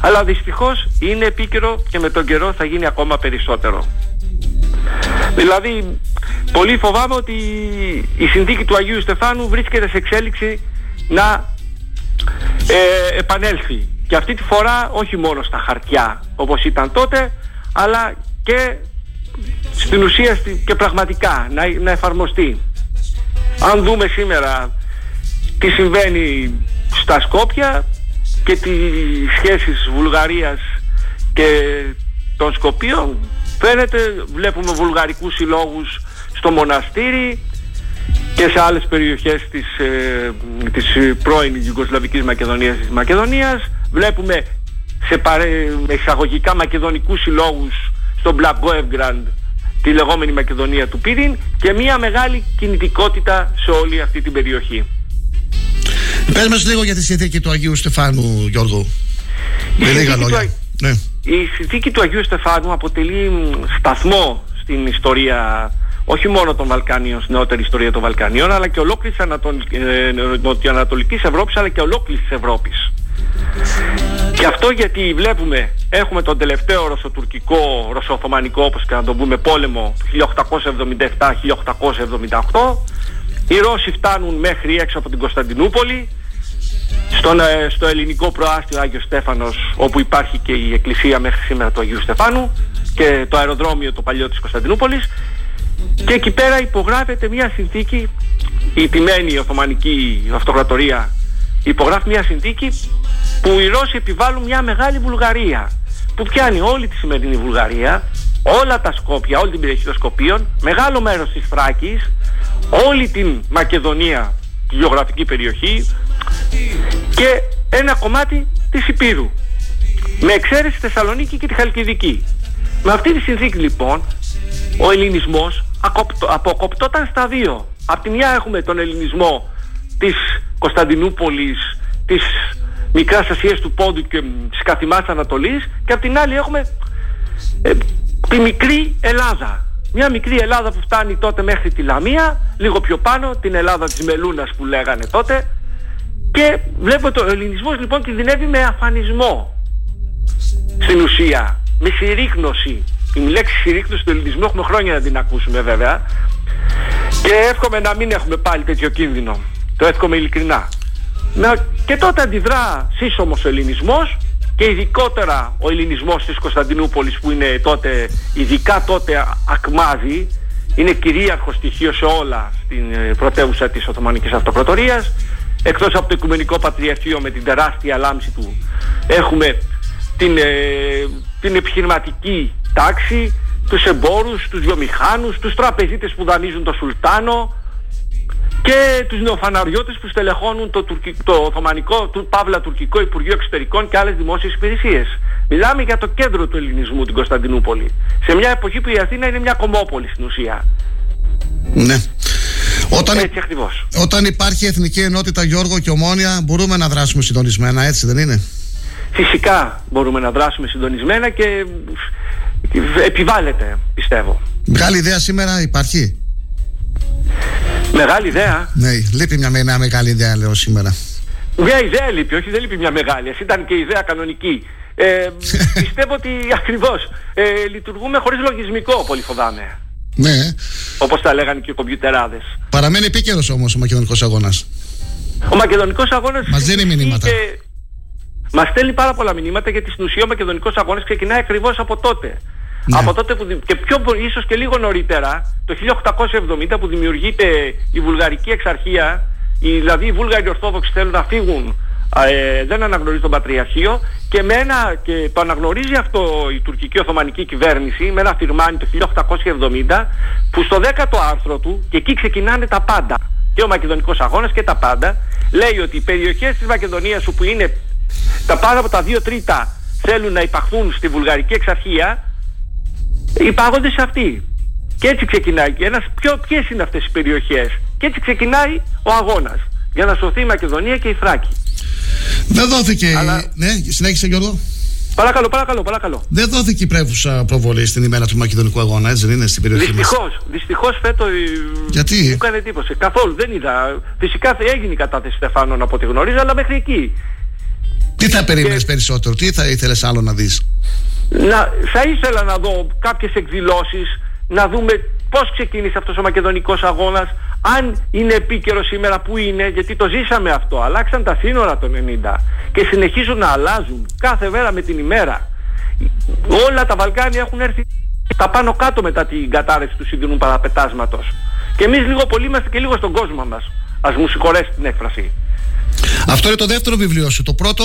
Αλλά δυστυχώς είναι επίκαιρο και με τον καιρό θα γίνει ακόμα περισσότερο. Δηλαδή, πολύ φοβάμαι ότι η συνθήκη του Αγίου Στεφάνου βρίσκεται σε εξέλιξη να ε, επανέλθει. Και αυτή τη φορά όχι μόνο στα χαρτιά όπως ήταν τότε, αλλά και στην ουσία και πραγματικά να, να εφαρμοστεί. Αν δούμε σήμερα τι συμβαίνει στα Σκόπια και τις σχέσεις Βουλγαρίας και των Σκοπίων φαίνεται βλέπουμε βουλγαρικούς συλλόγους στο μοναστήρι και σε άλλες περιοχές της, ε, της πρώην Ιουγκοσλαβικής Μακεδονίας της Μακεδονίας βλέπουμε σε παρέ, εισαγωγικά μακεδονικούς συλλόγους στο Μπλαγκόευγκραντ τη λεγόμενη Μακεδονία του Πύριν και μια μεγάλη κινητικότητα σε όλη αυτή την περιοχή. Πες μας λίγο για τη συνθήκη του Αγίου Στεφάνου, Γιώργο. Με λίγα λόγια. Ναι. Η συνθήκη του Αγίου Στεφάνου αποτελεί σταθμό στην ιστορία όχι μόνο των Βαλκανίων, στην νεότερη ιστορία των Βαλκανίων, αλλά και ολόκληρης ε, νοτιοανατολικής Ευρώπης, αλλά και ολόκληρης της Ευρώπης. Και αυτό γιατί βλέπουμε, έχουμε τον τελευταίο ρωσοτουρκικό, ρωσοοθωμανικό όπως και να το πούμε πόλεμο 1877-1878 οι Ρώσοι φτάνουν μέχρι έξω από την Κωνσταντινούπολη στον, ε, στο ελληνικό προάστιο Άγιος Στέφανος όπου υπάρχει και η εκκλησία μέχρι σήμερα του Αγίου Στεφάνου και το αεροδρόμιο το παλιό της Κωνσταντινούπολης. Και εκεί πέρα υπογράφεται μια συνθήκη η τιμένη Οθωμανική Αυτοκρατορία υπογράφει μια συνθήκη που οι Ρώσοι επιβάλλουν μια μεγάλη Βουλγαρία που πιάνει όλη τη σημερινή Βουλγαρία όλα τα Σκόπια, όλη την περιοχή των Σκοπίων μεγάλο μέρος της Φράκης όλη την Μακεδονία τη γεωγραφική περιοχή και ένα κομμάτι της Υπήρου με εξαίρεση Θεσσαλονίκη και τη Χαλκιδική. Με αυτή τη συνθήκη λοιπόν ο ελληνισμός αποκοπτόταν στα δύο. Απ' τη μια έχουμε τον ελληνισμό της Κωνσταντινούπολης, της Μικράς Ασίας του Πόντου και της Καθημάς Ανατολής και απ' την άλλη έχουμε ε, τη μικρή Ελλάδα μια μικρή Ελλάδα που φτάνει τότε μέχρι τη Λαμία, λίγο πιο πάνω, την Ελλάδα της Μελούνας που λέγανε τότε. Και βλέπω το ελληνισμός λοιπόν κινδυνεύει με αφανισμό στην ουσία, με συρρήκνωση. Η λέξη συρρήκνωση του ελληνισμού έχουμε χρόνια να την ακούσουμε βέβαια. Και εύχομαι να μην έχουμε πάλι τέτοιο κίνδυνο. Το εύχομαι ειλικρινά. Και τότε αντιδρά σύσσωμος ο ελληνισμός και ειδικότερα ο ελληνισμός της Κωνσταντινούπολης που είναι τότε, ειδικά τότε ακμάζει, είναι κυρίαρχο στοιχείο σε όλα στην ε, πρωτεύουσα της Οθωμανικής Αυτοκρατορίας. Εκτός από το Οικουμενικό Πατριαρχείο με την τεράστια λάμψη του έχουμε την, ε, την επιχειρηματική τάξη, τους εμπόρους, τους βιομηχάνους, τους τραπεζίτες που δανείζουν το Σουλτάνο, και τους νεοφαναριώτες που στελεχώνουν το, τουρκι, το Οθωμανικό, το Παύλα Τουρκικό Υπουργείο Εξωτερικών και άλλες δημόσιες υπηρεσίες. Μιλάμε για το κέντρο του ελληνισμού την Κωνσταντινούπολη. Σε μια εποχή που η Αθήνα είναι μια κομμόπολη στην ουσία. Ναι. Όταν, έτσι ακριβώς. Όταν υπάρχει εθνική ενότητα Γιώργο και Ομόνια μπορούμε να δράσουμε συντονισμένα έτσι δεν είναι; Φυσικά μπορούμε να δράσουμε συντονισμένα και επιβάλλεται πιστεύω. Μεγάλη ιδέα σήμερα υπάρχει; Μεγάλη ιδέα. Ναι, λείπει μια, μια μεγάλη ιδέα, λέω σήμερα. Μια ιδέα λείπει, όχι δεν λείπει μια μεγάλη. Εσύ ήταν και ιδέα κανονική. Ε, πιστεύω ότι ακριβώς ε, λειτουργούμε χωρίς λογισμικό, πολύ φοβάμαι. Ναι. Όπως τα λέγανε και οι κομπιουτεράδες. Παραμένει επίκαιρος όμως ο μακεδονικός αγώνας. Ο μακεδονικός αγώνας... Μας δίνει μηνύματα. Και... Μας στέλνει πάρα πολλά μηνύματα γιατί στην ουσία ο μακεδονικός αγώνας ξεκινάει ακριβώς από τότε. Ναι. Από τότε που, και πιο ίσως και λίγο νωρίτερα, το 1870 που δημιουργείται η Βουλγαρική Εξαρχία, οι, δηλαδή οι Βούλγαροι Ορθόδοξοι θέλουν να φύγουν, ε, δεν αναγνωρίζει τον Πατριαρχείο και, με ένα, και το αναγνωρίζει αυτό η τουρκική Οθωμανική κυβέρνηση με ένα φυρμάνι το 1870 που στο 10ο άρθρο του, και εκεί ξεκινάνε τα πάντα, και ο Μακεδονικός Αγώνας και τα πάντα, λέει ότι οι περιοχές της Μακεδονίας όπου είναι τα πάνω από τα 2 τρίτα θέλουν να υπαχθούν στη Βουλγαρική Εξαρχία υπάγονται σε αυτή. Και έτσι ξεκινάει. Και ένας, ποιο, ποιες είναι αυτές οι περιοχές. Και έτσι ξεκινάει ο αγώνας. Για να σωθεί η Μακεδονία και η Θράκη. Δεν δόθηκε. Αλλά... Ναι, συνέχισε Γιώργο. Παρακαλώ, παρακαλώ, παρακαλώ. Δεν δόθηκε η πρέφουσα προβολή στην ημέρα του Μακεδονικού Αγώνα, έτσι δεν είναι στην περιοχή Δυστυχώς. Δυστυχώς φέτο. Γιατί; Μου έκανε εντύπωση. Καθόλου δεν είδα. Φυσικά έγινε η κατάθεση Στεφάνων από ό,τι γνωρίζω, αλλά μέχρι εκεί. Τι θα περίμενες και... περισσότερο, τι θα ήθελες άλλο να δεις; Να, θα ήθελα να δω κάποιες εκδηλώσεις, να δούμε πώς ξεκίνησε αυτός ο μακεδονικός αγώνας, αν είναι επίκαιρο σήμερα που είναι, γιατί το ζήσαμε αυτό. Αλλάξαν τα σύνορα το 90 και συνεχίζουν να αλλάζουν κάθε μέρα με την ημέρα. Όλα τα Βαλκάνια έχουν έρθει τα πάνω κάτω μετά την κατάρρευση του σιδηρού παραπετάσματος. Και εμείς λίγο πολύ είμαστε και λίγο στον κόσμο μας. Ας μου συγχωρέσει την έκφραση. Αυτό είναι το δεύτερο βιβλίο σου. Το πρώτο.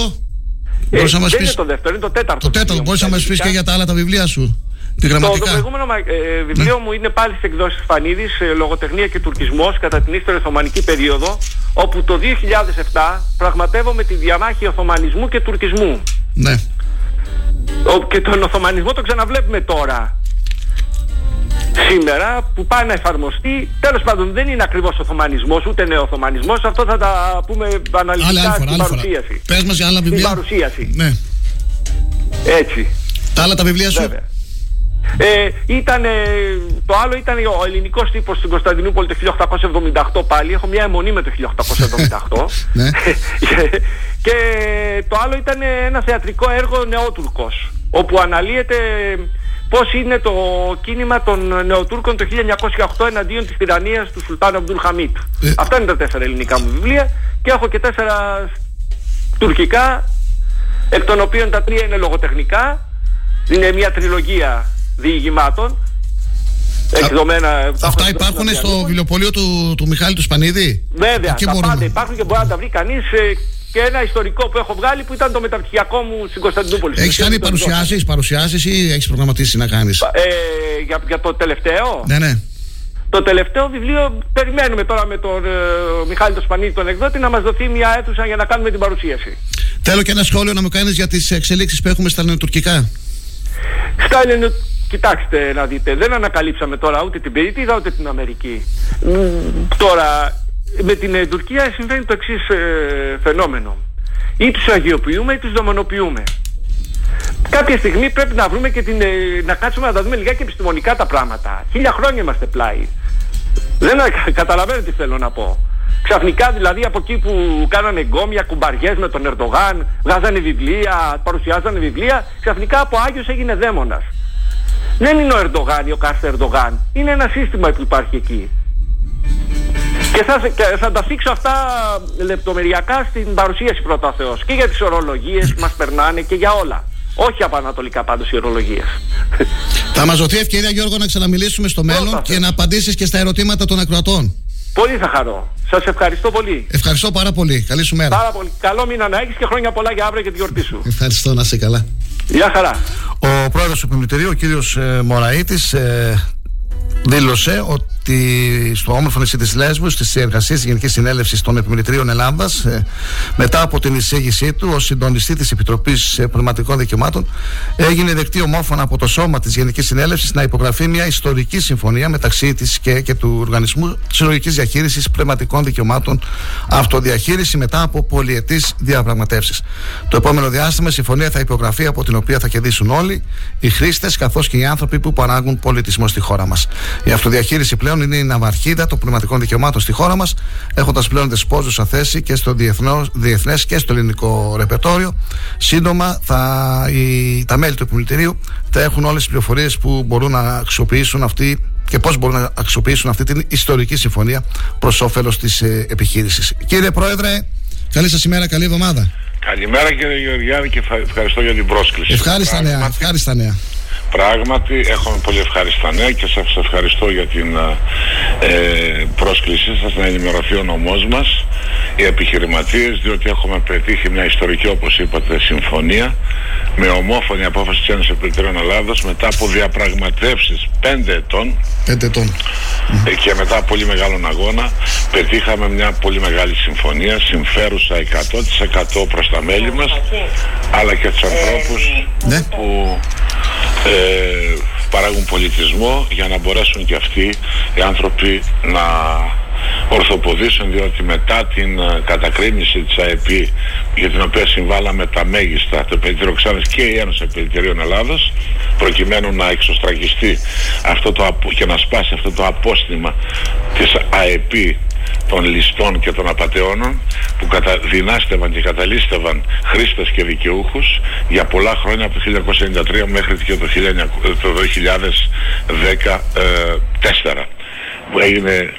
Ε, δεν πεις... είναι το δεύτερο, είναι το τέταρτο. Το τέταρτο, μπορείς να μας πεις και για τα άλλα τα βιβλία σου. Το, το προηγούμενο ε, βιβλίο μου είναι πάλι σε εκδόσεις Φανίδης, ε, λογοτεχνία και τουρκισμός κατά την ύστερη Οθωμανική περίοδο, όπου το 2007 πραγματεύομαι τη διαμάχη Οθωμανισμού και τουρκισμού. Ναι. Ο, και τον Οθωμανισμό το ξαναβλέπουμε τώρα. Σήμερα που πάει να εφαρμοστεί, τέλος πάντων δεν είναι ακριβώς Οθωμανισμός ούτε νεοοθωμανισμός, αυτό θα τα πούμε αναλυτικά στην παρουσίαση. Πες μας για άλλα βιβλία. Στην παρουσίαση. Ναι. Έτσι. Τα άλλα τα βιβλία σου. Βέβαια. Ε, ήταν, το άλλο ήταν ο ελληνικός τύπος στην Κωνσταντινούπολη το 1878 πάλι. Έχω μια αιμονή με το 1878. Ναι. και το άλλο ήταν ένα θεατρικό έργο νεότουρκος όπου αναλύεται πώς είναι το κίνημα των νεοτούρκων το 1908 εναντίον της τυραννίας του Σουλτάνου Αμπτούλ Χαμίτ. Ε. Αυτά είναι τα τέσσερα ελληνικά μου βιβλία και έχω και τέσσερα τουρκικά εκ των οποίων τα τρία είναι λογοτεχνικά. Είναι μια τριλογία διηγημάτων. Εκδομένα, Αυτά υπάρχουν στο βιβλιοπωλείο του, του Μιχάλη του Σπανίδη; Βέβαια, τα πάντα υπάρχουν και μπορεί να τα βρει κανείς. Ε, και ένα ιστορικό που έχω βγάλει που ήταν το μεταπτυχιακό μου στην Κωνσταντινούπολη. Έχεις κάνει παρουσιάσεις παρουσιάσεις ή έχεις προγραμματίσει να κάνεις; Ε, για, για το τελευταίο; Ναι, ναι. Το τελευταίο βιβλίο περιμένουμε τώρα με τον ε, Μιχάλη τον Σπανίδη τον εκδότη να μας δοθεί μια αίθουσα για να κάνουμε την παρουσίαση. Θέλω και ένα σχόλιο να μου κάνεις για τις εξελίξεις που έχουμε στα ελληνοτουρκικά. Στα ελληνοτουρκικά Κοιτάξτε να δείτε, δεν ανακαλύψαμε τώρα ούτε την Περίτιδα ούτε την Αμερική. Τώρα, με την ε, Τουρκία συμβαίνει το εξής ε, φαινόμενο. Ή τους αγιοποιούμε ή τους δομονοποιούμε. Κάποια στιγμή πρέπει να βρούμε και την, ε, να κάτσουμε να τα δούμε λιγάκι επιστημονικά τα πράγματα. Χίλια χρόνια είμαστε πλάι. Δεν καταλαβαίνετε τι θέλω να πω. Ξαφνικά δηλαδή από εκεί που κάνανε γκόμια, κουμπαριές με τον Ερντογάν, βγάζανε βιβλία, παρουσιάζανε βιβλία, ξαφνικά από Άγιος έγινε δαίμονας. Δεν είναι ο Ερντογάν ή ο κάθε Ερντογάν. Είναι ένα σύστημα που υπάρχει εκεί. Και θα, και θα τα θίξω αυτά λεπτομεριακά στην παρουσίαση πρώτα Θεός. Και για τις ορολογίες που μας περνάνε και για όλα. Όχι από ανατολικά πάντως οι ορολογίες. Θα μας δοθεί ευκαιρία Γιώργο να ξαναμιλήσουμε στο μέλλον και να απαντήσεις και στα ερωτήματα των ακροατών. Πολύ θα χαρώ. Σας ευχαριστώ πολύ. Ευχαριστώ πάρα πολύ. Καλή σου μέρα. Πάρα πολύ. Καλό μήνα να έχεις και χρόνια πολλά για αύριο και τη γιορτή σου. Ευχαριστώ να είσαι καλά. Γεια χαρά. Ο πρόεδρος του Επιμελητηρίου, ο κύριος ε, Μωραήτης, ε, δήλωσε ότι στο όμορφο νησί της Λέσβου, στις εργασίες της Γενικής Συνέλευσης των Επιμελητρίων Ελλάδας, ε, μετά από την εισήγησή του ως συντονιστή της Επιτροπής Πνευματικών Δικαιωμάτων, έγινε δεκτή ομόφωνα από το σώμα της Γενικής Συνέλευσης να υπογραφεί μια ιστορική συμφωνία μεταξύ της και, και του Οργανισμού Συλλογικής Διαχείρισης Πνευματικών Δικαιωμάτων, αυτοδιαχείριση μετά από πολιετή διαπραγματεύσεις. Το επόμενο διάστημα η συμφωνία θα υπογραφεί από την οποία θα κερδίσουν όλοι οι χρήστες καθώς και οι άνθρωποι που παράγουν πολιτισμό στη χώρα μας. Η αυτοδιαχείριση πλέον είναι η ναυαρχίδα των πνευματικών δικαιωμάτων στη χώρα μας, έχοντας πλέον δεσπόζουσα θέση και στο διεθνές και στο ελληνικό ρεπερτόριο. Σύντομα, θα, οι, τα μέλη του Επιμελητηρίου θα έχουν όλες τις πληροφορίες που μπορούν να αξιοποιήσουν αυτή και πώς μπορούν να αξιοποιήσουν αυτή την ιστορική συμφωνία προς όφελος της ε, επιχείρησης. Κύριε Πρόεδρε, καλή σας ημέρα, καλή εβδομάδα. Καλημέρα κύριε Γεωργιάδη και ευχαριστώ για την πρόσκληση. Ευχάριστα νέα, ευχάριστα νέα. Πράγματι έχουμε πολύ ευχάριστα νέα και σας ευχαριστώ για την ε, πρόσκλησή σας να ενημερωθεί ο νομός μας, οι επιχειρηματίες, διότι έχουμε πετύχει μια ιστορική όπως είπατε συμφωνία με ομόφωνη απόφαση της Ένωσης Επιτροπών Ελλάδος μετά από διαπραγματεύσεις 5 ετών, 5 ετών. Ε, και μετά πολύ μεγάλον αγώνα πετύχαμε μια πολύ μεγάλη συμφωνία συμφέρουσα 100% προς τα μέλη μας αλλά και τους ανθρώπους ναι. που ε, παράγουν πολιτισμό για να μπορέσουν και αυτοί οι άνθρωποι να ορθοποδήσεων διότι μετά την ε, κατακρίνηση της ΑΕΠ για την οποία συμβάλαμε τα μέγιστα το Επενδυτήριο Ξάνης και η Ένωση Επενδυτηρίων Ελλάδος προκειμένου να εξωστραγιστεί αυτό το, και να σπάσει αυτό το απόστημα της ΑΕΠ των ληστών και των απαταιώνων που δυνάστευαν και καταλήστευαν χρήστες και δικαιούχους για πολλά χρόνια από το 1993 μέχρι και το 2014 που έγινε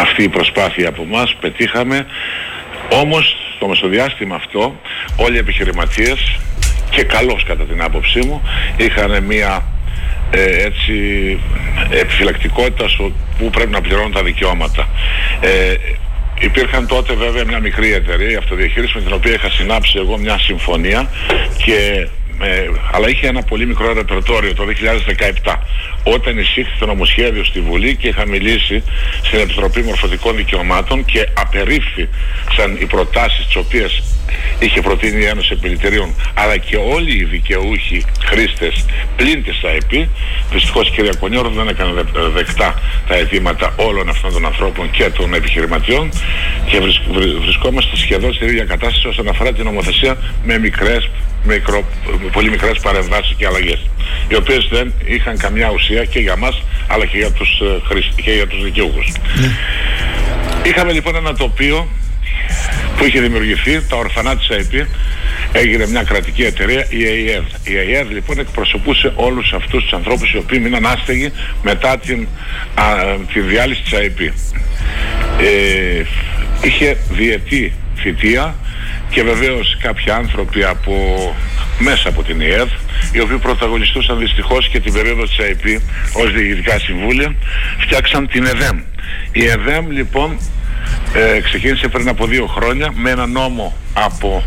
αυτή η προσπάθεια από μας πετύχαμε. Όμως στο μεσοδιάστημα αυτό όλοι οι επιχειρηματίες και καλώς κατά την άποψή μου είχαν μια ε, έτσι επιφυλακτικότητα που πρέπει να πληρώνουν τα δικαιώματα. Ε, Υπήρχαν τότε βέβαια μια μικρή εταιρεία η αυτοδιαχείριση με την οποία είχα συνάψει εγώ μια συμφωνία και ε, αλλά είχε ένα πολύ μικρό ρεπερτόριο το 2017 όταν εισήχθη το νομοσχέδιο στη Βουλή και είχα μιλήσει στην Επιτροπή Μορφωτικών Δικαιωμάτων και απερίφθησαν οι προτάσεις τις οποίες είχε προτείνει η Ένωση Επιλητηρίων αλλά και όλοι οι δικαιούχοι χρήστες πλην της ΑΕΠ δυστυχώς η κυρία Κονιόρου δεν έκανε δεκτά τα αιτήματα όλων αυτών των ανθρώπων και των επιχειρηματιών και βρισκόμαστε σχεδόν στην ίδια κατάσταση όσον αφορά την νομοθεσία με μικρές μικρό, πολύ μικρές παρεμβάσεις και αλλαγές οι οποίες δεν είχαν καμιά ουσία και για μας αλλά και για τους, ε, και για τους δικαιούχους. Ναι. Είχαμε λοιπόν ένα τοπίο που είχε δημιουργηθεί, τα ορφανά της ΑΕΠ, έγινε μια κρατική εταιρεία, η ΑΕΔ. Η ΑΕΔ λοιπόν εκπροσωπούσε όλους αυτούς τους ανθρώπους οι οποίοι μείναν άστεγοι μετά την, α, τη διάλυση της ΑΕΠ. Ε, είχε διετή θητεία και βεβαίως κάποιοι άνθρωποι από μέσα από την ΕΕΔ οι οποίοι πρωταγωνιστούσαν δυστυχώς και την περίοδο της ΑΕΠ ως διοικητικά συμβούλια φτιάξαν την ΕΔΕΜ. Η ΕΔΕΜ λοιπόν ε, ξεκίνησε πριν από δύο χρόνια με ένα νόμο από,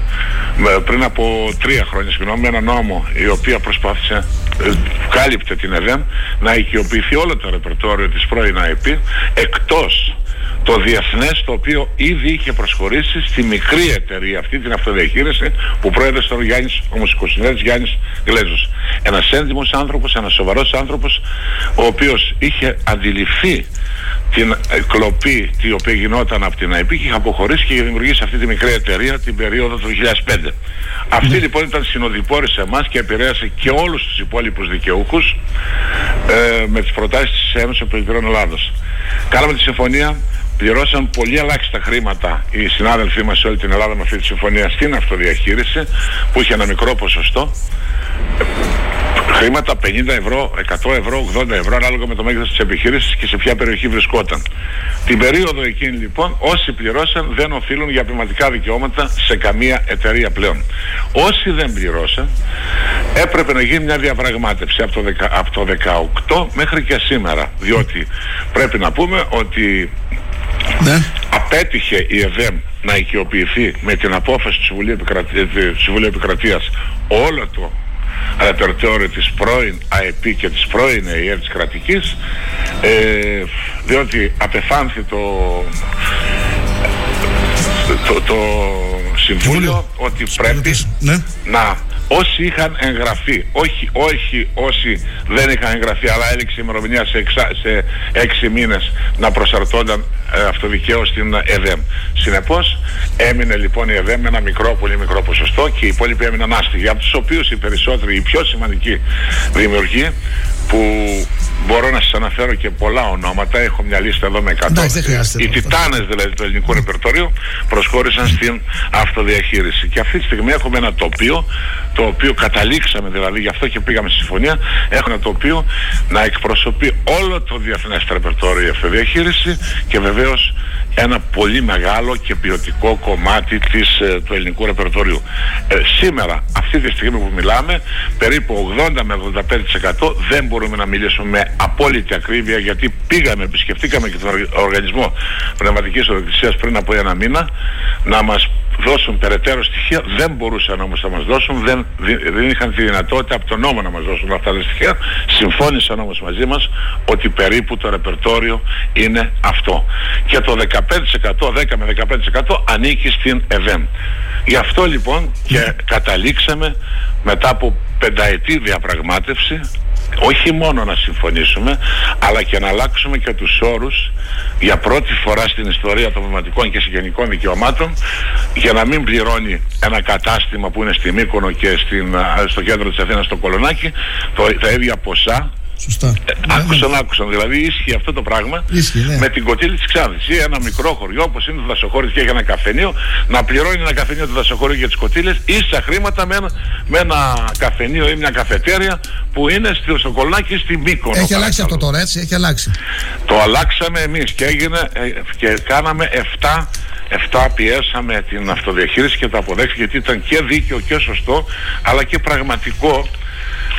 πριν από τρία χρόνια συγγνώμη, με ένα νόμο η οποία προσπάθησε ε, κάλυπτε την ΕΔΕΜ να οικειοποιηθεί όλο το ρεπερτόριο της πρώην ΑΕΠ εκτός το διεθνές το οποίο ήδη είχε προσχωρήσει στη μικρή εταιρεία αυτή την αυτοδιαχείριση που πρόεδρε ο Γιάννης, ο μουσικοσυνέρης Γιάννης Γλέζος. Ένας έντιμος άνθρωπος, ένας σοβαρός άνθρωπος ο οποίος είχε αντιληφθεί την κλοπή η οποία γινόταν από την ΑΕΠ και είχε αποχωρήσει και είχε δημιουργήσει αυτή τη μικρή εταιρεία την περίοδο του 2005. Αυτή ναι. λοιπόν ήταν συνοδοιπόρη σε εμάς και επηρέασε και όλους τους υπόλοιπους δικαιούχους ε, με τις προτάσεις της Ένωσης Πολιτικών Ελλάδος. Κάναμε τη συμφωνία πληρώσαν πολύ ελάχιστα χρήματα οι συνάδελφοί μας σε όλη την Ελλάδα με αυτή τη συμφωνία στην αυτοδιαχείριση που είχε ένα μικρό ποσοστό χρήματα 50 ευρώ, 100 ευρώ, 80 ευρώ ανάλογα με το μέγεθος της επιχείρησης και σε ποια περιοχή βρισκόταν. Την περίοδο εκείνη λοιπόν όσοι πληρώσαν δεν οφείλουν για πνευματικά δικαιώματα σε καμία εταιρεία πλέον. Όσοι δεν πληρώσαν έπρεπε να γίνει μια διαπραγμάτευση από το, από το 18 μέχρι και σήμερα διότι πρέπει να πούμε ότι ναι. απέτυχε η ΕΔΕΜ να οικειοποιηθεί με την απόφαση του Συμβουλίου Επικρατείας όλο το ρεπερτόριο της πρώην ΑΕΠ και της πρώην ΕΕ της κρατικής ε, διότι απεφάνθη το το, το Συμβούλιο ότι πρέπει ναι. να όσοι είχαν εγγραφεί, όχι, όχι όσοι δεν είχαν εγγραφεί, αλλά έληξε η ημερομηνία σε, εξα, σε έξι μήνες να προσαρτώνταν ε, αυτοδικαίως στην ΕΔΕΜ. Συνεπώς έμεινε λοιπόν η ΕΔΕΜ με ένα μικρό, πολύ μικρό ποσοστό και οι υπόλοιποι έμειναν άστιγοι, από τους οποίους οι περισσότεροι, οι πιο σημαντικοί δημιουργοί που μπορώ να σας αναφέρω και πολλά ονόματα, έχω μια λίστα εδώ με 100. οι τιτάνες δηλαδή του ελληνικού ρεπερτορίου προσχώρησαν στην αυτοδιαχείριση. Και αυτή τη στιγμή έχουμε ένα τοπίο, το οποίο καταλήξαμε δηλαδή, γι' αυτό και πήγαμε στη συμφωνία, έχουμε ένα τοπίο να εκπροσωπεί όλο το διεθνές ρεπερτόριο η αυτοδιαχείριση και βεβαίως ένα πολύ μεγάλο και ποιοτικό κομμάτι της, ε, του ελληνικού ρεπερτορίου. Ε, σήμερα, αυτή τη στιγμή που μιλάμε, περίπου 80 με 85% δεν μπορούμε να μιλήσουμε με απόλυτη ακρίβεια γιατί πήγαμε, επισκεφτήκαμε και τον Οργανισμό Πνευματικής Οδοξίας πριν από ένα μήνα να μας δώσουν περαιτέρω στοιχεία, δεν μπορούσαν όμως να μας δώσουν, δεν, δεν είχαν τη δυνατότητα από τον νόμο να μας δώσουν αυτά τα στοιχεία. Συμφώνησαν όμως μαζί μας ότι περίπου το ρεπερτόριο είναι αυτό. Και το 15%, 10 με 15% ανήκει στην ΕΒΕΜ. Γι' αυτό λοιπόν και καταλήξαμε μετά από πενταετή διαπραγμάτευση όχι μόνο να συμφωνήσουμε αλλά και να αλλάξουμε και τους όρους για πρώτη φορά στην ιστορία των πνευματικών και συγγενικών δικαιωμάτων για να μην πληρώνει ένα κατάστημα που είναι στη Μύκονο και στην, στο κέντρο της Αθήνας στο Κολονάκι το, τα ίδια ποσά Σωστά. Ε, άκουσαν, άκουσαν. Δηλαδή ίσχυε αυτό το πράγμα ναι. με την κοτήλη της Ξάνθης ή ένα μικρό χωριό όπως είναι το Δασοχώρι και έχει ένα καφενείο να πληρώνει ένα καφενείο του Δασοχώριου για τις κοτήλες ίσα χρήματα με ένα, με ένα καφενείο ή μια καφετέρια που είναι στο, στο κολάκι στη Μύκονο. Έχει αλλάξει αυτό τώρα έτσι, έχει αλλάξει. Το αλλάξαμε εμείς και έγινε ε, και κάναμε 7 7 πιέσαμε την αυτοδιαχείριση και το αποδέχθηκε γιατί ήταν και δίκαιο και σωστό αλλά και πραγματικό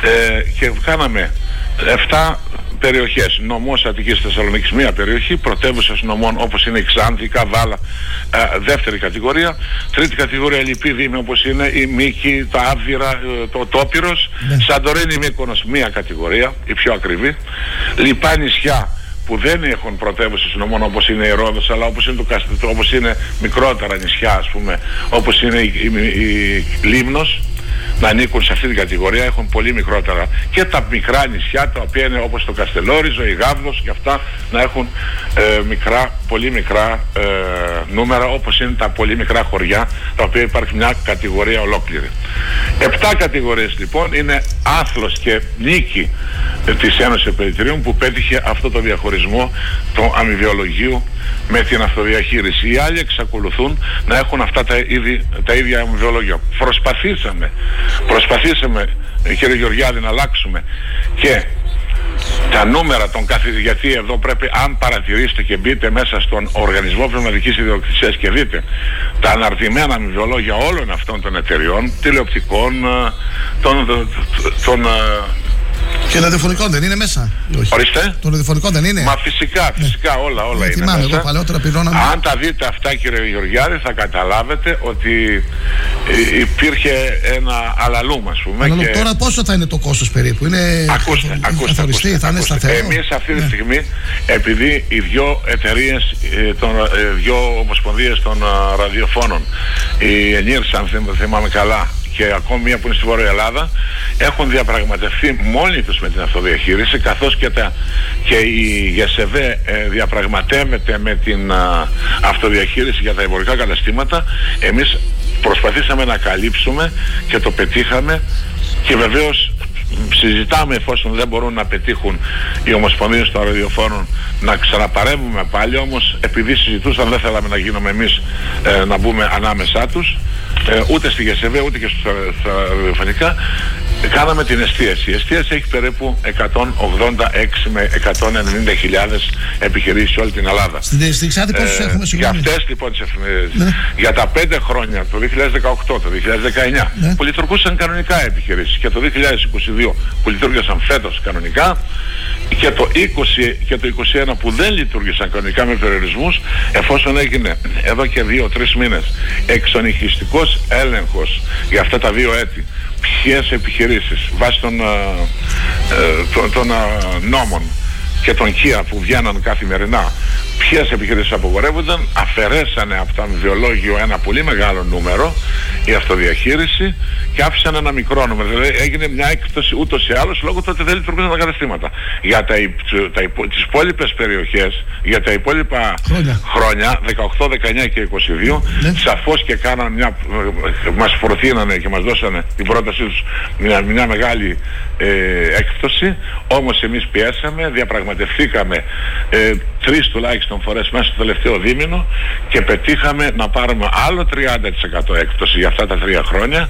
ε, και κάναμε 7 περιοχές. Νομός Αττικής Θεσσαλονίκης μία περιοχή, πρωτεύουσας νομών όπως είναι η Ξάνθη, η Καβάλα, ε, δεύτερη κατηγορία. Τρίτη κατηγορία λυπή δήμη όπως είναι η Μίκη, τα Άβυρα, ε, το Τόπυρος. Ναι. Σαντορίνη Μύκονος μία κατηγορία, η πιο ακριβή. Λοιπά νησιά που δεν έχουν πρωτεύουσες νομών όπως είναι η Ρόδος αλλά όπως είναι, το, Κασ- το- όπως είναι μικρότερα νησιά ας πούμε όπως είναι η, η, η Λίμνος να ανήκουν σε αυτή την κατηγορία έχουν πολύ μικρότερα και τα μικρά νησιά τα οποία είναι όπως το Καστελόριζο, η Γάβδος και αυτά να έχουν ε, μικρά, πολύ μικρά ε, νούμερα όπως είναι τα πολύ μικρά χωριά τα οποία υπάρχει μια κατηγορία ολόκληρη. Επτά κατηγορίες λοιπόν είναι άθλος και νίκη ε, της Ένωσης Επενδυτηρίων που πέτυχε αυτό το διαχωρισμό του αμοιβιολογίου με την αυτοδιαχείριση. Οι άλλοι εξακολουθούν να έχουν αυτά τα, ίδια, τα ίδια αμοιβιολόγια. Προσπαθήσαμε, προσπαθήσαμε ε, κύριε Γεωργιάδη να αλλάξουμε. Και τα νούμερα των κάθε γιατί εδώ πρέπει αν παρατηρήσετε και μπείτε μέσα στον οργανισμό πνευματικής ιδιοκτησίας και δείτε τα αναρτημένα αμοιβιολόγια όλων αυτών των εταιριών τηλεοπτικών ε, των, των, των, ε, Και ραδιοφωνικό δεν είναι μέσα; ή Όχι. Ορίστε. Το ραδιοφωνικό δεν είναι; Μα φυσικά, φυσικά όλα, όλα Ναι, είναι θυμάμαι, μέσα. εγώ παλαιότερα πληρώναμε. Αν τα δείτε αυτά κύριε Γεωργιάδη θα καταλάβετε ότι ε, υπήρχε ένα αλαλούμ ας πούμε Αλλά και... Τώρα πόσο θα είναι το κόστος περίπου; Είναι Ακούστε, ακούστε, καθοριστή, ακούστε, θα είναι ακούστε. σταθερό; Εμείς αυτή τη Ναι. στιγμή, επειδή οι δυο εταιρείες, ε, των, ε, δυο ομοσπονδίες των ε, ραδιοφώνων, η ΕΝΙΡΣ αν θυμ- θυμάμαι καλά, και ακόμη μία που είναι στη Βόρεια Ελλάδα, έχουν διαπραγματευτεί μόνοι τους με την αυτοδιαχείριση, καθώς και, τα, και η ΓΕΣΕΒΕ ε, διαπραγματεύεται με την α, αυτοδιαχείριση για τα εμπορικά καταστήματα. Εμείς προσπαθήσαμε να καλύψουμε και το πετύχαμε και βεβαίως συζητάμε εφόσον δεν μπορούν να πετύχουν οι ομοσπονδίες των ραδιοφώνων να ξαναπαρέμβουμε πάλι όμως επειδή συζητούσαν δεν θέλαμε να γίνουμε εμείς ε, να μπούμε ανάμεσά τους ε, ούτε στη ΓΕΣΕΒΕ ούτε και στα, στα ραδιοφωνικά ε, κάναμε την εστίαση. Η εστίαση έχει περίπου 186 με 190 χιλιάδες επιχειρήσεις σε όλη την Ελλάδα. Στην, στην Ξάνθη πόσους έχουμε για συγγνώμη; αυτές λοιπόν τις εφημερίδες, Ναι. για τα πέντε χρόνια, το 2018, το 2019, Ναι. που λειτουργούσαν κανονικά επιχειρήσεις και το 2022 που λειτουργήσαν φέτος κανονικά και το 20 και το 21 που δεν λειτουργήσαν κανονικά με περιορισμούς εφόσον έγινε εδώ και δύο-τρεις μήνες εξονυχιστικός έλεγχος για αυτά τα δύο έτη ποιες επιχειρήσεις βάσει των, ε, ε, των, των, ε, νόμων και των ΚΙΑ που βγαίναν καθημερινά ποιες επιχειρήσεις απογορεύονταν αφαιρέσανε από το αμοιβιολόγιο ένα πολύ μεγάλο νούμερο η αυτοδιαχείριση και άφησαν ένα μικρό νούμερο δηλαδή έγινε μια έκπτωση ούτως ή άλλως λόγω του ότι δεν λειτουργούσαν τα καταστήματα για τα, υπ- τα υπο- τις υπόλοιπες περιοχές για τα υπόλοιπα Χρόνια. χρόνια 18, 19 και 22 Ναι. σαφώς και κάναν μια μας προτείνανε και μας δώσανε την πρότασή τους μια, μια μεγάλη ε, έκπτωση όμως εμείς πιέσαμε, διαπραγματευθήκαμε ε, τρεις τουλάχιστον φορές μέσα στο τελευταίο δίμηνο και πετύχαμε να πάρουμε άλλο 30% έκπτωση για αυτά τα τρία χρόνια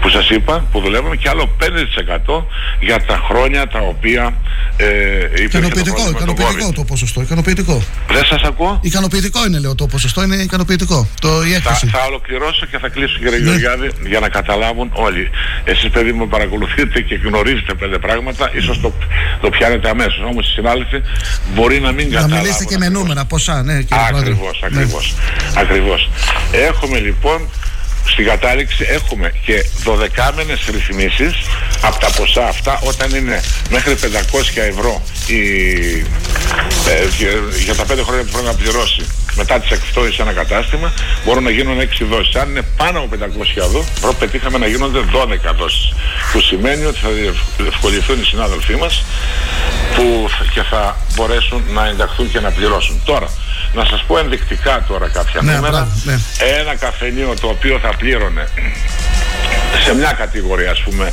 που σας είπα που δουλεύουμε και άλλο 5% για τα χρόνια τα οποία ε, υπήρχε το Ικανοποιητικό, πρόβλημα του ικανοποιητικό COVID. το ποσοστό. Ικανοποιητικό. Δεν σας ακούω; Ικανοποιητικό είναι, λέω, το ποσοστό είναι ικανοποιητικό. Το, η Θα, έκθεση. θα ολοκληρώσω και θα κλείσω κύριε Ναι. Γεωργιάδη για να καταλάβουν όλοι. Εσείς παιδί μου παρακολουθείτε και γνωρίζετε πέντε πράγματα, ίσως το, το πιάνετε αμέσως. Όμως οι συνάδελφοι μπορεί να μην Να καταλάβουν. μιλήσετε και με νούμερα, ποσά, ναι, κύριε Πρόεδρε. Ακριβώς, Ναι. ακριβώς, ακριβώς. Έχουμε λοιπόν στην κατάληξη έχουμε και δωδεκάμενες ρυθμίσεις από τα ποσά αυτά όταν είναι μέχρι 500 ευρώ η, ε, για- για τα πέντε χρόνια που πρέπει να πληρώσει μετά τις εκπτώσεις σε ένα κατάστημα μπορούν να γίνουν 6 δόσεις. Αν είναι πάνω από 500 ευρώ, πετύχαμε να γίνονται 12 δόσεις. Που σημαίνει ότι θα ευκολυθούν οι συνάδελφοί μας που και θα μπορέσουν να ενταχθούν και να πληρώσουν. Τώρα, να σας πω ενδεικτικά τώρα κάποια Ναι, νούμερα. μπράβο, ναι. Ένα καφενείο το οποίο θα πλήρωνε σε μια κατηγορία ας πούμε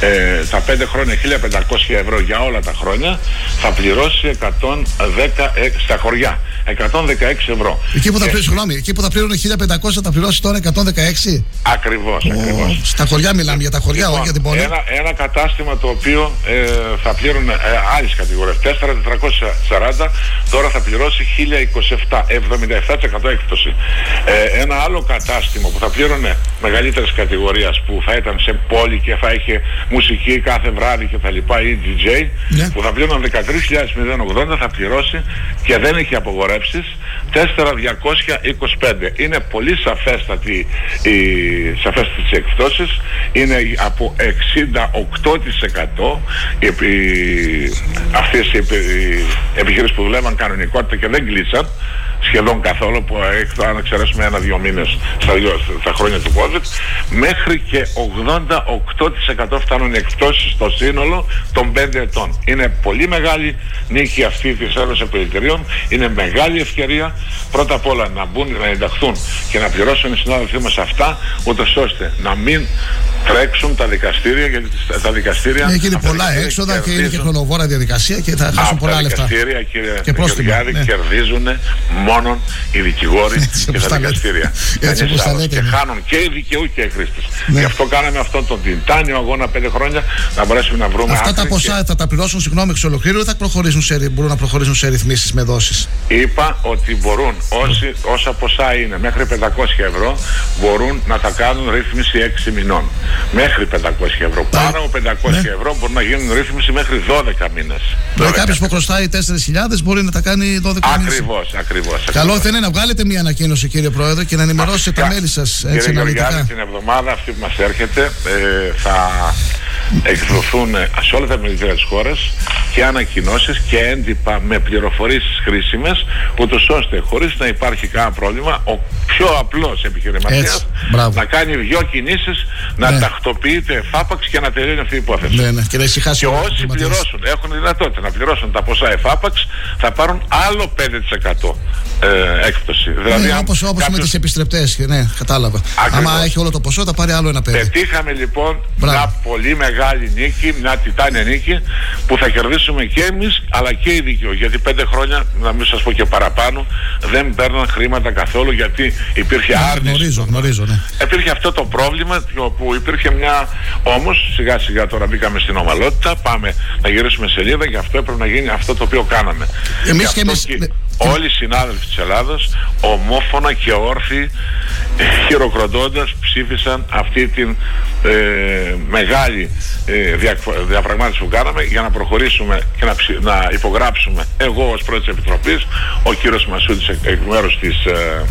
ε, τα 5 χρόνια 1500 ευρώ για όλα τα χρόνια θα πληρώσει 116 στα χωριά 116 ευρώ Εκεί που θα Ε, πλήρωνε, συγγνώμη, εκεί που θα πλήρωνε 1500 θα πληρώσει τώρα 116. Ακριβώς, ακριβώς Στα χωριά μιλάμε, για τα χωριά, όχι για την πόλη. Ένα, ένα κατάστημα το οποίο ε, θα πλήρωνε ε, άλλες κατηγορίες 4.440 τώρα θα πληρώσει 1.027 77% έκπτωση ε, ένα άλλο κατάστημα που θα πλήρωνε μεγαλύτερες κατηγορίες που θα ήταν σε πόλη και θα είχε μουσική κάθε βράδυ και τα λοιπά ή DJ Ναι. που θα πλήρωνε 13.080 θα πληρώσει και δεν έχει απογορεύσεις 4.225 είναι πολύ σαφέστατη η, σαφέστατες οι εκπτώσεις. Είναι από 68% οι, οι, αυτές οι, επι- οι επιχειρήσεις που δουλεύαν κανονικότητα και δεν κλείσαν σχεδόν καθόλου που έχει αν εξαιρέσουμε ένα-δύο μήνες στα, δυο- στα χρόνια του COVID μέχρι και 88% φτάνουν οι εκπτώσεις στο σύνολο των 5 ετών. Είναι πολύ μεγάλη νίκη αυτή της Ένωσης Επιλητηρίων. Είναι μεγάλη ευκαιρία πρώτα απ' όλα να μπουν, να ενταχθούν και να πληρώσουν οι συνάδελφοί μας αυτά ούτως ώστε να μην τρέξουν τα δικαστήρια γιατί τα- τα δικαστήρια Ναι, και είναι αυτά τα πολλά δικαστήρια έξοδα και είναι και κερδίζουν χρονοβόρα διαδικασία και θα χάσουν από πολλά τα λεφτά. δικαστήρια, κύριε Και πρόστιμα, Γεωργιάδη, ναι. κερδίζουν μόνον οι δικηγόροι Έτσι και όπως τα τα λέτε. δικαστήρια. Έτσι Κανείς όπως τα άλλος. λέτε, Και ναι. χάνουν και οι δικαιούχοι και οι χρήστες. Ναι. Γι' αυτό κάναμε αυτόν τον τιτάνιο αγώνα πέντε χρόνια να μπορέσουμε να βρούμε Αυτά τα άκρη ποσά θα τα πληρώσουν συγγνώμη εξ ολοκλήρου ή θα προχωρήσουν σε, μπορούν να προχωρήσουν σε ρυθμίσεις με δόσεις; και είπα ότι μπορούν όσοι, όσα ποσά είναι μέχρι 500 ευρώ μπορούν να τα κάνουν ρύθμιση 6 μηνών. Μέχρι 500 ευρώ. Πάνω από 500 Ναι. ευρώ μπορούν να γίνουν ρύθμιση μέχρι 12 μήνες. Δηλαδή κάποιος που χρωστάει 4.000 μπορεί να τα κάνει 12 μήνες. Ακριβώς, ακριβώς. Καλό θα είναι να βγάλετε μια ανακοίνωση κύριε Πρόεδρε και να ενημερώσετε τα μέλη σας έτσι Κύριε Γεωργιάδη, αναλυτικά. την εβδομάδα αυτή που μας έρχεται ε, θα εκδοθούν σε όλα τα μιλητήρια της χώρας και ανακοινώσεις και έντυπα με πληροφορίες χρήσιμες ούτως ώστε χωρίς να υπάρχει κανένα πρόβλημα ο πιο απλός επιχειρηματίας Έτσι, μπράβο. να κάνει δυο κινήσεις να Ναι. τακτοποιείται εφάπαξ και να τελειώνει αυτή η υπόθεση. Ναι, ναι, και να ησυχάσει Και ο όσοι επιχειρηματίας. πληρώσουν, έχουν δυνατότητα να πληρώσουν τα ποσά εφάπαξ, θα πάρουν άλλο 5% ε, έκπτωση. Δηλαδή, Ναι, αν όπως, όπως με κάποιος- τις επιστρεπτές, ναι, κατάλαβα. Ακριβώς. Άμα έχει όλο το ποσό θα πάρει άλλο ένα πέντε. Πετύχαμε λοιπόν Μπράβο. μια πολύ μεγάλη νίκη, μια τιτάνια νίκη που θα κερδίσουμε και εμείς αλλά και οι δικαιοί. Γιατί πέντε χρόνια, να μην σας πω και παραπάνω, δεν παίρναν χρήματα καθόλου γιατί υπήρχε άρνηση. Γνωρίζω, γνωρίζω, ναι. Υπήρχε αυτό το πρόβλημα που υπήρχε μια... Όμως σιγά σιγά τώρα μπήκαμε στην ομαλότητα, πάμε να γυρίσουμε σελίδα και αυτό έπρεπε να γίνει αυτό το οποίο κάναμε. Εμείς Γι' και αυτό εμείς- και ναι. Όλοι οι συνάδελφοι της Ελλάδας ομόφωνα και όρθιοι ε, χειροκροτώντας ψήφισαν αυτή την ε, μεγάλη ε, δια, διαπραγμάτευση που κάναμε για να προχωρήσουμε και να, ψη- να υπογράψουμε εγώ ως πρόεδρος της Επιτροπής ο κύριος Μασούτης εκ, εκ μέρους της ε,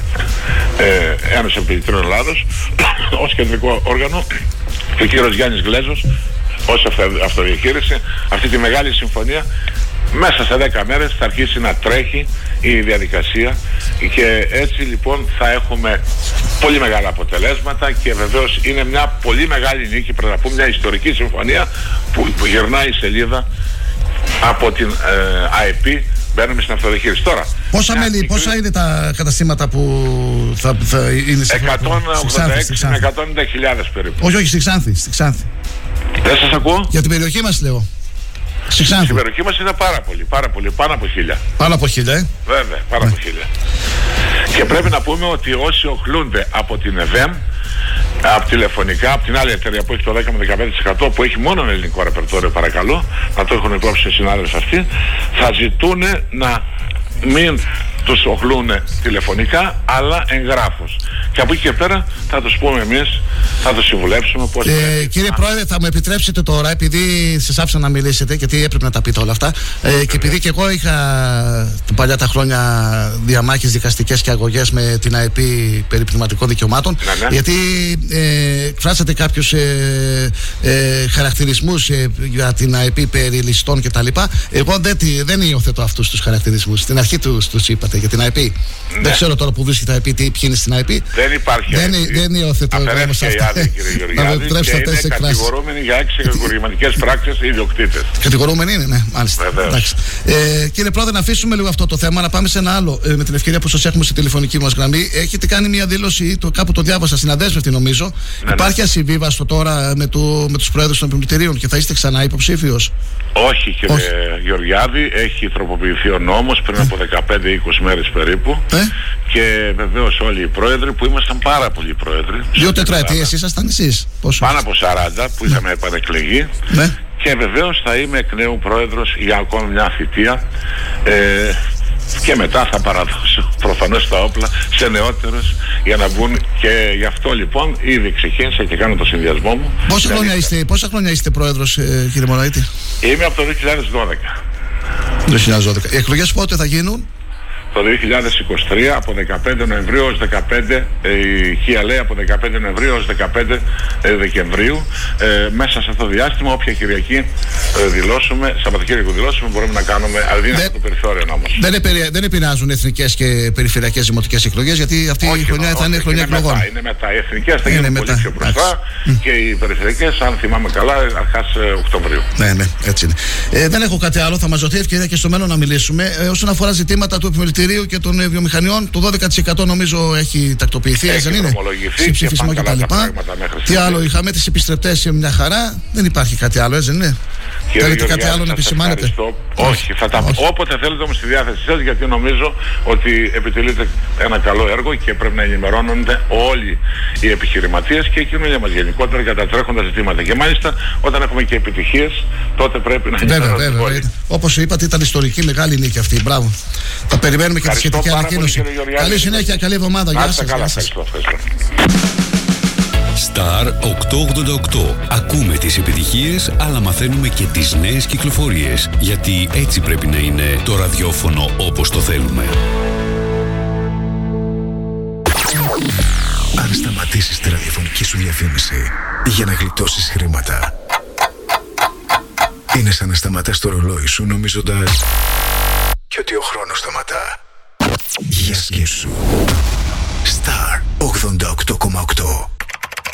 ε, Ένωσης Επιτροπής Ελλάδος ως κεντρικό όργανο και ο κύριος Γιάννης Γλέζος ως αυτο- αυτοδιαχείριση. Αυτή τη μεγάλη συμφωνία μέσα σε 10 μέρες θα αρχίσει να τρέχει η διαδικασία και έτσι λοιπόν θα έχουμε πολύ μεγάλα αποτελέσματα και βεβαίως είναι μια πολύ μεγάλη νίκη πρέπει να πούμε μια ιστορική συμφωνία που, που γυρνάει η σελίδα από την ε, ΑΕΠ μπαίνουμε στην αυτοδιαχείριση τώρα Πόσα, μια μέλη, μικρή- πόσα είναι τα καταστήματα που θα, θα είναι σε αυτό; Το- στη Ξάνθη, στη 186 Ξάνθη. με 190 χιλιάδες περίπου Όχι, όχι, στη Ξάνθη. Στη Ξάνθη. δεν σας ακούω; Για την περιοχή μας λέω. Στη Ξάνθη. στην περιοχή μας είναι πάρα πολύ, πάρα πολύ, πάνω από χίλια Πάνω από χίλια, ε. Βέβαια, πάρα από χίλια. Και πρέπει να πούμε ότι όσοι οχλούνται από την ΕΒΕΜ, από τηλεφωνικά, από την άλλη εταιρεία που έχει το 10 με 15% που έχει μόνο ελληνικό ρεπερτόριο, παρακαλώ, να το έχουν υπόψη οι συνάδελφοι αυτοί, θα ζητούν να μην τους οχλούν τηλεφωνικά, αλλά εγγράφους. Και από εκεί και πέρα θα τους πούμε εμείς, θα τους συμβουλέψουμε πώς Ε, κύριε Πρόεδρε, θα μου επιτρέψετε τώρα, επειδή σας άφησα να μιλήσετε, γιατί έπρεπε να τα πείτε όλα αυτά, ε, και επειδή και εγώ είχα την παλιά τα χρόνια διαμάχες δικαστικές και αγωγές με την ΑΕΠ περί πνευματικών δικαιωμάτων, Ναι, ναι. γιατί ε, εκφράσατε κάποιους ε, ε, χαρακτηρισμούς ε, για την ΑΕΠ περί ληστών κτλ. Εγώ δεν, τη- δεν υιοθετώ αυτούς τους χαρακτηρισμούς. Στην αρχή τους τους είπατε. Για την IP. Δεν ξέρω τώρα που βρίσκεται η IP, τι, ποιοι είναι στην IP. Δεν υπάρχει Δεν, IP. δεν υιοθετώ εγώ όμω Αφαιρέθηκε η αυτά. άδεια, κύριε Να Γεωργιάδη, με και επιτρέψετε αυτέ τι είναι εκφράσεις. κατηγορούμενοι για έξι κατηγορηματικές πράξεις οι ιδιοκτήτες. Κατηγορούμενοι είναι, ναι, μάλιστα. Βεβαίως. Εντάξει. Ε, κύριε Πρόεδρε, να αφήσουμε λίγο αυτό το θέμα, να πάμε σε ένα άλλο. Ε, με την ευκαιρία που σας έχουμε στη τηλεφωνική μας γραμμή, έχετε κάνει μια δήλωση, το, κάπου το διάβασα στην αδέσμευτη νομίζω. Ναι, Υπάρχει ασυμβίβαστο τώρα με, το, με τους πρόεδρους των επιμελητηρίων και θα είστε ξανά υποψήφιος; Όχι κύριε Όχι. Γεωργιάδη, έχει τροποποιηθεί ο νόμος πριν από 15-20 μέρες περίπου Ε; και βεβαίως όλοι οι πρόεδροι που ήμασταν πάρα πολλοί πρόεδροι Δύο τετραετίες ήσασταν εσείς; Πόσο; πάνω από 40 που είχαμε επανεκλεγεί Ναι. και βεβαίως θα είμαι εκ νέου πρόεδρος για ακόμη μια θητεία ε, και μετά θα παραδώσω προφανώς τα όπλα σε νεότερους για να μπουν και γι' αυτό λοιπόν ήδη ξεκίνησα και κάνω το συνδυασμό μου Πόσα Δηλαδή, χρόνια είστε, πόσα χρόνια είστε πρόεδρος, ε, κύριε Μωραήτη. Είμαι από το 2012 2012. Οι εκλογές πότε θα γίνουν; Το 2023 από 15 Νοεμβρίου ως 15 ε, η ΧΙΑ λέει από 15 Νοεμβρίου ως 15 ε, Δεκεμβρίου ε, μέσα σε αυτό το διάστημα όποια Κυριακή ε, δηλώσουμε Σαββατοκύριακο δηλώσουμε μπορούμε να κάνουμε αλλά είναι αυτό το περιθώριο όμως Δεν, επηρε- δεν επηρεάζουν εθνικές και περιφερειακές δημοτικές εκλογές, γιατί αυτή η χρονιά θα είναι χρονιά είναι εκλογών. μετά, είναι μετά. Οι εθνικές θα Είναι γίνουν μετά. πολύ πιο μπροστά και οι περιφερειακές αν θυμάμαι καλά αρχάς ε, Οκτωβρίου Ναι, ναι, έτσι είναι. Ε, δεν έχω κάτι άλλο. Θα μας δοθεί ευκαιρία και στο μέλλον να μιλήσουμε. Ε, όσον αφορά ζητήματα του επιμελητηρίου και των ε, βιομηχανιών, το 12% νομίζω έχει τακτοποιηθεί, Έχει δεν είναι; δρομολογηθεί Σε και ψηφισμό πάνε καλά κτλ. τα πράγματα μέχρι Τι στιγμή. άλλο, είχαμε τις επιστρεπτέ μια χαρά. Δεν υπάρχει κάτι άλλο, έτσι δεν είναι; Κύριε Θέλετε κάτι Γεωργιάδη, άλλο να σας επισημάνετε; ευχαριστώ. Όχι, θα τα όποτε θέλετε όμως στη διάθεσή σας γιατί νομίζω ότι επιτελείτε ένα καλό έργο και πρέπει να ενημερώνονται όλοι οι επιχειρηματίες και η κοινωνία μας γενικότερα για τα τρέχοντα ζητήματα. Και μάλιστα όταν έχουμε και επιτυχίες τότε πρέπει να Βέβαια, ενημερώνονται βέβαια. όλοι. Όπως είπατε, ήταν ιστορική μεγάλη νίκη αυτή. Μπράβο. Θα περιμένουμε και τη Ευχαριστώ σχετική πάρα πολύ, ανακοίνωση. κύριε Γεωργιάδη. Καλή συνέχεια, καλή εβδομάδα. Να Γεια είστε σας. καλά, ευχαριστώ, ευχαριστώ. Star 888. Ακούμε τις επιτυχίες, αλλά μαθαίνουμε και τις νέες κυκλοφορίες. Γιατί έτσι πρέπει να είναι το ραδιόφωνο όπως το θέλουμε. Αν σταματήσεις τη ραδιοφωνική σου διαφήμιση για να γλιτώσεις χρήματα, είναι σαν να σταματάς το ρολόι σου νομίζοντας και ότι ο χρόνος σταματά. Για σκέψου. Star 88,8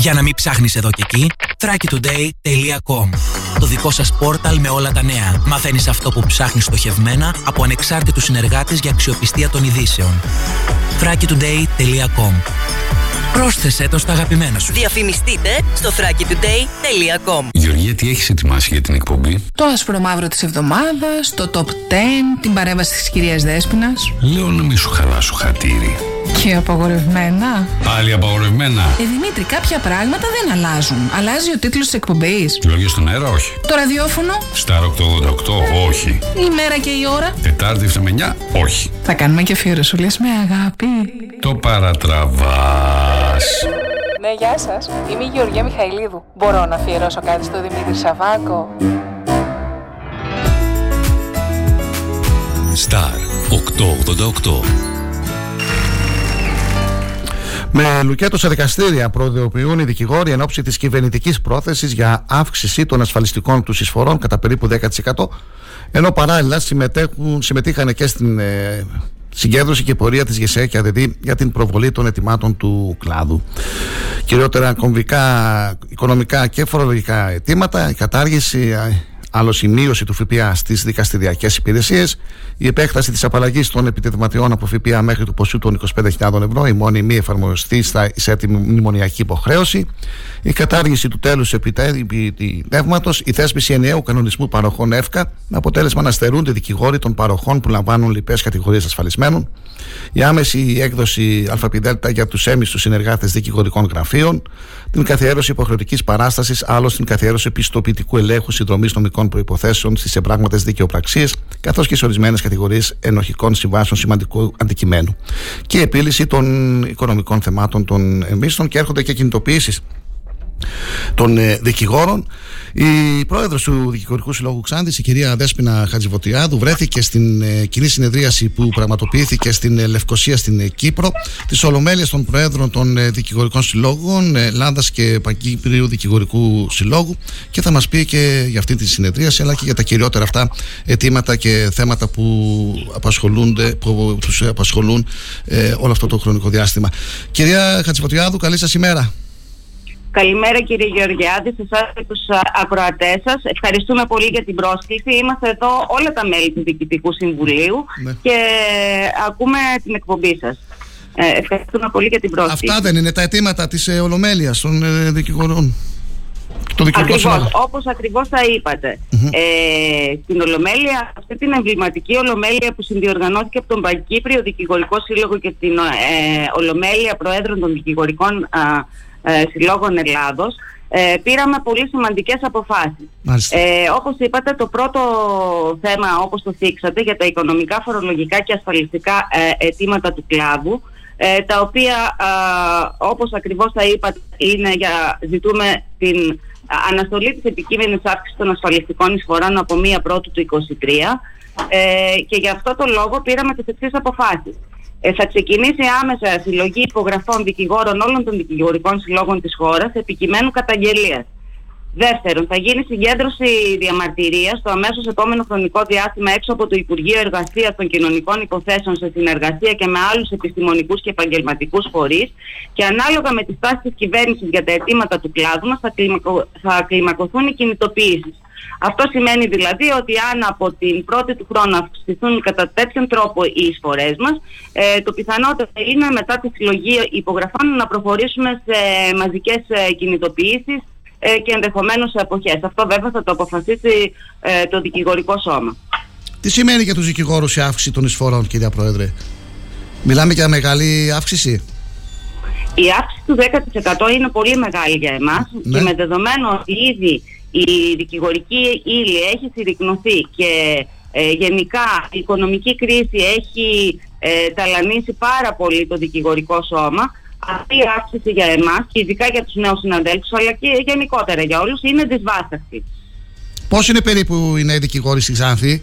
Για να μην ψάχνεις εδώ και εκεί, thrakitoday.com Το δικό σας πόρταλ με όλα τα νέα. Μαθαίνεις αυτό που ψάχνεις στοχευμένα από ανεξάρτητους συνεργάτες για αξιοπιστία των ειδήσεων. thrakitoday.com Πρόσθεσέ το στα αγαπημένα σου. Διαφημιστείτε στο thrakitoday.com Γεωργία, τι έχεις ετοιμάσει για την εκπομπή; Το άσπρο μαύρο της εβδομάδας, το top 10, την παρέμβαση της κυρίας Δέσποινας Λέω να μην σου χαλάσω χατήρι. Και απαγορευμένα; Πάλι απαγορευμένα. Ε, Δημήτρη, κάποια πράγματα δεν αλλάζουν. Αλλάζει ο τίτλος της εκπομπής. Λόγια στον αέρα, όχι. Το ραδιόφωνο, Star 888, όχι. η μέρα και η ώρα; Τετάρτη 7 με 9, όχι. Θα κάνουμε και αφιερωσούλες με αγάπη. Το παρατραβάς. Ναι, γεια σας. Είμαι η Γεωργία Μιχαηλίδου. Μπορώ να αφιερώσω κάτι στο Δημήτρη Σαββάκο; Star 888. Με λουκέτο σε δικαστήρια προειδοποιούν οι δικηγόροι εν ώψη της κυβερνητικής πρόθεσης για αύξηση των ασφαλιστικών τους εισφορών κατά περίπου 10%, ενώ παράλληλα συμμετέχουν, συμμετείχαν και στην ε, συγκέντρωση και πορεία της ΓΕΣΕ και ΑΔΔ για την προβολή των ετοιμάτων του κλάδου. Κυριότερα κομβικά, οικονομικά και φορολογικά αιτήματα, η κατάργηση ε, Άλλο η μείωση του ΦΠΑ στις δικαστηριακές υπηρεσίες, η επέκταση της απαλλαγής των επιτεδηματιών από ΦΠΑ μέχρι του ποσού των 25.000 ευρώ, η μόνη μη εφαρμοστή στα σε τη μνημονιακή υποχρέωση, η κατάργηση του τέλους επιτεύγματος, η θέσπιση ενιαίου κανονισμού παροχών ΕΦΚΑ, με αποτέλεσμα να στερούνται δικηγόροι των παροχών που λαμβάνουν λοιπές κατηγορίες ασφαλισμένων, η άμεση έκδοση ΑΠΔ για τους έμιστους συνεργάτες δικηγορικών γραφείων, την καθιέρωση υποχρεωτικής παράστασης, άλλο την καθιέρωση πιστοποιητικού ελέγχου συνδρομής νομικών προποθέσεων στις εμπράγματες δικαιοπραξίες, καθώς και σε ορισμένες κατηγορίες ενοχικών συμβάσεων σημαντικού αντικειμένου. Και η επίλυση των οικονομικών θεμάτων των εμίστων και έρχονται και κινητοποιήσεις των ε, δικηγόρων. Η πρόεδρος του Δικηγορικού Συλλόγου Ξάνθης, η κυρία Δέσπινα Χατζηβοτιάδου, βρέθηκε στην ε, κοινή συνεδρίαση που πραγματοποιήθηκε στην ε, Λευκοσία στην ε, Κύπρο, τη Ολομέλεια των Προέδρων των ε, Δικηγορικών Συλλόγων, Ελλάδας και Παγκύπριου Δικηγορικού Συλλόγου και θα μας πει και για αυτή τη συνεδρίαση, αλλά και για τα κυριότερα αυτά αιτήματα και θέματα που, απασχολούνται, που τους απασχολούν ε, όλο αυτό το χρονικό διάστημα. Κυρία Χατζηβοτιάδου, καλή σας ημέρα. Καλημέρα κύριε Γεωργιάδη, σε εσάς και τους α, ακροατές σας. Ευχαριστούμε πολύ για την πρόσκληση. Είμαστε εδώ όλα τα μέλη του Διοικητικού Συμβουλίου Ναι. και ακούμε την εκπομπή σας. Ε, ευχαριστούμε πολύ για την πρόσκληση. Αυτά δεν είναι τα αιτήματα της ε, Ολομέλειας των ε, δικηγορών. Το δικηγορικό Ακριβώς, σύλλογο. όπως ακριβώς τα είπατε. Ε, στην Ολομέλεια, αυτή την εμβληματική Ολομέλεια που συνδιοργανώθηκε από τον Παγκύπριο Δικηγορικό Σύλλογο και την ε, Ολομέλεια Προέδρων των Δικηγορικών α, ε, Συλλόγων Ελλάδος, ε, πήραμε πολύ σημαντικές αποφάσεις. Μάλιστα. Ε, όπως είπατε, το πρώτο θέμα, όπως το θίξατε, για τα οικονομικά, φορολογικά και ασφαλιστικά ε, αιτήματα του κλάδου, ε, τα οποία, α, όπως ακριβώς τα είπατε, είναι για, ζητούμε την α, αναστολή της επικείμενης αύξησης των ασφαλιστικών εισφορών από 1 πρώτου του 2023 ε, και γι' αυτό το λόγο πήραμε τις εξής αποφάσεις. Ε, θα ξεκινήσει άμεσα συλλογή υπογραφών δικηγόρων όλων των δικηγορικών συλλόγων της χώρας επικειμένου καταγγελίας. Δεύτερον, θα γίνει συγκέντρωση διαμαρτυρίας στο αμέσως επόμενο χρονικό διάστημα έξω από το Υπουργείο Εργασίας των Κοινωνικών Υποθέσεων σε συνεργασία και με άλλους επιστημονικούς και επαγγελματικούς φορείς και ανάλογα με τη στάση της κυβέρνησης για τα αιτήματα του κλάδου μας θα, κλιμακω... θα κλιμακωθούν οι κινητοποιήσεις. Αυτό σημαίνει δηλαδή ότι αν από την πρώτη του χρόνου αυξηθούν κατά τέτοιον τρόπο οι εισφορές μας, ε, το πιθανότερο είναι μετά τη συλλογή υπογραφών να προχωρήσουμε σε μαζικές ε, κινητοποιήσεις ε, και ενδεχομένως σε αποχές. Αυτό βέβαια θα το αποφασίσει ε, το δικηγορικό σώμα. Τι σημαίνει για τους δικηγόρους η αύξηση των εισφορών, κυρία Πρόεδρε; Μιλάμε για μεγάλη αύξηση; Η αύξηση του 10% είναι πολύ μεγάλη για εμάς Ναι. και με δεδομένο ότι ήδη η δικηγορική ύλη έχει συρρυκνωθεί και ε, γενικά η οικονομική κρίση έχει ε, ταλανίσει πάρα πολύ το δικηγορικό σώμα, αυτή η αύξηση για εμάς και ειδικά για τους νέους συναδέλφους αλλά και γενικότερα για όλους είναι δυσβάσταχτη. Πώς είναι περίπου οι νέοι δικηγόροι στη Ξάνθη,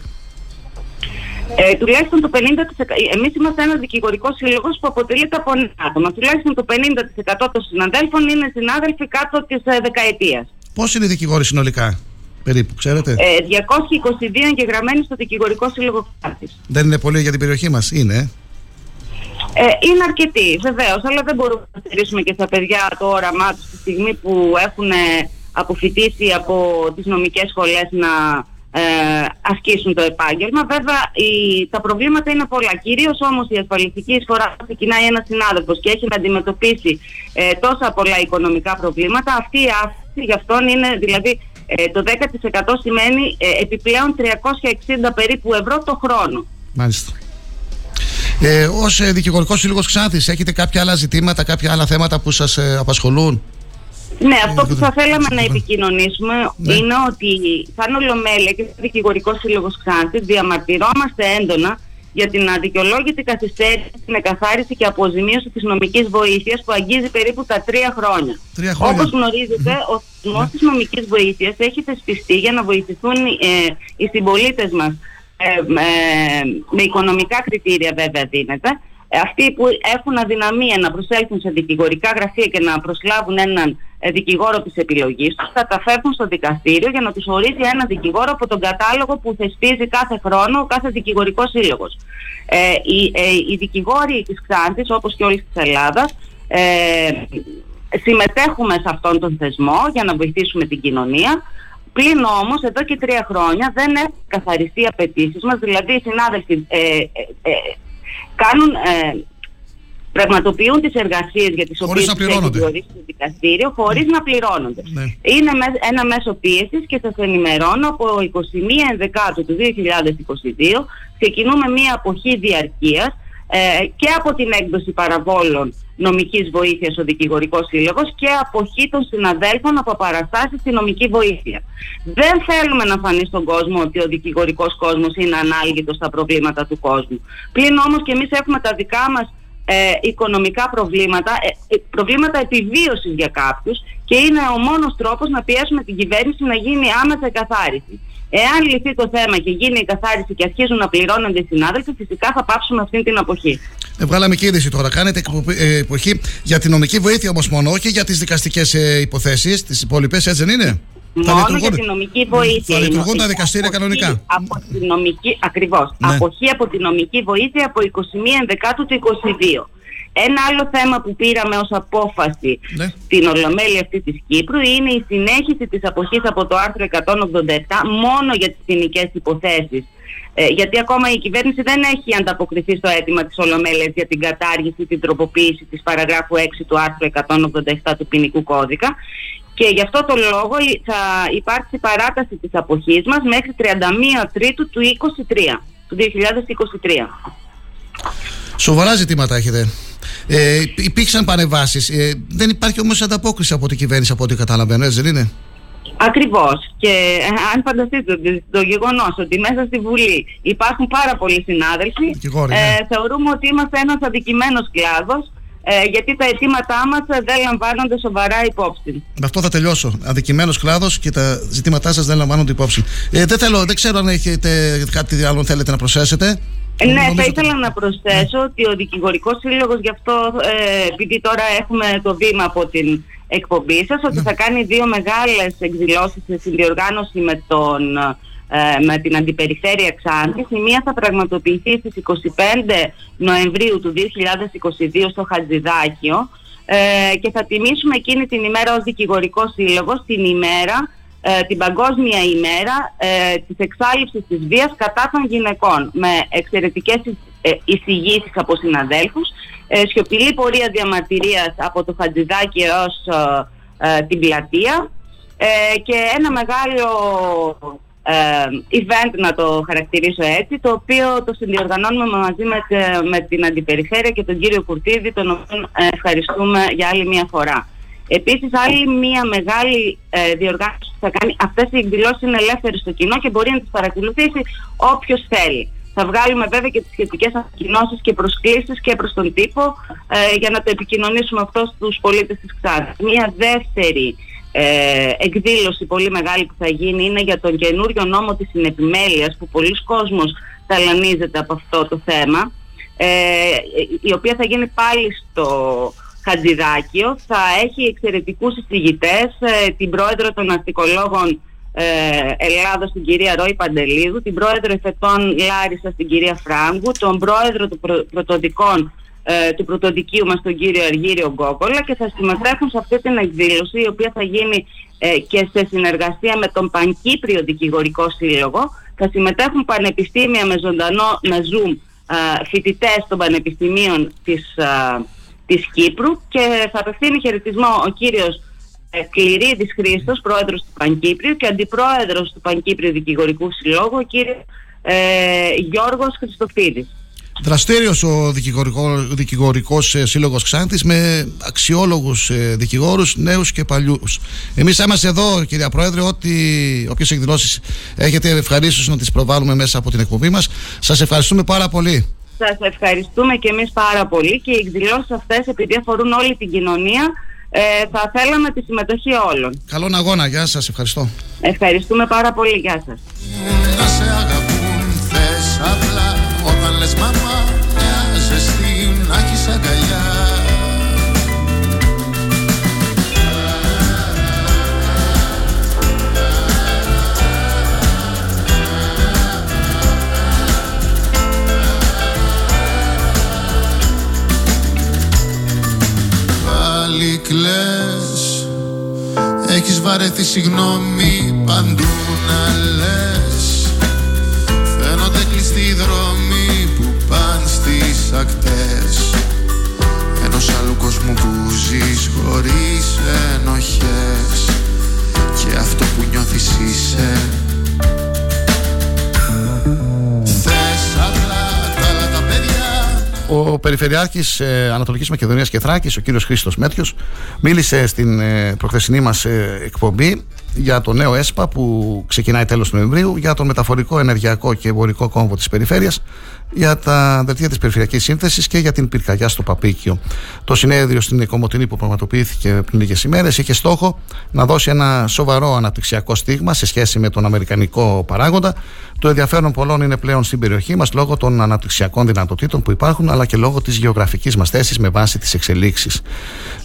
Ε, τουλάχιστον το 50%. Εμείς είμαστε ένας δικηγορικός σύλλογος που αποτελείται από νέα άτομα. Τουλάχιστον το 50% των συναδέλφων είναι συνάδελφοι κάτω της ε, δεκαετίας. Πώ είναι οι δικηγόροι συνολικά, περίπου, ξέρετε; Ε, 222 εγγεγραμμένοι στο δικηγορικό σύλλογο Ξάνθης. Δεν είναι πολύ για την περιοχή μας, είναι; ε. Ε, είναι αρκετοί, βεβαίως, αλλά δεν μπορούμε να στηρίσουμε και στα παιδιά το όραμά τους τη στιγμή που έχουν ε, αποφοιτήσει από τις νομικές σχολές να ε, ασκήσουν το επάγγελμα. Βέβαια, η, τα προβλήματα είναι πολλά. Κυρίως όμως η ασφαλιστική εισφορά που ξεκινάει ένας συνάδελφος και έχει να αντιμετωπίσει ε, τόσα πολλά οικονομικά προβλήματα, αυτή η αύξηση γι' αυτόν είναι δηλαδή ε, το 10% σημαίνει ε, επιπλέον 360 περίπου ευρώ το χρόνο. Μάλιστα. Ε, Ω ε, δικηγορικός σύλλογος Ξάνθης, έχετε κάποια άλλα ζητήματα, κάποια άλλα θέματα που σας ε, απασχολούν; Ναι, αυτό που θα θέλαμε να επικοινωνήσουμε είναι ότι σαν Ολομέλεια και σαν Δικηγορικός Σύλλογος Ξάνθης διαμαρτυρόμαστε έντονα για την αδικαιολόγητη καθυστέρηση στην εκαθάριση και αποζημίωση της νομικής βοήθειας που αγγίζει περίπου τα τρία χρόνια. Τρία χρόνια. Όπως γνωρίζετε, ο θεσμός της νομικής βοήθειας έχει θεσπιστεί για να βοηθηθούν ε, οι συμπολίτες μας ε, με, με οικονομικά κριτήρια βέβαια δίνεται. Ε, αυτοί που έχουν αδυναμία να προσέλθουν σε δικηγορικά γραφεία και να προσλάβουν έναν ε, δικηγόρο της επιλογής τους θα τα φέρουν στο δικαστήριο για να τους ορίζει ένα δικηγόρο από τον κατάλογο που θεσπίζει κάθε χρόνο ο κάθε δικηγορικός σύλλογος. Ε, οι, ε, οι δικηγόροι της Ξάνθης όπως και όλης της Ελλάδας ε, συμμετέχουμε σε αυτόν τον θεσμό για να βοηθήσουμε την κοινωνία Πλην όμως, εδώ και τρία χρόνια δεν έχουν καθαριστεί οι απαιτήσεις μας, δηλαδή οι συνάδελφοι ε, ε, ε, κάνουν, ε, πραγματοποιούν τις εργασίες για τις Χωρίς οποίες να έχει πληρώνονται. διορίσει το δικαστήριο, χωρίς να πληρώνονται. Ναι. Είναι με- ένα μέσο πίεσης και σας ενημερώνω από 21 Ενδεκάτου του 2022 ξεκινούμε μία αποχή διαρκείας ε, και από την έκδοση παραβόλων νομικής βοήθειας ο Δικηγορικός Σύλλογος και αποχή των συναδέλφων από παραστάσεις στη νομική βοήθεια. Δεν θέλουμε να φανεί στον κόσμο ότι ο δικηγορικός κόσμος είναι ανάλγητος στα προβλήματα του κόσμου. Πλην όμως και εμείς έχουμε τα δικά μας ε, οικονομικά προβλήματα, ε, ε, προβλήματα επιβίωσης για κάποιους και είναι ο μόνος τρόπος να πιέσουμε την κυβέρνηση να γίνει άμεσα η καθάριση. Εάν λυθεί το θέμα και γίνει η καθάριση και αρχίζουν να πληρώνονται οι συνάδελφοι, φυσικά θα πάψουμε αυτή την εποχή. Ε, βγάλαμε και είδηση τώρα. Κάνετε εκπο- ε, εποχή για την νομική βοήθεια όμως μόνο, όχι για τις δικαστικές ε, υποθέσεις, τις υπόλοιπες, έτσι δεν είναι; Θα Μόνο λειτουργούν- για την νομική βοήθεια. Θα είναι. λειτουργούν τα Η δικαστήρια αποχή κανονικά. Από την νομική, ακριβώς. Ναι. Αποχή από τη νομική βοήθεια από 21 Ενδεκάτου του 22. Ένα άλλο θέμα που πήραμε ως απόφαση Ναι. στην Ολομέλεια αυτή της Κύπρου είναι η συνέχιση της αποχής από το άρθρο 187 μόνο για τις ποινικές υποθέσεις. Ε, γιατί ακόμα η κυβέρνηση δεν έχει ανταποκριθεί στο αίτημα της Ολομέλειας για την κατάργηση, την τροποποίηση της παραγράφου 6 του άρθρου 187 του ποινικού κώδικα. Και γι' αυτό το λόγο η- θα υπάρξει παράταση της αποχής μας μέχρι 31 Τρίτου του 23, του 2023. Σοβαρά ζητήματα έχετε. Ε, υπήρξαν πανεβάσει. Ε, δεν υπάρχει όμως ανταπόκριση από την κυβέρνηση, από ό,τι καταλαβαίνω, έτσι δεν είναι; Ακριβώς. Και ε, αν φανταστείτε το, το γεγονός ότι μέσα στη Βουλή υπάρχουν πάρα πολλοί συνάδελφοι, Δικηγόροι, ναι. ε, θεωρούμε ότι είμαστε ένας αδικημένος κλάδος, ε, γιατί τα αιτήματά μας ε, δεν λαμβάνονται σοβαρά υπόψη. Με αυτό θα τελειώσω. Αδικημένος κλάδος και τα ζητήματά σας δεν λαμβάνονται υπόψη. Ε, δεν, θέλω, δεν ξέρω αν έχετε κάτι άλλο θέλετε να προσθέσετε. Ε, Ναι, Νομίζω θα ότι- ήθελα να προσθέσω ότι ο δικηγορικός σύλλογος γι' αυτό, ε, επειδή τώρα έχουμε το βήμα από την εκπομπή σας, ότι θα κάνει δύο μεγάλες εκδηλώσεις σε συνδιοργάνωση με, τον, ε, με την Αντιπεριφέρεια Ξάνθης. Η μία θα πραγματοποιηθεί στις 25 Νοεμβρίου του 2022 στο Χατζηδάκιο. Ε, και θα τιμήσουμε εκείνη την ημέρα ως δικηγορικός σύλλογος την ημέρα ε, την παγκόσμια ημέρα ε, της εξάλληψης της βίας κατά των γυναικών με εξαιρετικές ε, εισηγήσεις από συναδέλφους, ε, σιωπηλή πορεία διαμαρτυρίας από το Χατζηδάκι έως ε, ε, την πλατεία. Ε, και ένα μεγάλο ε, event να το χαρακτηρίσω έτσι, το οποίο το συνδιοργανώνουμε μαζί με, τε- με την Αντιπεριφέρεια και τον κύριο Κουρτίδη, τον οποίο ε, ευχαριστούμε για άλλη μια φορά. Επίσης άλλη μια μεγάλη ε, διοργάνωση που θα κάνει, αυτές οι εκδηλώσεις είναι ελεύθερες στο κοινό και μπορεί να τις παρακολουθήσει όποιος θέλει. Θα βγάλουμε βέβαια και τις σχετικές ανακοινώσεις και προσκλήσεις και προς τον τύπο ε, για να το επικοινωνήσουμε αυτό στους πολίτες της Ξάνθης. Μια δεύτερη ε, εκδήλωση πολύ μεγάλη που θα γίνει είναι για τον καινούριο νόμο της συνεπιμέλειας που πολλοί κόσμος ταλανίζεται από αυτό το θέμα ε, η οποία θα γίνει πάλι στο Χατζηδάκιο. Θα έχει εξαιρετικούς εισηγητές ε, την πρόεδρο των αστικολόγων ε, Ελλάδος την κυρία Ρόη Παντελίδου την πρόεδρο εφετών Λάρισα την κυρία Φράγκου τον πρόεδρο του προ, πρωτοδικών ε, του πρωτοδικείου μας τον κύριο Αργύριο Γκόκολα και θα συμμετέχουν σε αυτή την εκδήλωση η οποία θα γίνει ε, και σε συνεργασία με τον Πανκύπριο Δικηγορικό Σύλλογο θα συμμετέχουν πανεπιστήμια με ζωντανό, με Zoom ε, φοιτητές των πανεπιστημίων της, ε, της Κύπρου και θα απευθύνει χαιρετισμό ο κύριος ε, Κληρίδης Χρήστος, πρόεδρος του Πανκύπριου και αντιπρόεδρος του Πανκύπριου Δικηγορικού Συλλόγου, ο κύριος ε, Γιώργος Χριστοφίδης. Δραστήριος ο δικηγορικό, δικηγορικός ε, σύλλογος Ξάνθης με αξιόλογους ε, δικηγόρους νέους και παλιούς. Εμείς θα είμαστε εδώ κυρία Πρόεδρε ό,τι, όποιες εκδηλώσεις έχετε ευχαρίστως να τις προβάλλουμε μέσα από την εκπομπή μας. Σας ευχαριστούμε πάρα πολύ. Σας ευχαριστούμε και εμείς πάρα πολύ και οι εκδηλώσεις αυτές επειδή αφορούν όλη την κοινωνία ε, θα θέλαμε τη συμμετοχή όλων. Καλόν αγώνα, γεια σας, ευχαριστώ. Ευχαριστούμε πάρα πολύ. Γεια σας. Λες μαμά μια ζεστή να έχεις αγκαλιά Πάλι κλαις Έχεις βαρεθεί συγγνώμη παντού να λες ακτές Ενός άλλου κόσμου που ζεις χωρίς ενοχές. Και αυτό που νιώθεις είσαι. Θες απλά τα άλλα τα παιδιά. Ο Περιφερειάρχης ε, Ανατολικής Μακεδονίας και Θράκης, ο κύριος Χρήστος Μέτριο, μίλησε στην ε, προχθεσινή μας ε, εκπομπή για το νέο ΕΣΠΑ που ξεκινάει τέλος Νοεμβρίου, για τον μεταφορικό, ενεργειακό και εμπορικό κόμβο της περιφέρειας, για τα δελτία της περιφερειακής σύνθεσης και για την πυρκαγιά στο Παπίκιο. Το συνέδριο στην Κομωτινή που πραγματοποιήθηκε πριν λίγες ημέρες είχε στόχο να δώσει ένα σοβαρό αναπτυξιακό στίγμα σε σχέση με τον Αμερικανικό παράγοντα. Το ενδιαφέρον πολλών είναι πλέον στην περιοχή μας λόγω των αναπτυξιακών δυνατοτήτων που υπάρχουν αλλά και λόγω της γεωγραφικής μας θέσης με βάση τις εξελίξεις.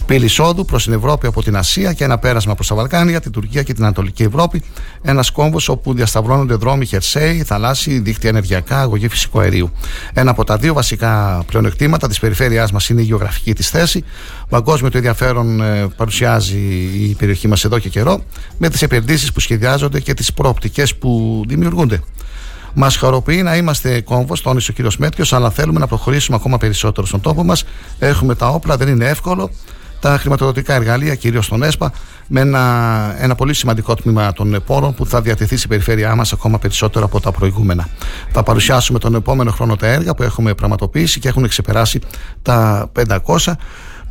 Πύλη εισόδου προς την Ευρώπη από την Ασία και ένα πέρασμα προς τα Βαλκάνια, την Τουρκία και την Ανατολική Ευρώπη. Ένας κόμβος όπου διασταυρώνονται δρόμοι χερσαίοι, θαλάσσιοι, δίκτυα ενεργειακά, αγωγή φυσικού αερίου. Ένα από τα δύο βασικά πλεονεκτήματα της περιφέρειάς μας είναι η γεωγραφική της θέση. Παγκόσμιο το ενδιαφέρον ε, παρουσιάζει η περιοχή μας εδώ και καιρό, με τις επενδύσεις που σχεδιάζονται και τις προοπτικές που δημιουργούνται. Μας χαροποιεί να είμαστε κόμβος, τόνισε ο κύριος Μέτριο, αλλά θέλουμε να προχωρήσουμε ακόμα περισσότερο στον τόπο μας. Έχουμε τα όπλα, δεν είναι εύκολο. Τα χρηματοδοτικά εργαλεία, κυρίως στον ΕΣΠΑ, με ένα, ένα πολύ σημαντικό τμήμα των πόρων που θα διατεθεί στην περιφέρειά μας ακόμα περισσότερο από τα προηγούμενα. Θα παρουσιάσουμε τον επόμενο χρόνο τα έργα που έχουμε πραγματοποιήσει και έχουν ξεπεράσει τα 500.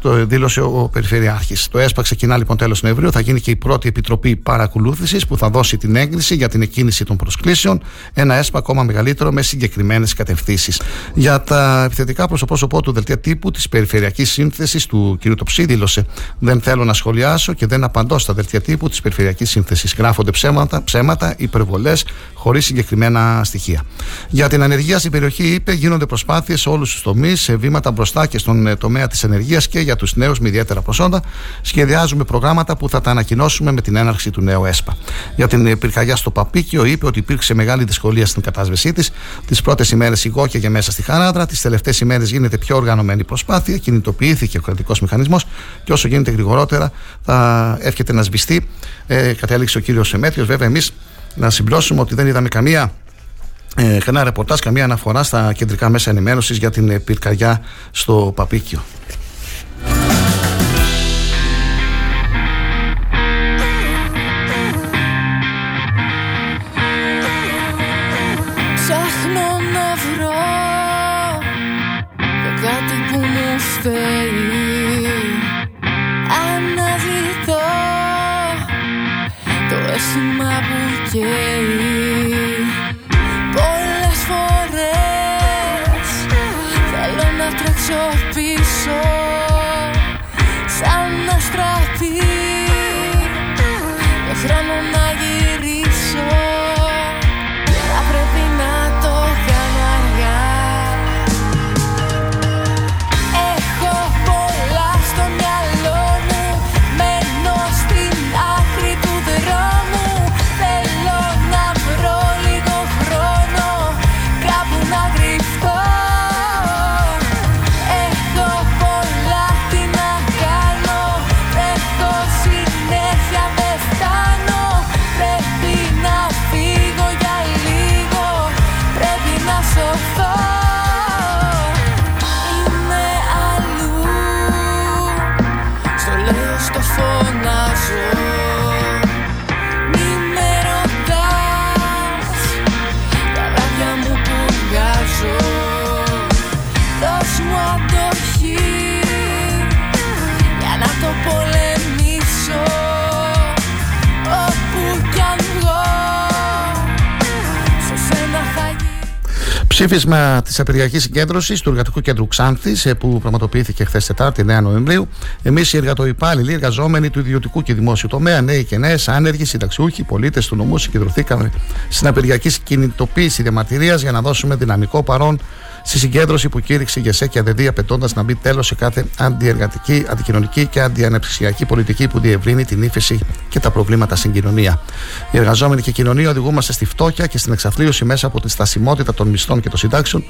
Το δήλωσε ο Περιφερειάρχης. Το ΕΣΠΑ ξεκινά λοιπόν τέλος Νοεμβρίου. Θα γίνει και η πρώτη επιτροπή παρακολούθησης που θα δώσει την έγκριση για την εκκίνηση των προσκλήσεων. Ένα ΕΣΠΑ ακόμα μεγαλύτερο με συγκεκριμένες κατευθύνσεις. Για τα επιθετικά προς το πρόσωπό του δελτία τύπου της Περιφερειακής Σύνθεσης του κ. Τοψί δήλωσε: Δεν θέλω να σχολιάσω και δεν απαντώ στα δελτία τύπου της Περιφερειακής Σύνθεσης. Γράφονται ψέματα, ψέματα υπερβολές χωρίς συγκεκριμένα στοιχεία. Για την ανεργία στην περιοχή, είπε, γίνονται προσπάθειες σε όλους τους τομείς, σε βήματα μπροστά και στον ε, τομέα της ενεργεία και για τους νέους με ιδιαίτερα προσόντα. Σχεδιάζουμε προγράμματα που θα τα ανακοινώσουμε με την έναρξη του νέου ΕΣΠΑ. Για την πυρκαγιά στο Παπίκιο, είπε ότι υπήρξε μεγάλη δυσκολία στην κατάσβεσή της. Τις πρώτες ημέρες ηγόκια και μέσα στη Χαράδρα. Τις τελευταίες ημέρες γίνεται πιο οργανωμένη προσπάθεια. Κινητοποιήθηκε ο κρατικός μηχανισμός και όσο γίνεται γρηγορότερα θα εύχεται να σβηστεί. Ε, κατέληξε ο κύριος Σεμέτριο. Βέβαια, εμείς να συμπλώσουμε ότι δεν είδαμε καμία ε, κανένα ρεπορτάζ, καμία αναφορά στα κεντρικά μέσα ενημέρωσης για την πυρκαγιά στο Παπίκιο. Ψάχνω να βρω το κάτι που μου φταίει. Αναζητώ το αίσθημα που καίει Ψήφισμα της Απεργιακής Συγκέντρωσης του Εργατικού Κέντρου Ξάνθης, που πραγματοποιήθηκε χθες Τετάρτη 9 Νοεμβρίου. Εμείς οι εργατοϊπάλληλοι, οι εργαζόμενοι του ιδιωτικού και δημόσιου τομέα, νέοι και νέες, άνεργοι, συνταξιούχοι, πολίτες του νομού, συγκεντρωθήκαμε στην απεργιακή κινητοποίηση διαμαρτυρίας για να δώσουμε δυναμικό παρόν στη συγκέντρωση που κήρυξε η ΓΕΣΕ και ΑΔΕΔΗ απαιτώντα να μπει τέλος σε κάθε αντιεργατική, αντικοινωνική και αντιανεψυχιακή πολιτική που διευρύνει την ύφεση και τα προβλήματα στην κοινωνία. Οι εργαζόμενοι και η κοινωνία οδηγούμαστε στη φτώχεια και στην εξαθλίωση μέσα από τη στασιμότητα των μισθών και των συντάξεων,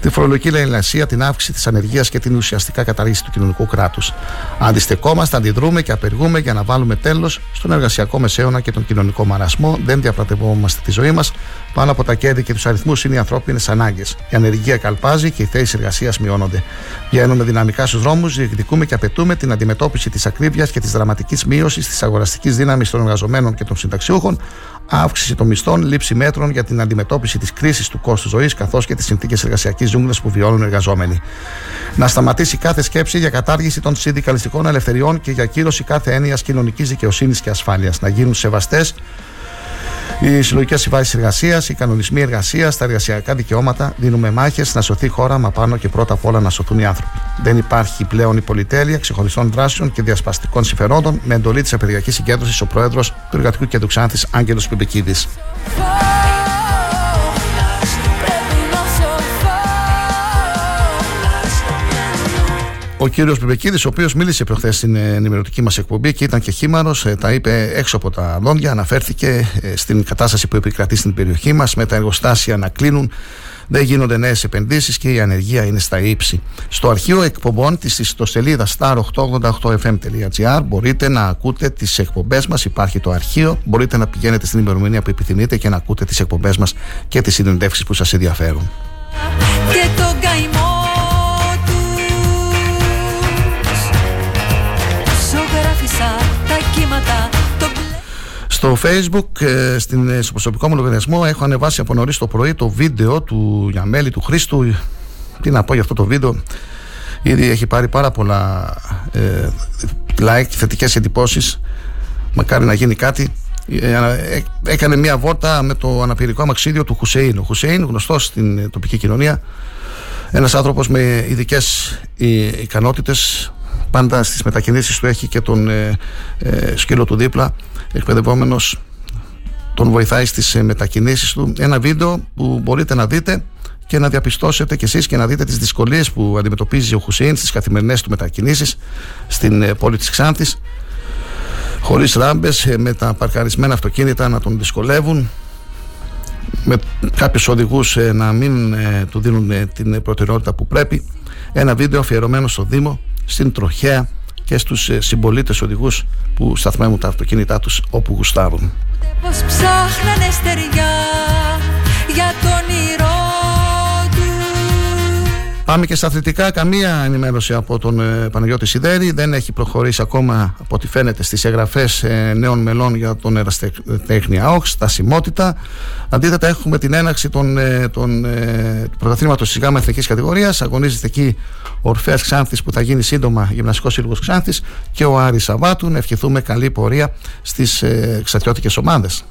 τη φορολογική λαϊλασία, την αύξηση της ανεργίας και την ουσιαστικά καταργήση του κοινωνικού κράτους. Αντιστεκόμαστε, αντιδρούμε και απεργούμε για να βάλουμε τέλος στον εργασιακό μεσαίωνα και τον κοινωνικό μαρασμό. Δεν διαπρατευόμαστε τη ζωή μας. Πάνω από τα κέρδη και τους αριθμούς είναι οι ανθρώπινες ανάγκες. Η ανεργία καλπάζει και οι θέσεις εργασίας μειώνονται. Βγαίνουμε δυναμικά στους δρόμους, διεκδικούμε και απαιτούμε την αντιμετώπιση της ακρίβειας και της δραματικής μείωσης της αγοραστικής δύναμης των εργαζομένων και των συνταξιούχων, αύξηση των μισθών, λήψη μέτρων για την αντιμετώπιση της κρίσης του κόστους ζωής καθώς και τις συνθήκες εργασιακής ζούγκλας που βιώνουν οι εργαζόμενοι. Να σταματήσει κάθε σκέψη για κατάργηση των συνδικαλιστικών ελευθεριών και για κύρωση κάθε έννοιας κοινωνικής δικαιοσύνης και ασφάλειας. Να γίνουν σεβαστές οι συλλογικέ συμβάσεις εργασίας, οι κανονισμοί εργασίας, τα εργασιακά δικαιώματα. Δίνουμε μάχες να σωθεί η χώρα, μα πάνω και πρώτα απ' όλα να σωθούν οι άνθρωποι. Δεν υπάρχει πλέον η πολυτέλεια ξεχωριστών δράσεων και διασπαστικών συμφερόντων με εντολή της Απεργιακή Συγκέντρωσης ο πρόεδρος του Εργατικού Κέντρου Ξάνθης, Άγγελος Πιμπεκίδη. Ο κύριος Μπιμπεκίδης, ο οποίος μίλησε προχθές στην ενημερωτική μας εκπομπή και ήταν και χήμαρος, τα είπε έξω από τα δόντια, αναφέρθηκε ε, στην κατάσταση που επικρατεί στην περιοχή μας, με τα εργοστάσια να κλείνουν, δεν γίνονται νέες επενδύσεις και η ανεργία είναι στα ύψη. Στο αρχείο εκπομπών της ιστοσελίδας star888fm.gr μπορείτε να ακούτε τις εκπομπές μας. Υπάρχει το αρχείο. Μπορείτε να πηγαίνετε στην ημερομηνία που επιθυμείτε και να ακούτε τις εκπομπές μας και τις συνεντεύξεις που σας ενδιαφέρουν. Και τον Στο facebook, ε, στην, ε, στο προσωπικό μου λογαριασμό έχω ανεβάσει από νωρίς το πρωί το βίντεο του Γιαμέλη του Χρήστου. Τι να πω για αυτό το βίντεο. Ήδη έχει πάρει πάρα πολλά ε, like, θετικές εντυπώσεις. Μακάρι να γίνει κάτι. Ε, ε, έκανε μια βόλτα με το αναπηρικό αμαξίδιο του Χουσέιν. Ο Χουσέιν, γνωστός στην τοπική κοινωνία, ένας άνθρωπος με ειδικές ικανότητες, πάντα στις μετακινήσεις του έχει και τον ε, σκύλο του δίπλα εκπαιδευόμενος τον βοηθάει στις ε, μετακινήσεις του. Ένα βίντεο που μπορείτε να δείτε και να διαπιστώσετε κι εσείς και να δείτε τις δυσκολίες που αντιμετωπίζει ο Χουσίν στις καθημερινές του μετακινήσεις στην ε, πόλη της Ξάνθης. Χωρίς ράμπες, ε, με τα παρκαρισμένα αυτοκίνητα να τον δυσκολεύουν με κάποιους οδηγούς να μην του δίνουν την προτεραιότητα που πρέπει. Ένα βίντεο αφιερωμένο στο Δήμο στην τροχέα και στους ε, συμπολίτες οδηγούς που σταθμεύουν τα αυτοκίνητά τους όπου γουστάρουν. Πως ψάχνανε στεριά για τον Πάμε και στα αθλητικά. Καμία ενημέρωση από τον ε, Παναγιώτη Σιδέρη. Δεν έχει προχωρήσει ακόμα από ό,τι φαίνεται στις εγγραφές ε, νέων μελών για τον Εραστέχνη ΑΟΚ, στασιμότητα. Αντίθετα, έχουμε την έναρξη των, ε, των, ε, του πρωταθλήματος της ΓΑΜΑ Εθνικής Κατηγορίας. Αγωνίζεται εκεί ο Ορφαία Ξάνθης που θα γίνει σύντομα γυμναστικός σύλλογος Ξάνθης και ο Άρης Σαββάτου. Να ευχηθούμε καλή πορεία στις ε, εξατριώτικες ομάδες.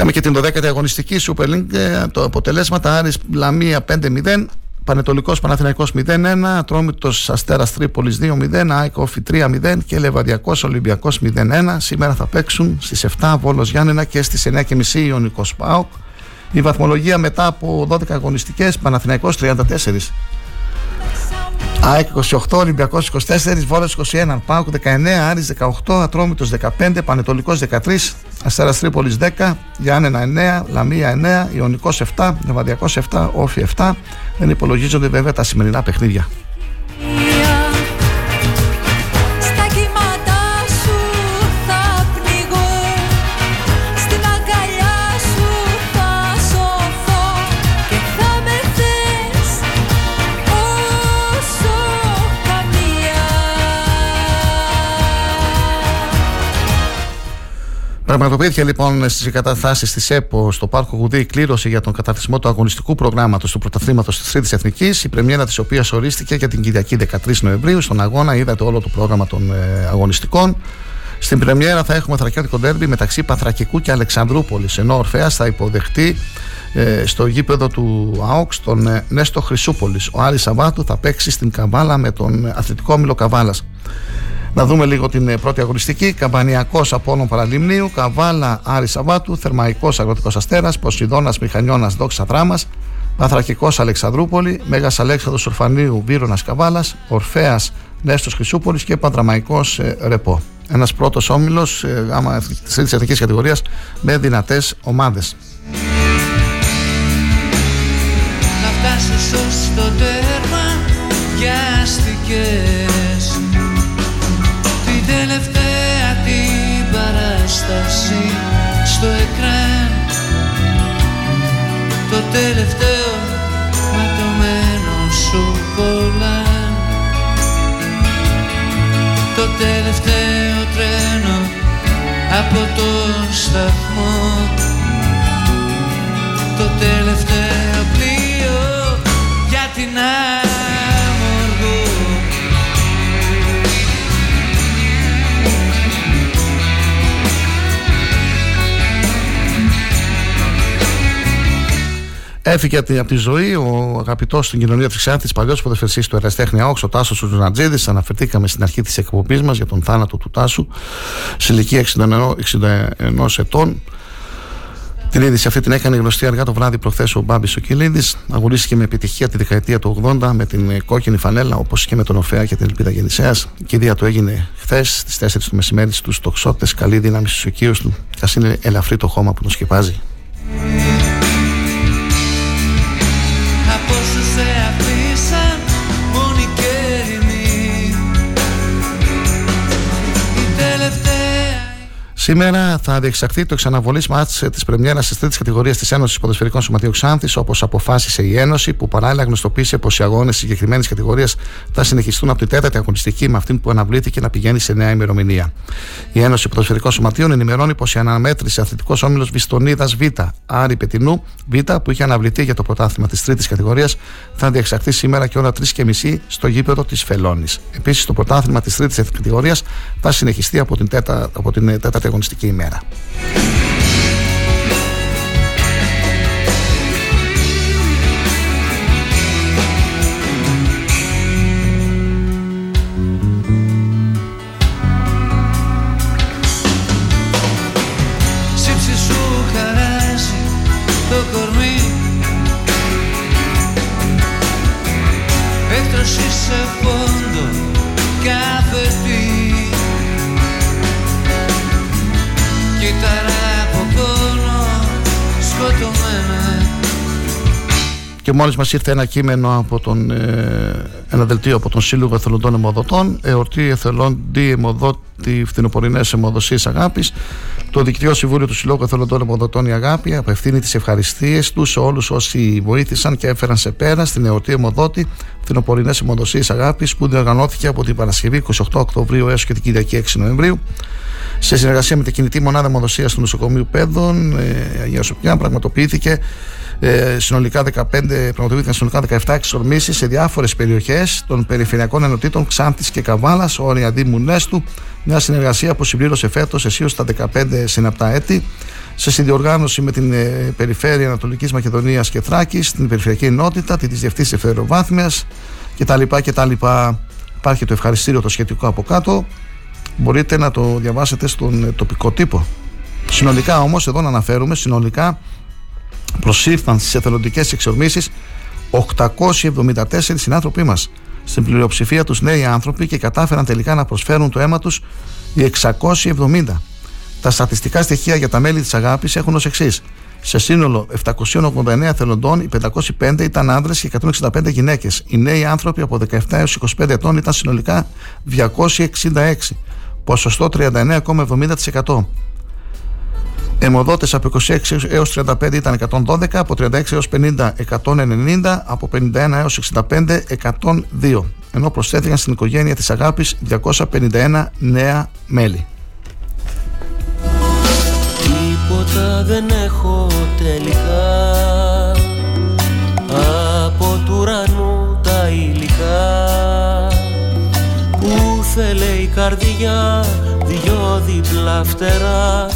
'Είχαμε και την 12η αγωνιστική Super League. Ε, το αποτελέσματα Άρης Λαμία 5-0. Πανετολικός Παναθηναϊκός 0-1, Ατρόμητος Αστέρας Τρίπολης 2-0, Άικοφι 3-0 και Λεβαδιακός Ολυμπιακός 0-1. Σήμερα θα παίξουν στις 7 Βόλος Γιάννενα και στις 9.30 Ιωνικός ΠΑΟΚ. Η βαθμολογία μετά από 12 αγωνιστικές Παναθηναϊκός 34. ΑΕΚ 28, Ολυμπιακός 24, Βόρειο 21, Πάουκ 19, Άρης 18, Ατρόμητος 15, Πανετολικός 13, Αστέρας Τρίπολης 10, Γιάννενα 9, Λαμία 9, Ιωνικός 7, Νεβαδιακός 7, Όφη 7. Δεν υπολογίζονται βέβαια τα σημερινά παιχνίδια. Πραγματοποιήθηκε λοιπόν στις εγκαταστάσεις της ΕΠΟ στο Πάρκο Γουδί κλήρωση για τον καταρτισμό του αγωνιστικού προγράμματος του πρωταθλήματος της Τρίτης Εθνικής, η πρεμιέρα της οποίας ορίστηκε για την Κυριακή 13 Νοεμβρίου. Στον αγώνα είδατε όλο το πρόγραμμα των ε, αγωνιστικών. Στην πρεμιέρα θα έχουμε θρακιώτικο ντέρμπι μεταξύ Παθρακικού και Αλεξανδρούπολης, ενώ ο Ορφαία θα υποδεχτεί ε, στο γήπεδο του ΑΟΚ τον ε, Νέστο Χρυσούπολης. Ο Άρης Σαββάτου θα παίξει στην Καβάλα με τον Αθλητικό Μήλο Καβάλας. Να δούμε λίγο την ε, πρώτη αγωνιστική. Καμπανιακός Απόλων Παραλιμνίου, Καβάλα Άρη Σαββάτου, Θερμαϊκός Αγροτικός Αστέρας, Ποσειδώνας Μηχανιώνας Δόξα Δράμα, Παθρακικός Αλεξανδρούπολη, Μέγας Αλέξανδρος Ορφανίου Βύρονα Καβάλας, Ορφαία Νέστος Χρυσούπολης και Παντραμαϊκό ε, Ρεπό. Ένας πρώτος όμιλος ε, της τρίτη εθνικής κατηγορίας με δυνατές ομάδες. Να φτάσεις ως το τέρμα βιάστηκες στο εκράν Το τελευταίο ματωμένο σου πολλά Το τελευταίο τρένο από το σταθμό. Το τελευταίο πλοίο για την Άμμοργο Έφυγε από τη, από τη ζωή ο αγαπητός στην κοινωνία της Ξάνθη, παλιός ποδοσφαιριστής του Εραστέχνη Άοξ, ο Τάσος Ζουνατζίδη. Αναφερθήκαμε στην αρχή της εκπομπής μας για τον θάνατο του Τάσου σε ηλικία 61, 61 ετών. Την είδηση αυτή την έκανε γνωστή αργά το βράδυ προχθές ο Μπάμπης ο Κιλίδη. Αγωνίστηκε με επιτυχία τη δεκαετία του 80 με την ε, κόκκινη φανέλα, όπως και με τον Οφέα και την Ελπίδα Γεννησέα. Η κηδεία του έγινε χθες στις 4 του μεσημέρι στους τοξότες. Καλή δύναμη στους οικείους του. Α είναι ελαφρύ το χώμα που τον σκεπάζει. Από Σήμερα θα διεξαχθεί το εξαναβολής μάτς της Πρεμιέρας τη τρίτη κατηγορία της Ένωσης Ποδοσφαιρικών Σωματείων Ξάνθης, όπως αποφάσισε η Ένωση, που παράλληλα γνωστοποίησε πως οι αγώνες συγκεκριμένης κατηγορίας θα συνεχιστούν από την τέταρτη αγωνιστική με αυτήν που αναβλήθηκε να πηγαίνει σε νέα ημερομηνία. Η Ένωση Ποδοσφαιρικών Σωματείων ενημερώνει πως η αναμέτρηση αθλητικός όμιλος Βιστονίδας Β, Άρη Πετινού Β, που είχε αναβληθεί για το πρωτάθλημα της τρίτης κατηγορίας, θα διεξαχθεί σήμερα και ώρα 3.30 στο γήπεδο της Φελώνης. Επίσης, το πρωτάθλημα της τρίτης κατηγορίας θα συνεχιστεί από την, τέτα, από την τέταρτη αγωνιστική ημέρα. Και μόλις μας ήρθε ένα κείμενο από τον, ε, ένα δελτίο από τον Σύλλογο Εθελοντών Αιμοδοτών, εορτή εθελόντη αιμοδότη φθινοπορεινές αιμοδοσίες αγάπης. Το Δικτυό Συμβούλιο του Συλλόγου Εθελοντών Αιμοδοτών Η Αγάπη απευθύνει τις ευχαριστίες τους σε όλους όσοι βοήθησαν και έφεραν σε πέρα στην εορτή αιμοδότη φθινοπορεινές αιμοδοσίες αγάπης που διοργανώθηκε από την Παρασκευή 28 Οκτωβρίου έως και την Κυριακή 6 Νοεμβρίου σε συνεργασία με την κινητή μονάδα αιμοδοσίας του νοσοκομείου Πέδων, ε, Αγία Σοπιά, πραγματοποιήθηκε ε, συνολικά 15, πραγματοποιήθηκαν συνολικά 17 εξορμήσεις σε διάφορες περιοχές των περιφερειακών ενωτήτων Ξάνθης και Καβάλας, όρια Δήμου Νέστου, μια συνεργασία που συμπλήρωσε φέτος αισίως τα 15 συναπτά έτη σε συνδιοργάνωση με την ε, Περιφέρεια Ανατολικής Μακεδονίας και Θράκης, την Περιφερειακή Ενότητα, τη της Διευθύνσης Εφεροβάθμιας κτλ. κτλ. Υπάρχει το ευχαριστήριο το σχετικό από κάτω. Μπορείτε να το διαβάσετε στον ε, τοπικό τύπο. Συνολικά όμως, εδώ να αναφέρουμε, συνολικά προσήρθαν στις εθελοντικές εξορμήσεις 874 συνάνθρωποι μας. Στην πλειοψηφία τους νέοι άνθρωποι και κατάφεραν τελικά να προσφέρουν το αίμα τους οι 670. Τα στατιστικά στοιχεία για τα μέλη της αγάπης έχουν ως εξής. Σε σύνολο 789 εθελοντών, οι 505 ήταν άνδρες και 165 γυναίκες. Οι νέοι άνθρωποι από 17 έως 25 ετών ήταν συνολικά 266. Ποσοστό 39,70%. Αιμοδότες από 26 έως 35 ήταν 112, από 36 έως 50 190, από 51 έως 65 102. Ενώ προσθέθηκαν στην οικογένεια της αγάπης 251 νέα μέλη. Τίποτα δεν έχω τελικά Από του ουρανού τα υλικά Που θέλε η καρδιά δυο διπλά φτερά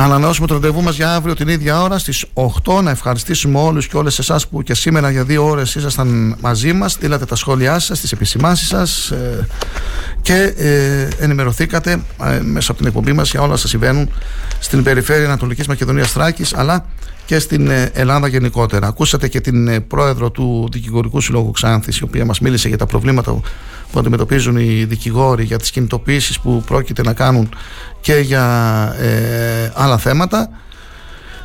Να ανανεώσουμε το ραντεβού μας για αύριο την ίδια ώρα στις 8. Να ευχαριστήσουμε όλους και όλες εσάς που και σήμερα για δύο ώρες ήσασταν μαζί μας. Στείλατε τα σχόλιά σας, τις επισημάνσεις σας ε, και ε, ενημερωθήκατε ε, μέσα από την εκπομπή μας για όλα όσα συμβαίνουν στην περιφέρεια Ανατολικής Μακεδονίας Θράκης αλλά και στην ε, Ελλάδα γενικότερα. Ακούσατε και την ε, πρόεδρο του Δικηγορικού Συλλόγου Ξάνθης η οποία μας μίλησε για τα προβλήματα που αντιμετωπίζουν οι δικηγόροι για τις κινητοποιήσεις που πρόκειται να κάνουν και για ε, άλλα θέματα.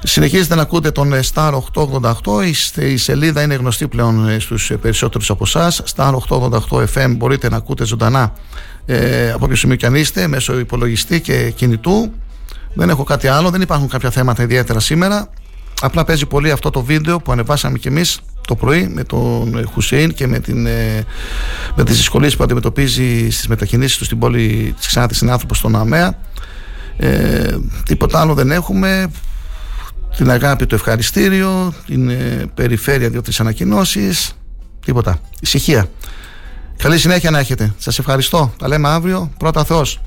Συνεχίζετε να ακούτε τον Star 888. Η σελίδα είναι γνωστή πλέον ε, στους περισσότερους από εσάς. Star 888 FM μπορείτε να ακούτε ζωντανά ε, από όποιο σημείο και αν είστε μέσω υπολογιστή και κινητού. Δεν έχω κάτι άλλο, δεν υπάρχουν κάποια θέματα ιδιαίτερα σήμερα. Απλά παίζει πολύ αυτό το βίντεο που ανεβάσαμε κι εμείς το πρωί με τον Χουσέιν και με, την, ε, με τις δυσκολίες που αντιμετωπίζει στις μετακινήσεις του στην πόλη της Ξάνθης συνάνθρωπος στον ΑΜΕΑ. Ε, τίποτα άλλο δεν έχουμε την αγάπη, το ευχαριστήριο, την ε, περιφέρεια, δύο-τρεις ανακοινώσεις. Τίποτα. Ησυχία. Καλή συνέχεια να έχετε. Σας ευχαριστώ. Τα λέμε αύριο. Πρώτα Θεός.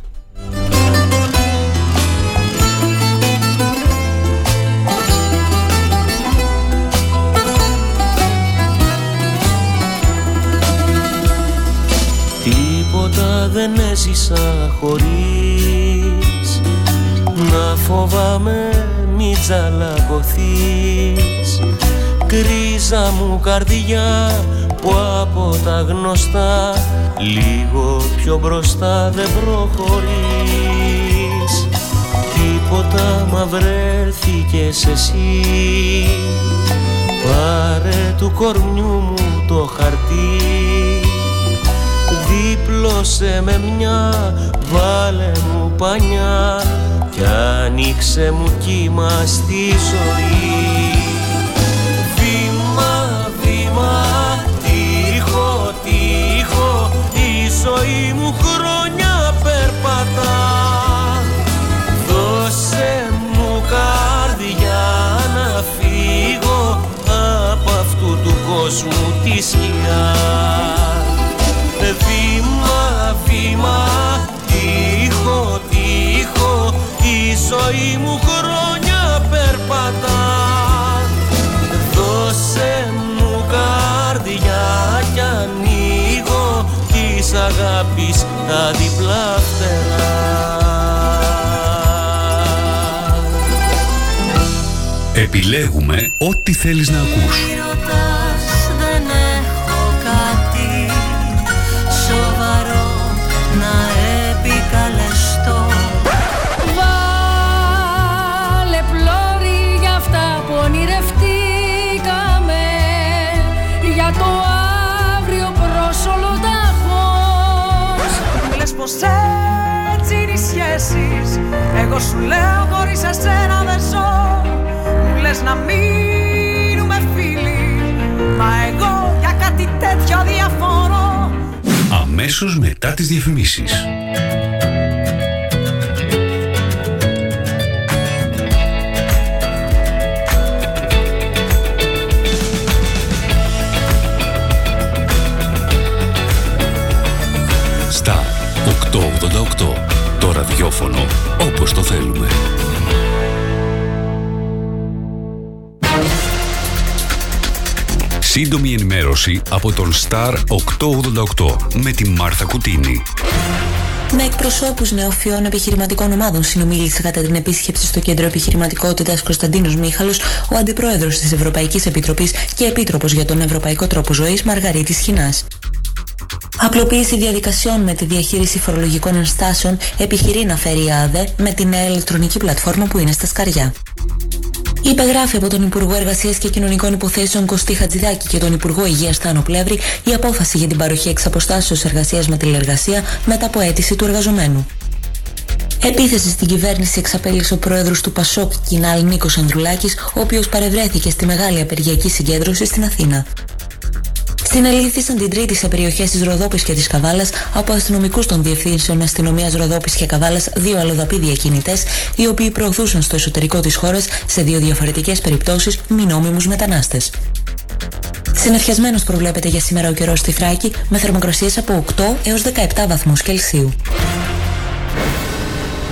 Έζησα χωρίς. Να φοβάμαι μη τζαλακωθείς Κρίζα μου καρδιά που από τα γνωστά λίγο πιο μπροστά δεν προχωρείς. Τίποτα μα βρέθηκες εσύ. Πάρε του κορμιού μου το χαρτί Δίπλωσε με μια, βάλε μου πανιά κι άνοιξε μου κύμα στη ζωή. Βήμα, βήμα, τείχο, τείχο η ζωή μου χρόνια περπατά. Δώσε μου καρδιά να φύγω από αυτού του κόσμου τη σκιά Βήμα, βήμα, τείχο, τείχο η ζωή μου χρόνια περπατά. Δώσε μου καρδιά κι ανοίγω της αγάπης τα διπλά φτερά. Επιλέγουμε ό,τι θέλεις να ακούς. Εγώ σου λέω χωρίς εσένα δεν ζω. Μου λες να μείνουμε φίλοι. Μα εγώ για κάτι τέτοιο διαφορώ Αμέσως μετά τις διαφημίσεις. Το ραδιόφωνο όπως το θέλουμε. Σύντομη ενημέρωση από τον Star 888 με τη Μάρθα Κουτίνη. Με εκπροσώπους νεοφιών επιχειρηματικών ομάδων συνομίλησε κατά την επίσκεψη στο κέντρο επιχειρηματικότητας Κωνσταντίνος Μίχαλος, ο αντιπρόεδρος της Ευρωπαϊκής Επιτροπής και επίτροπος για τον Ευρωπαϊκό Τρόπο Ζωής Μαργαρίτης Χινά. Απλοποίηση διαδικασιών με τη διαχείριση φορολογικών ενστάσεων επιχειρεί να φέρει η ΑΔΕ με τη νέα ηλεκτρονική πλατφόρμα που είναι στα σκαριά. Υπεγράφει από τον Υπουργό Εργασίας και Κοινωνικών Υποθέσεων Κωστή Χατζηδάκη και τον Υπουργό Υγείας Θάνο Πλεύρη η απόφαση για την παροχή εξ αποστάσεως εργασίας με τηλεργασία μετά από αίτηση του εργαζομένου. Επίθεση στην κυβέρνηση εξαπέλυσε ο πρόεδρος του Πασόκ Κινάλ Νίκος Ανδρουλάκης, ο οποίος παρευρέθηκε στη μεγάλη απεργιακή συγκέντρωση στην Αθήνα. Συνελήφθησαν την Τρίτη σε περιοχές της Ροδόπης και της Καβάλας από αστυνομικούς των διευθύνσεων αστυνομίας Ροδόπης και Καβάλας δύο αλλοδαποί διακινητέ, οι οποίοι προωθούσαν στο εσωτερικό της χώρας σε δύο διαφορετικές περιπτώσεις μη νόμιμους μετανάστες. Συνεφιασμένος προβλέπεται για σήμερα ο καιρός στη Θράκη με θερμοκρασίες από 8 έως 17 βαθμούς Κελσίου.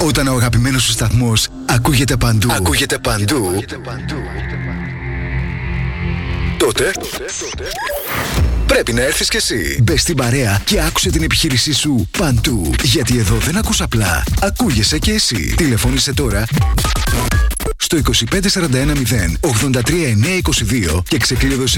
Όταν ο αγαπημένος σου σταθμός ακούγεται παντού, ακούγεται παντού, τότε πρέπει να έρθεις κι εσύ. Μπες στην παρέα και άκουσε την επιχείρησή σου παντού. Γιατί εδώ δεν ακούς απλά, ακούγεσαι κι εσύ. Τηλεφώνησε τώρα στο 25410 83922 και ξεκλείδωσε